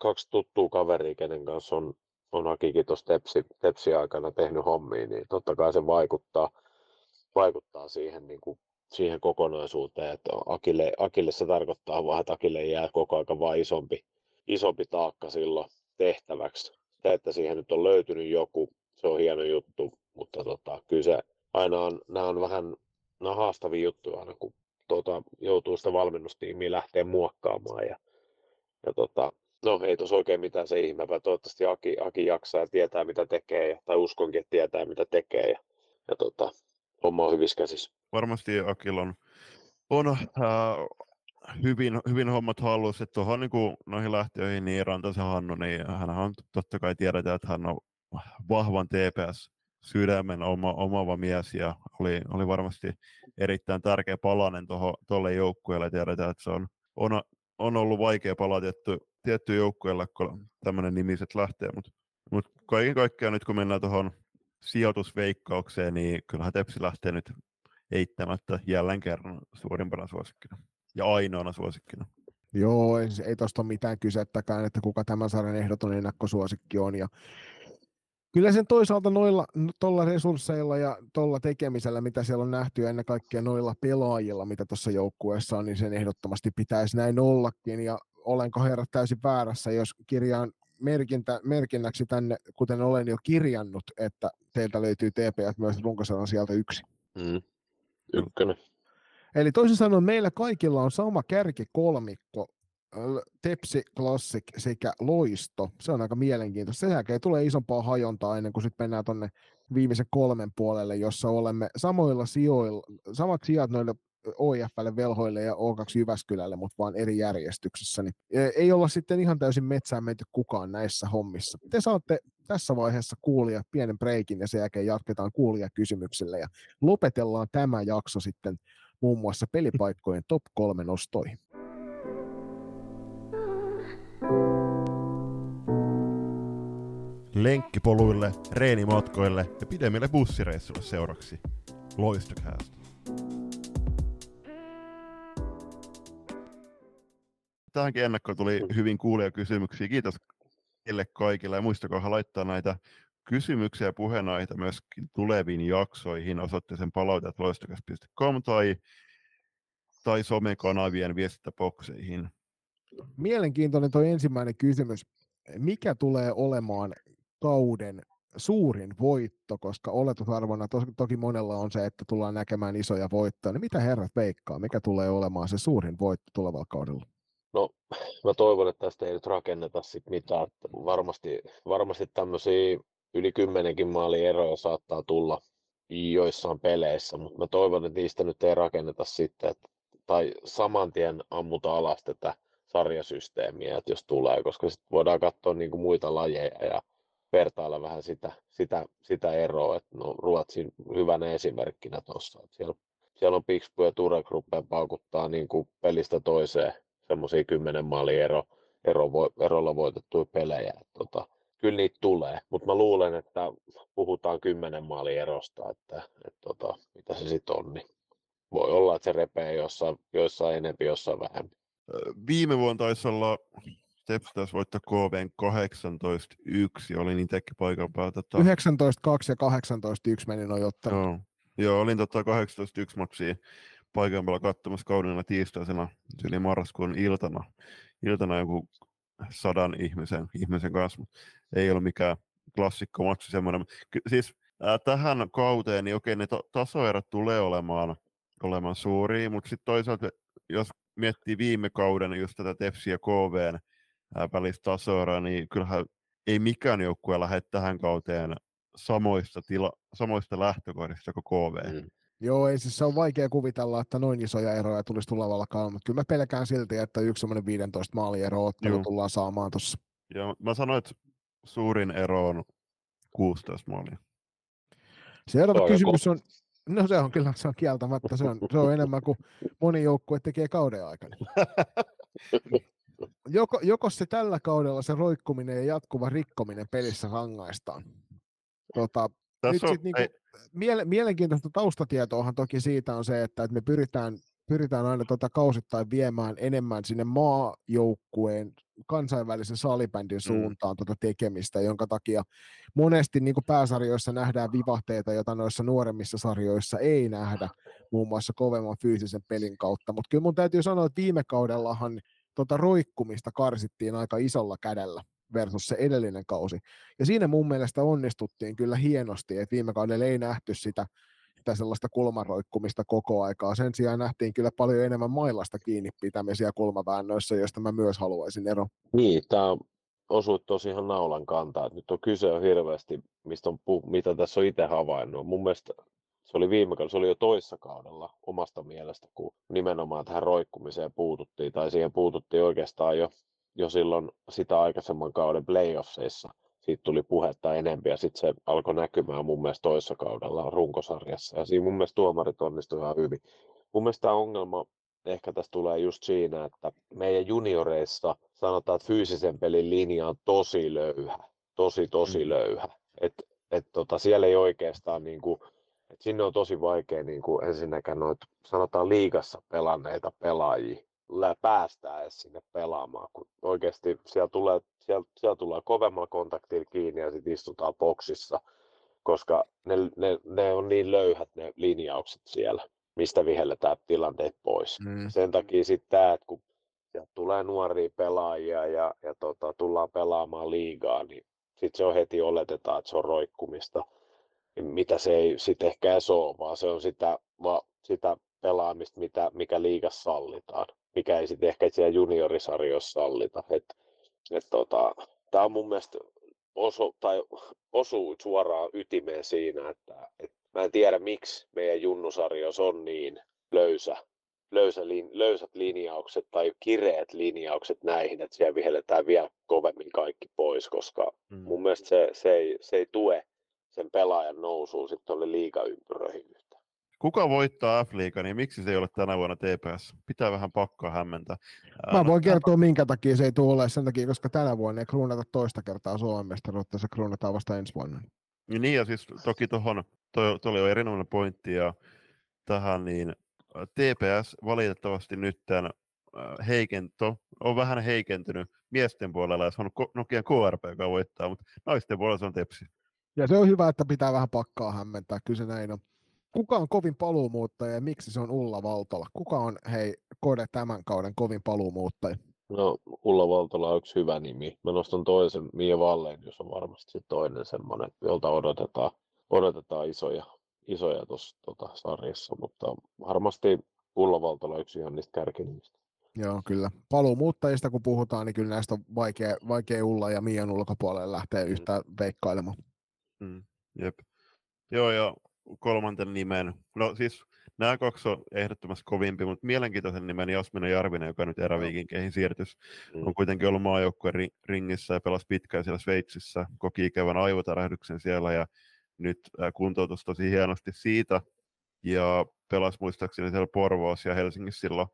kaksi tuttua kaveria, kenen kanssa on, on Akikin tuossa tepsi, tepsi aikana tehnyt hommia, niin totta kai se vaikuttaa, vaikuttaa siihen, niin kuin, siihen kokonaisuuteen, että Akille, Akille se tarkoittaa vaan, että Akille jää koko ajan vaan isompi, isompi taakka silloin tehtäväksi se, että siihen nyt on löytynyt joku, se on hieno juttu, mutta tota, kyllä se aina on, nämä on vähän nämä on haastavia juttuja aina, kun tuota, joutuu sitä valmennustiimiä lähteä muokkaamaan. Ja, ja tota, no ei tuossa oikein mitään se ihmeempää. Toivottavasti Aki, Aki jaksaa ja tietää mitä tekee, ja, tai uskonkin, että tietää mitä tekee. Ja, ja tota, homma on hyvissä käsissä. Varmasti Akilla on, on äh, hyvin, hyvin hommat hallussa, tuohon niin noihin lähtiöihin, niin Rantasen Hannu, niin hän on totta kai tiedetään, että hän on vahvan TPS sydämen oma, omava mies ja oli, oli varmasti erittäin tärkeä palanen tuolle joukkueelle. Tiedetään, että se on, on, on ollut vaikea palaa tietty, tietty joukkueelle, kun tämmöinen nimiset lähtee, mutta mut kaiken kaikkiaan nyt kun mennään tuohon sijoitusveikkaukseen, niin kyllähän Tepsi lähtee nyt eittämättä jälleen kerran suurimpana suosikkina ja ainoana suosikkina. Joo, ei, ei tuosta ole mitään kysettäkään, että kuka tämän sarjan ehdoton ennakkosuosikki on. Ja kyllä sen toisaalta noilla tuolla resursseilla ja tuolla tekemisellä, mitä siellä on nähty ja ennen kaikkea noilla pelaajilla, mitä tuossa joukkueessa on, niin sen ehdottomasti pitäisi näin ollakin. Ja olenko herrat täysin väärässä, jos kirjaan merkintä, merkinnäksi tänne, kuten olen jo kirjannut, että teiltä löytyy TPS myös runkosarjan sieltä yksi. Mm. Ykkönen. Eli toisin sanoen meillä kaikilla on sama kärkikolmikko, Tepsi, Classic sekä Loisto. Se on aika mielenkiintoista. Sen jälkeen tulee isompaa hajontaa ennen kuin sitten mennään tuonne viimeisen kolmen puolelle, jossa olemme samoilla sijoilla, samat sijat noille OIFlle, Velhoille ja O2 Jyväskylälle, mutta vaan eri järjestyksessä. Niin ei olla sitten ihan täysin metsään menty kukaan näissä hommissa. Te saatte tässä vaiheessa kuulia pienen breikin ja sen jälkeen jatketaan kuulijakysymyksillä ja lopetellaan tämä jakso sitten muun muassa pelipaikkojen top kolme nostoihin. Lenkkipoluille, reenimatkoille ja pidemmille bussireissuille seuraksi. Loistokäästä. Tähänkin ennakkoon tuli hyvin kuulia kysymyksiä. Kiitos teille kaikille ja muistakaa laittaa näitä kysymyksiä ja puheenaiheita myöskin tuleviin jaksoihin osoitteeseen palautet.loistokas.com tai, tai somekanavien viestintäbokseihin. Mielenkiintoinen tuo ensimmäinen kysymys. Mikä tulee olemaan kauden suurin voitto, koska oletusarvona to, toki monella on se, että tullaan näkemään isoja voittoja. Niin mitä herrat veikkaa, mikä tulee olemaan se suurin voitto tulevalla kaudella? No, mä toivon, että tästä ei nyt rakenneta sit mitään. Että varmasti, varmasti tämmöisiä yli kymmenenkin maalin eroja saattaa tulla joissain peleissä, mutta mä toivon, että niistä nyt ei rakenneta sitten, että, tai saman tien ammuta alas tätä sarjasysteemiä, että jos tulee, koska sitten voidaan katsoa niin kuin muita lajeja ja vertailla vähän sitä, sitä, sitä eroa, että no Ruotsin hyvänä esimerkkinä tuossa, siellä, siellä on Pixbu ja Turek rupeaa paukuttaa niin kuin pelistä toiseen semmoisia kymmenen maalin ero, ero, erolla voitettuja pelejä. Tota, kyllä niitä tulee, mutta mä luulen, että puhutaan kymmenen maalin erosta, että, että tota, mitä se sitten on, niin voi olla, että se repee jossain, jossain enempi, jossain vähemmän. Viime vuonna taisi olla Steps taisi voittaa KVn 18-1, olin itsekin paikan päällä. Tota... 19-2 ja 18-1 meni noin ottaen. Joo. Joo, olin tota 18-1 matsia paikan päällä katsomassa kaudella tiistaisena, eli marraskuun iltana, iltana joku sadan ihmisen, ihmisen kanssa, ei ole mikään klassikko matsi semmoinen. Siis ää, tähän kauteen, niin okei, ne to- tasoerot tulee olemaan, olemaan suuria, mutta sitten toisaalta, jos miettii viime kauden just tätä Tefsi ja KVn välistä tasoeroa, niin kyllähän ei mikään joukkue lähde tähän kauteen samoista, tila, samoista lähtökohdista kuin KV. Mm. Joo, ei siis se on vaikea kuvitella, että noin isoja eroja tulisi tulevalla kaudella, mutta kyllä mä pelkään silti, että yksi semmoinen 15 maaliero ottelu Joo. tullaan saamaan tuossa. Joo, mä sanoin, että suurin ero on 16 maalia. Seuraava kysymys on, no se on kyllä, se on kieltämättä, se on, se on enemmän kuin moni joukkue tekee kauden aikana. Joko, joko se tällä kaudella se roikkuminen ja jatkuva rikkominen pelissä rangaistaan? Tota, nyt sit niinku, miele, mielenkiintoista taustatietoahan toki siitä on se, että, että me pyritään, pyritään aina tota kausittain viemään enemmän sinne maajoukkueen kansainvälisen salibändin mm. suuntaan mm. tota tekemistä, jonka takia monesti niin pääsarjoissa nähdään vivahteita, joita noissa nuoremmissa sarjoissa ei nähdä, muun muassa kovemman fyysisen pelin kautta. Mutta kyllä mun täytyy sanoa, että viime kaudellahan tota roikkumista karsittiin aika isolla kädellä versus se edellinen kausi. Ja siinä mun mielestä onnistuttiin kyllä hienosti, että viime kaudella ei nähty sitä, sitä sellaista kulmaroikkumista koko aikaa. Sen sijaan nähtiin kyllä paljon enemmän mailasta kiinni pitämisiä kulmaväännöissä, joista mä myös haluaisin ero. Niin, tämä osuit tosi ihan naulan kantaa. Nyt on kyse on hirveästi, mistä on, mitä tässä on itse havainnut. Mun mielestä se oli viime kaudella, se oli jo toissa kaudella omasta mielestä, kun nimenomaan tähän roikkumiseen puututtiin, tai siihen puututtiin oikeastaan jo jo silloin sitä aikaisemman kauden playoffseissa. Siitä tuli puhetta enempi ja sitten se alkoi näkymään mun mielestä toisessa kaudella runkosarjassa. Ja siinä mun mielestä tuomarit onnistuivat ihan hyvin. Mun mielestä tämä ongelma ehkä tässä tulee just siinä, että meidän junioreissa sanotaan, että fyysisen pelin linja on tosi löyhä. Tosi, tosi mm. löyhä. Et, et tota, siellä ei oikeastaan niin kuin, et sinne on tosi vaikea niin kuin ensinnäkään noita, sanotaan liigassa pelanneita pelaajia päästää edes sinne pelaamaan, kun oikeasti siellä tulee, siellä, siellä tulee kovemmalla kontaktilla kiinni ja sitten istutaan boksissa, koska ne, ne, ne, on niin löyhät ne linjaukset siellä, mistä vihelletään tilanteet pois. Mm. Sen takia sitten tämä, että kun sieltä tulee nuoria pelaajia ja, ja tota, tullaan pelaamaan liigaa, niin sitten se on heti oletetaan, että se on roikkumista, mitä se ei sitten ehkä edes ole, vaan se on sitä, va, sitä pelaamista, mitä, mikä liigassa sallitaan mikä ei sitten ehkä siellä juniorisarjoissa sallita. Et, et tota, Tämä on mun mielestä osu, tai osuu suoraan ytimeen siinä, että et mä en tiedä miksi meidän junnusarjos on niin löysä löysä, lin, löysät linjaukset tai kireät linjaukset näihin, että siellä vihelletään vielä kovemmin kaikki pois, koska Mm. mun mielestä se, se, ei, se ei tue sen pelaajan nousuun sitten tuolle liigaympyröihin yhtään. Kuka voittaa F-liiga, niin miksi se ei ole tänä vuonna TPS? Pitää vähän pakkaa hämmentää. Ää, Mä no, voin kertoa, minkä takia se ei tule olemaan sen takia, koska tänä vuonna ei kruunata toista kertaa Suomen mestaruutta, se kruunataan vasta ensi vuonna. Niin ja siis toki tuohon, toi, toi oli jo erinomainen pointti ja tähän niin TPS valitettavasti nyt tämän heikento, on vähän heikentynyt miesten puolella ja se on Nokian KRP, joka voittaa, mutta naisten puolella se on Tepsi. Ja se on hyvä, että pitää vähän pakkaa hämmentää, kyllä se näin on. Kuka on kovin paluumuuttaja ja miksi se on Ulla Valtola? Kuka on, hei, Kode tämän kauden kovin paluumuuttaja? No, Ulla Valtola on yksi hyvä nimi. Mä nostan toisen, Mia Wallenius on varmasti se toinen semmoinen, jolta odotetaan, odotetaan isoja, isoja tuossa tota, sarjassa, mutta varmasti Ulla Valtola on yksi ihan niistä kärkinimistä. Joo, kyllä. Paluumuuttajista kun puhutaan, niin kyllä näistä on vaikea, vaikea Ulla ja Mian ulkopuolelle lähteä yhtään veikkailemaan. Mm, jep. Joo, ja kolmanten nimen, no siis nämä kaksi on ehdottomasti kovimpi, mutta mielenkiintoisen nimen Jasmina Jarvinen, joka nyt eräviikinkeihin siirtys, Mm. on kuitenkin ollut maajoukkueen ri- ringissä ja pelasi pitkään siellä Sveitsissä, koki ikävän aivotärähdyksen siellä ja nyt äh, kuntoutus tosi hienosti siitä. Ja pelasi muistaakseni siellä Porvoossa ja Helsingissä silloin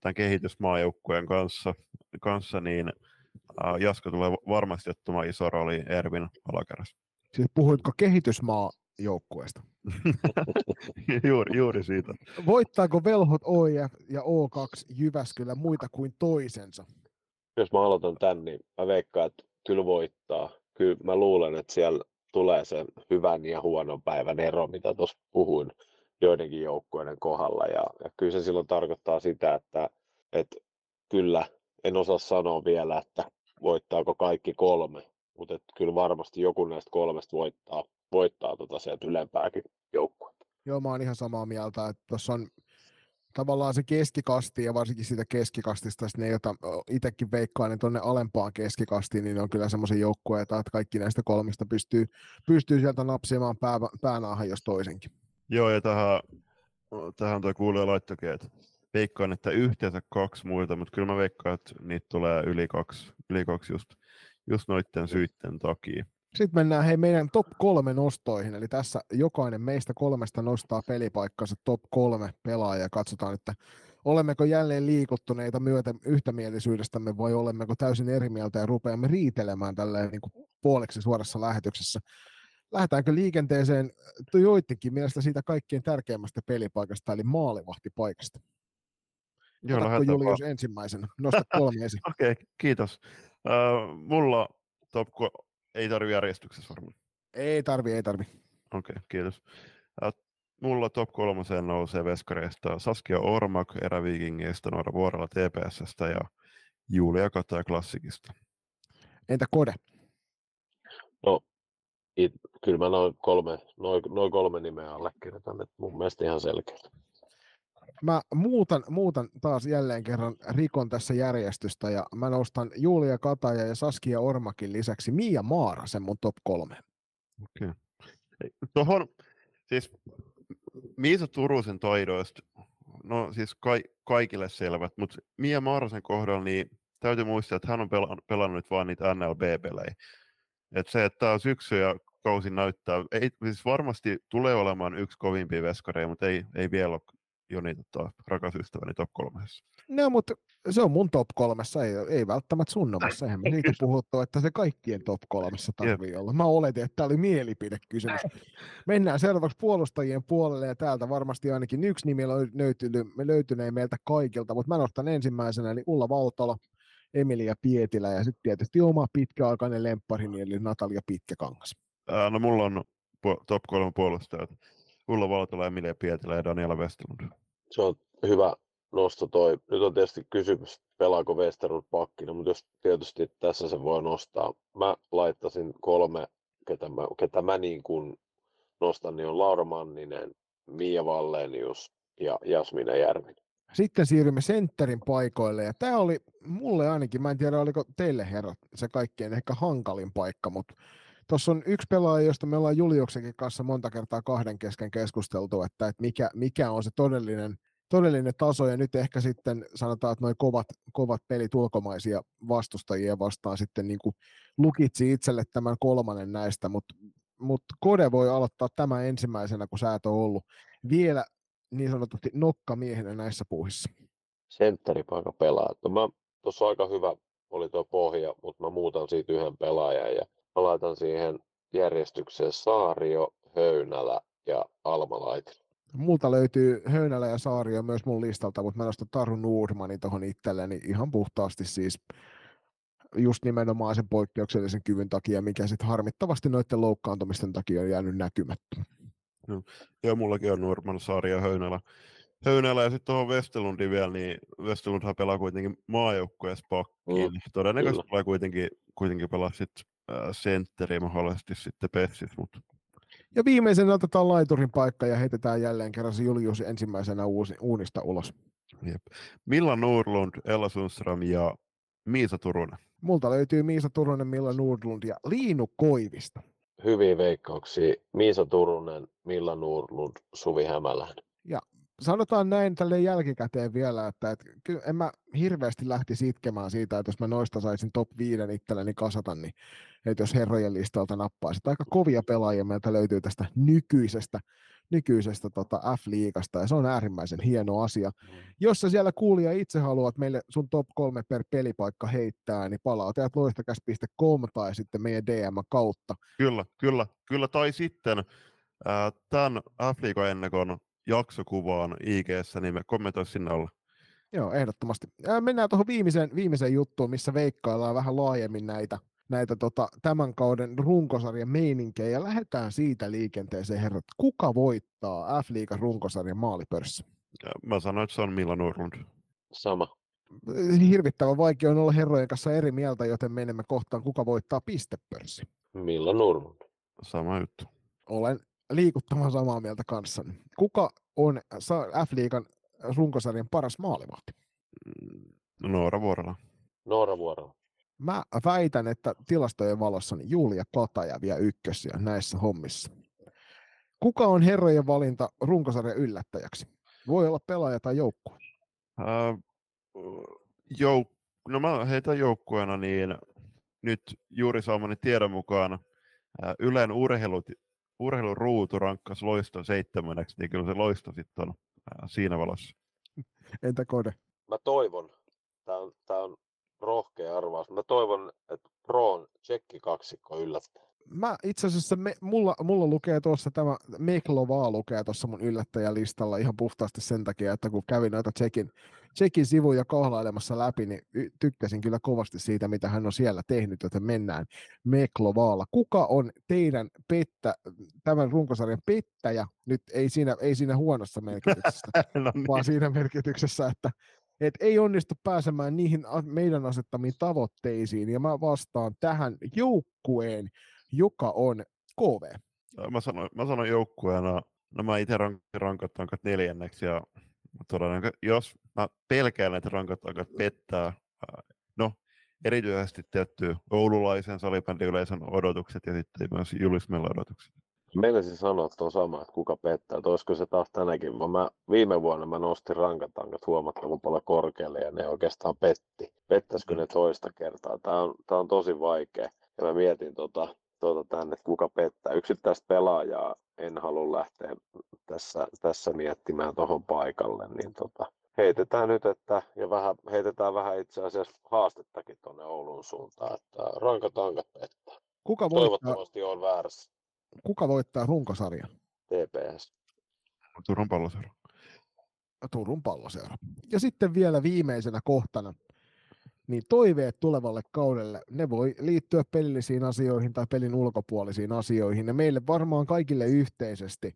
tämän kehitysmaajoukkueen kanssa, kanssa niin äh, Jaska tulee varmasti ottamaan iso rooli Ervin alakerrassa. Siis puhuitko kehitysmaa joukkueesta? juuri, juuri siitä. Voittaako Velhot OIF ja O2 Jyväskylä muita kuin toisensa? Jos mä aloitan tän, niin mä veikkaan, että kyllä voittaa. Kyllä mä luulen, että siellä tulee se hyvän ja huonon päivän ero, mitä tuossa puhuin joidenkin joukkueiden kohdalla. Ja, ja kyllä se silloin tarkoittaa sitä, että, että kyllä en osaa sanoa vielä, että voittaako kaikki kolme, mutta että kyllä varmasti joku näistä kolmesta voittaa, voittaa tota sieltä ylempääkin joukkuetta. Joo, mä oon ihan samaa mieltä, että tuossa on tavallaan se keskikasti ja varsinkin siitä keskikastista, ne, jota itsekin veikkaan, niin tuonne alempaan keskikastiin, niin ne on kyllä semmoisia joukkueita, että kaikki näistä kolmista pystyy, pystyy sieltä napsimaan pää, päänaahan jos toisenkin. Joo, ja tähän, tähän tuo kuulija laittokin, että veikkaan, että yhteensä kaksi muita, mutta kyllä mä veikkaan, että niitä tulee yli kaksi, yli kaksi just, just noiden syitten takia. Sitten mennään hei meidän top kolme nostoihin, eli tässä jokainen meistä kolmesta nostaa pelipaikkansa top kolme pelaajaa. Katsotaan, että olemmeko jälleen liikuttuneita myötä yhtämielisyydestämme vai olemmeko täysin eri mieltä ja rupeamme riitelemään tälleen niin kuin puoleksi suorassa lähetyksessä. Lähdetäänkö liikenteeseen joidenkin mielestä siitä kaikkein tärkeimmästä pelipaikasta, eli maalivahtipaikasta? Joo, Otatko Julius vaan. ensimmäisenä? Nosta kolme esiin. Okei, okay, kiitos. Uh, mulla top ko- ei tarvi järjestyksessä varmaan. Ei tarvi, ei tarvi. Okei, okay, kiitos. Uh, mulla top kolmoseen nousee veskareista Saskia Ormak eräviikingeistä, Noora Vuorella TPSstä ja Julia Kataja Klassikista. Entä Kode? No, it, kyllä mä noin kolme, noin, noin kolme nimeä allekirjoitan, että mun mielestä ihan selkeä. Mä muutan, muutan taas jälleen kerran rikon tässä järjestystä ja mä nostan Julia Kataja ja Saskia Ormakin lisäksi Mia Maara sen mun top kolme. Okay. Tuohon, siis Miisa Turusen taidoista, no siis ka- kaikille selvät, mutta Mia Maarasen kohdalla niin täytyy muistaa, että hän on pelannut, nyt vaan niitä NLB-pelejä. Et se, että tämä syksy ja kausi näyttää, ei, siis varmasti tulee olemaan yksi kovimpia veskareja, mutta ei, ei vielä ole Joni tota, rakas ystäväni top kolmessa. No, mutta se on mun top kolmessa, ei, ei välttämättä sun omassa. Eihän me siitä puhuttu, että se kaikkien top kolmessa tarvii olla. Mä oletin, että tämä oli mielipidekysymys. Mennään seuraavaksi puolustajien puolelle ja täältä varmasti ainakin yksi nimi löytyy, löytyneen meiltä kaikilta, mutta mä nostan ensimmäisenä eli Ulla Valtola, Emilia Pietilä ja sitten tietysti oma pitkäaikainen lempparini eli Natalia Pitkäkangas. Ää, no mulla on top kolme puolustajat. Ulla Valtola, Emilia Pietilä ja Daniela Westerlund. Se on hyvä nosto toi. Nyt on tietysti kysymys, pelaako Westerlund pakkina, mutta jos tietysti tässä se voi nostaa. Mä laittaisin kolme, ketä mä, ketä mä niin kuin nostan, niin on Laura Manninen, Mia Vallenius ja Jasmina Järvinen. Sitten siirrymme sentterin paikoille, ja tämä oli mulle ainakin, mä en tiedä oliko teille herrat se kaikkein ehkä hankalin paikka, mutta tuossa on yksi pelaaja, josta me ollaan Juliuksenkin kanssa monta kertaa kahden kesken keskusteltu, että, että mikä, mikä on se todellinen todellinen taso, ja nyt ehkä sitten sanotaan, että noin kovat, kovat pelit ulkomaisia vastustajia vastaan sitten niin kuin lukitsi itselle tämän kolmannen näistä, mutta mut Kode voi aloittaa tämä ensimmäisenä, kun sä et ole ollut vielä niin sanotusti nokkamiehenä näissä puuhissa. Sentteripaikan pelaa. No mä, tuossa aika hyvä oli tuo pohja, mutta mä muutan siitä yhden pelaajan ja mä laitan siihen järjestykseen Saario, Höynälä ja Almalaitil. Multa löytyy Höynälä ja Saario myös mun listalta, mutta mä nostan Taru Nordmanin tuohon itselleni ihan puhtaasti siis just nimenomaan sen poikkeuksellisen kyvyn takia, mikä sitten harmittavasti noiden loukkaantumisten takia on jäänyt näkymättä. No, joo, mullakin on Nurman, Saari ja Höynälä. Höynälä ja sitten tuohon Westerlundin vielä, niin Westerlundhan pelaa kuitenkin maajoukkueessa pakkiin. Mm, Todennäköisesti tulee kuitenkin, kuitenkin pelaa sitten sentteri mahdollisesti sitten Pessis, mutta ja viimeisenä otetaan laiturin paikka ja heitetään jälleen kerran se Julius ensimmäisenä uusi, uunista ulos. Jep. Milla Nordlund, Ella Sundström ja Miisa Turunen. Multa löytyy Miisa Turunen, Milla Nordlund ja Liinu Koivista. Hyviä veikkauksia. Miisa Turunen, Milla Nordlund, Suvi Hämälän. Ja sanotaan näin tälle jälkikäteen vielä, että et, kyllä en mä hirveästi lähtisi itkemään siitä, että jos mä noista saisin top 5 itselleni kasata, niin että jos herrojen listalta nappaisit. Aika kovia pelaajia meiltä löytyy tästä nykyisestä, nykyisestä tota F-liigasta, ja se on äärimmäisen hieno asia. Mm. Jos sä siellä kuulija itse haluat meille sun top kolme per pelipaikka heittää, niin palautajat loistakäs.com tai sitten meidän DM kautta. Kyllä, kyllä, kyllä, tai sitten äh, tämän F-liigan ennakon jaksokuvaan ig niin me kommentoi sinne alla. Joo, ehdottomasti. Ää, mennään tuohon viimeiseen, viimeiseen juttuun, missä veikkaillaan vähän laajemmin näitä, näitä tota, tämän kauden runkosarjan meininkejä ja lähdetään siitä liikenteeseen, herrat. Kuka voittaa F-liigan runkosarjan maalipörssi? Mä sanoin, että se on Milan Nurlund. Sama. Hirvittävän vaikea on olla herrojen kanssa eri mieltä, joten menemme kohtaan, kuka voittaa pistepörssi. Milan Nurlund. Sama juttu. Olen liikuttamaan samaa mieltä kanssani. Kuka on F-liigan runkosarjan paras maalivahti? Mm, Noora Vuorola. Noora Vuorola. Mä väitän, että tilastojen valossa niin Julia Kataja vie ykkösiä näissä hommissa. Kuka on herrojen valinta runkosarjan yllättäjäksi? Voi olla pelaaja tai joukkue. Uh, jouk- no mä heitän joukkueena, niin nyt juuri saamani tiedon mukaan uh, Ylen urheilut, urheiluruutu rankkas loiston seitsemänneksi, niin kyllä se loisto sitten on uh, siinä valossa. Entä Kode? Mä toivon, tämä on, tää on rohkea arvaus, mä toivon, että Proon tsekki kaksikko yllättää. Mä itse asiassa, me, mulla, mulla lukee tuossa tämä Meklovaa lukee tuossa mun yllättäjälistalla ihan puhtaasti sen takia, että kun kävin näitä Tsekin, Tsekin sivuja kohlailemassa läpi, niin tykkäsin kyllä kovasti siitä, mitä hän on siellä tehnyt, joten mennään Meklovaalla. Kuka on teidän pettä, tämän runkosarjan pettäjä, nyt ei siinä, ei siinä huonossa merkityksessä, no niin. vaan siinä merkityksessä, että et ei onnistu pääsemään niihin meidän asettamiin tavoitteisiin, ja mä vastaan tähän joukkueen, joka on KV. Mä sanoin, mä sanoin joukkueena, no mä itse rankat rankat neljänneksi, ja todennäköisesti, jos mä pelkään, että rankat rankat pettää, no erityisesti tietty oululaisen salibändiyleisön odotukset ja sitten myös Julismella odotukset. Meinasin sanoa tuon sama, että kuka pettää, että olisiko se taas tänäkin. Mä, viime vuonna mä nostin rankatankat huomattavan paljon korkealle ja ne oikeastaan petti. Pettäisikö ne toista kertaa? Tämä on, tää on tosi vaikea. Ja mä mietin tota, tota tänne, että kuka pettää. Yksittäistä pelaajaa en halua lähteä tässä, tässä miettimään tuohon paikalle, niin tota, heitetään nyt, että, ja vähän, heitetään vähän itse asiassa haastettakin tuonne Oulun suuntaan, että rankatankat pettää. Kuka voittaa? Toivottavasti on väärässä kuka voittaa runkosarjan? TPS. Turun palloseura. Turun palloseura. Ja sitten vielä viimeisenä kohtana, niin toiveet tulevalle kaudelle, ne voi liittyä pelillisiin asioihin tai pelin ulkopuolisiin asioihin. Ja meille varmaan kaikille yhteisesti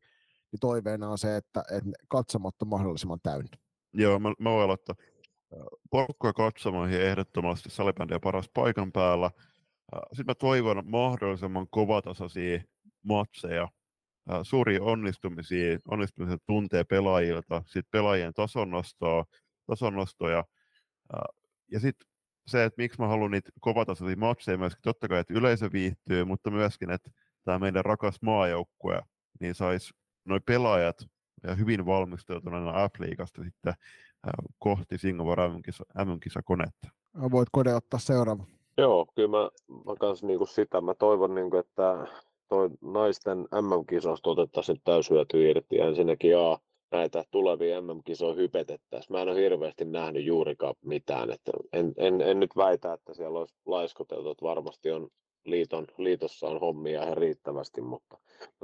niin toiveena on se, että, että katsomat on mahdollisimman täynnä. Joo, mä, mä voin aloittaa. Porukkoja katsomoihin ehdottomasti salibändiä paras paikan päällä. Sitten mä toivon mahdollisimman kovatasoisia matseja, suuri onnistumisia, onnistumisia tuntee pelaajilta, sitten pelaajien tasonnostoa, tasonnostoja, ja sitten se, että miksi mä haluan niitä kovatasoisia matseja myöskin, totta kai, että yleisö viihtyy, mutta myöskin, että tämä meidän rakas maajoukkue, niin saisi noin pelaajat ja hyvin valmistautuneena F-liigasta sitten kohti Singapore MM-kisakonetta. Voit Kode ottaa seuraava. Joo, kyllä mä, mä kans niinku sitä, mä toivon niinku, että toi naisten MM-kisosta otettaisiin täyshyöty irti. Ensinnäkin A, näitä tulevia MM-kisoja hypetettäisiin. Mä en ole hirveästi nähnyt juurikaan mitään. Että en, en, en, nyt väitä, että siellä olisi laiskoteltu, että varmasti on liiton, liitossa on hommia ihan riittävästi, mutta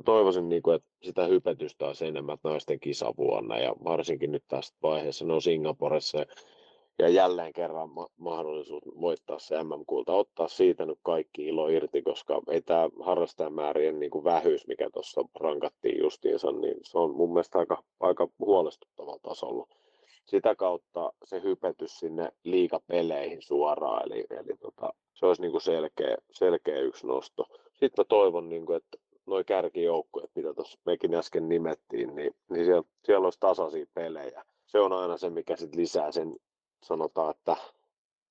toivoisin, niin kuin, että sitä hypetystä olisi enemmän naisten kisavuonna ja varsinkin nyt tästä vaiheessa ne on Singaporessa ja jälleen kerran ma- mahdollisuus voittaa se MM-kulta, ottaa siitä nyt kaikki ilo irti, koska ei tämä harrastajamäärien niin kuin vähyys, mikä tuossa rankattiin justiinsa, niin se on mun mielestä aika, aika huolestuttavalla tasolla. Sitä kautta se hypetys sinne liikapeleihin suoraan, eli, eli tota, se olisi niin kuin selkeä, selkeä yksi nosto. Sitten mä toivon, niin kuin, että nuo kärkijoukkueet, mitä tuossa mekin äsken nimettiin, niin, niin siellä, siellä olisi tasaisia pelejä. Se on aina se, mikä sit lisää sen sanotaan, että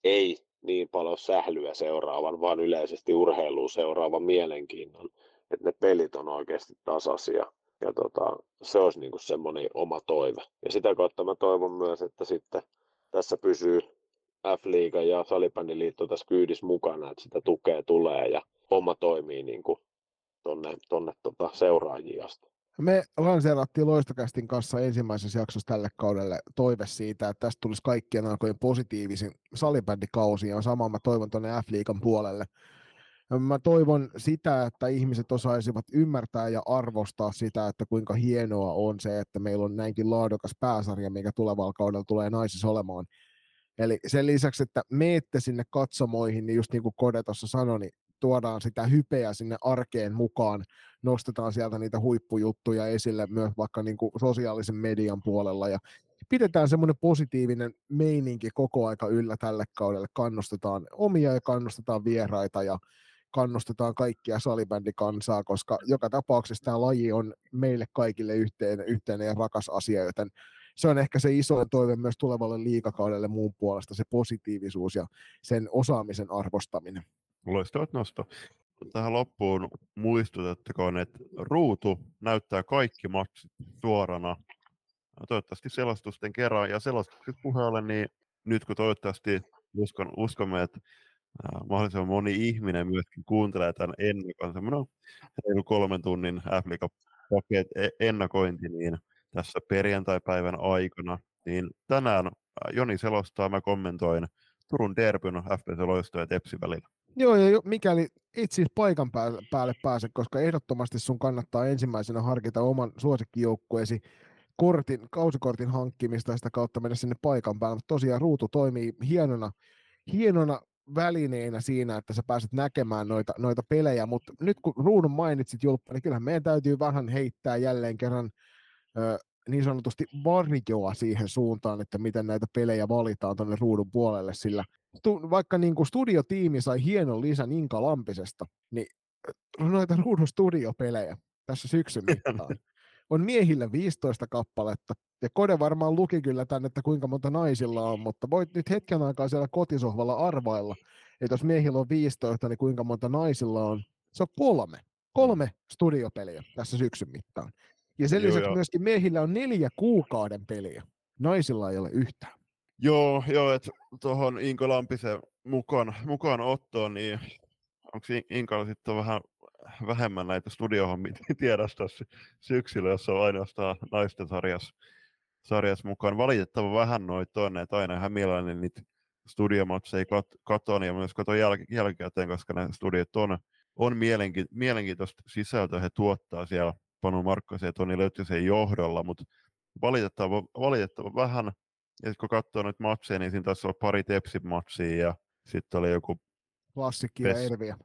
ei niin paljon sählyä seuraavan, vaan yleisesti urheiluun seuraavan mielenkiinnon, että ne pelit on oikeasti tasaisia. Ja tota, se olisi niin semmoinen oma toive. Ja sitä kautta mä toivon myös, että sitten tässä pysyy F-liiga ja salibändiliitto tässä kyydissä mukana, että sitä tukea tulee ja homma toimii niin kuin tonne, tonne tota seuraajia asti. Me lanseerattiin Loistokästin kanssa ensimmäisessä jaksossa tälle kaudelle toive siitä, että tästä tulisi kaikkien aikojen positiivisin salibändikausi, ja sama mä toivon tuonne F-liigan puolelle. Mä toivon sitä, että ihmiset osaisivat ymmärtää ja arvostaa sitä, että kuinka hienoa on se, että meillä on näinkin laadukas pääsarja, mikä tulevalla kaudella tulee naisissa olemaan. Eli sen lisäksi, että meette sinne katsomoihin, niin just niin kuin Kode tuossa sanoi, niin tuodaan sitä hypeä sinne arkeen mukaan, nostetaan sieltä niitä huippujuttuja esille myös vaikka niin kuin sosiaalisen median puolella. Ja pidetään semmoinen positiivinen meininki koko aika yllä tälle kaudelle, kannustetaan omia ja kannustetaan vieraita ja kannustetaan kaikkia salibändikansaa, koska joka tapauksessa tämä laji on meille kaikille yhteinen, yhteinen ja rakas asia, joten se on ehkä se iso toive myös tulevalle liikakaudelle muun puolesta, se positiivisuus ja sen osaamisen arvostaminen. Loistavat nosto. Tähän loppuun muistutettakoon, että ruutu näyttää kaikki matsit suorana. Toivottavasti selostusten kerran. Ja selostukset puheelle, niin nyt kun toivottavasti uskon, uskomme, että mahdollisimman moni ihminen myöskin kuuntelee tämän ennakon, semmoinen reilu kolmen tunnin f paket e-, ennakointi, niin tässä perjantai-päivän aikana, niin tänään Joni selostaa, mä kommentoin Turun Derbyn FPC Loisto ja Tepsi välillä. Joo, ja mikäli et siis paikan päälle, päälle pääse, koska ehdottomasti sun kannattaa ensimmäisenä harkita oman suosikkijoukkueesi kortin, kausikortin hankkimista ja sitä kautta mennä sinne paikan päälle. Mutta tosiaan ruutu toimii hienona, hienona välineenä siinä, että sä pääset näkemään noita, noita pelejä, mutta nyt kun ruudun mainitsit Julppa, niin kyllähän meidän täytyy vähän heittää jälleen kerran ö, niin sanotusti varjoa siihen suuntaan, että miten näitä pelejä valitaan tuonne ruudun puolelle, sillä stu, vaikka niin kuin studiotiimi sai hienon lisän Inka Lampisesta, niin noita ruudun studiopelejä tässä syksyn mittaan on miehillä 15 kappaletta, ja Kode varmaan luki kyllä tänne, että kuinka monta naisilla on, mutta voit nyt hetken aikaa siellä kotisohvalla arvailla, että jos miehillä on 15, niin kuinka monta naisilla on. Se on kolme. Kolme studiopeliä tässä syksyn mittaan. Ja sen joo, lisäksi joo. myöskin miehillä on neljä kuukauden peliä. Naisilla ei ole yhtään. Joo, joo että tuohon Inko Lampisen mukaan, mukaan ottoon, niin onko Inkalla sitten vähän vähemmän näitä studiohommia tiedostossa syksyllä, jossa on ainoastaan naisten sarjassa, sarjassa mukaan. Valitettavan vähän noita on, että aina ihan mielelläni niitä studiomatseja kat- katon ja myös katon jäl- jälkikäteen, koska ne studiot on, on mielenki- mielenkiintoista sisältöä, he tuottaa siellä Panu Markkosen ja Toni Löyttösen johdolla, mutta valitettavan, valitettavan vähän. Ja kun katsoo nyt matseja, niin siinä taisi olla pari Tepsi-matsia ja sitten oli joku... Klassikki ja Erviä.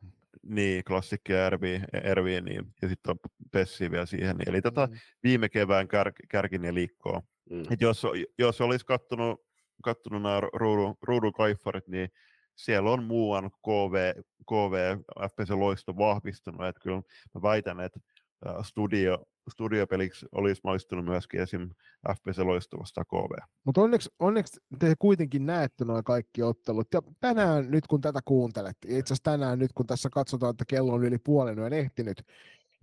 Niin, klassikki ja Ervi, niin, ja sitten on Pessi vielä siihen. Eli tätä mm. viime kevään kär, kärkin liikkoa. Mm. Et jos, jos olisi kattonut, kattonut nämä ruudun, ruudun kaiffarit, niin siellä on muuan KV, KV FPC Loisto vahvistunut. Että kyllä mä väitän, että studio, studiopeliksi olisi maistunut myöskin esim. FPS loistuvasta KV. Mutta onneksi, onneksi te kuitenkin näette nuo kaikki ottelut. Ja tänään nyt kun tätä kuuntelet, itse asiassa tänään nyt kun tässä katsotaan, että kello on yli puolen, en ehtinyt,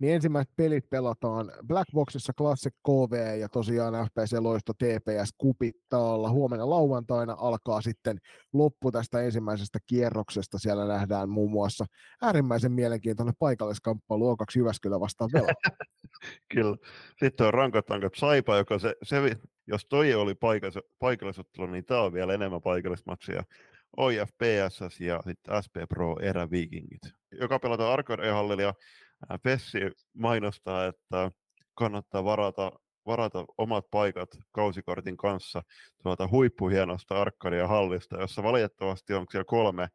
niin ensimmäiset pelit pelataan Blackboxissa Classic KV ja tosiaan FPC Loisto TPS Kupittaalla. Huomenna lauantaina alkaa sitten loppu tästä ensimmäisestä kierroksesta. Siellä nähdään muun muassa äärimmäisen mielenkiintoinen paikalliskamppailu O2 Jyväskylä vastaan Vela. Kyllä. Sitten on rankat rankat Saipa, joka se, se jos toi oli paikallis, paikallisottelu, niin tämä on vielä enemmän paikallismatsia. OIF PSS ja sitten SP Pro Eräviikingit, joka pelataan Arcade ja Pessi mainostaa, että kannattaa varata, varata omat paikat kausikortin kanssa tuolta huippuhienosta Arkadia hallista, jossa valitettavasti on siellä kolme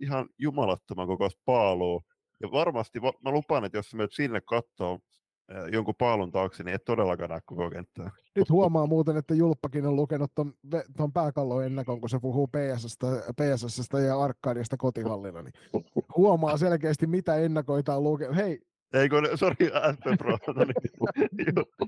ihan jumalattoman kokoista paalua. Ja varmasti, mä lupaan, että jos menet sinne katsoo jonkun paalun taakse, niin et todellakaan näe koko kenttää. Nyt huomaa muuten, että Julppakin on lukenut ton, ton pääkallon ennakon, kun se puhuu PSSstä, PSSstä ja Arkadiasta kotihallina. Niin huomaa selkeästi, mitä ennakoita on lukenut. Hei, ei kun, sori, Pro.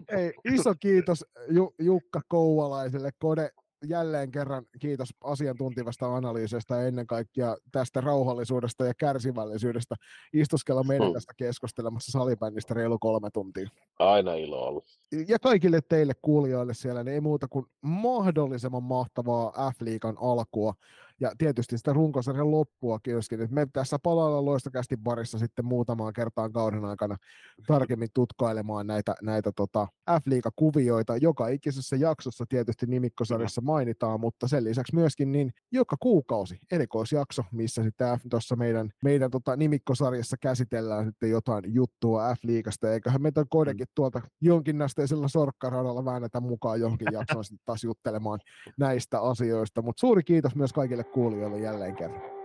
Ei, iso kiitos Ju, Jukka Kouvalaiselle, Kode jälleen kerran kiitos asiantuntivasta analyysistä ja ennen kaikkea tästä rauhallisuudesta ja kärsivällisyydestä istuskella meidän hmm. tästä keskustelemassa salibändistä reilu kolme tuntia. Aina ilo ollut. Ja kaikille teille kuulijoille siellä, niin ei muuta kuin mahdollisimman mahtavaa F-liikan alkua ja tietysti sitä runkosarjan loppua myöskin. Me tässä palaillaan loistokästi barissa sitten muutamaan kertaan kauden aikana tarkemmin tutkailemaan näitä, näitä tota F-liiga-kuvioita. Joka ikisessä jaksossa tietysti nimikkosarjassa mainitaan, mutta sen lisäksi myöskin niin joka kuukausi erikoisjakso, missä sitten tuossa meidän, meidän tota, nimikkosarjassa käsitellään sitten jotain juttua F-liigasta, eiköhän meitä kodekin tuolta jonkinasteisella sorkkaradalla väännetä mukaan johonkin jaksoon sitten taas juttelemaan näistä asioista, mutta suuri kiitos myös kaikille kuulijoille jälleen kerran.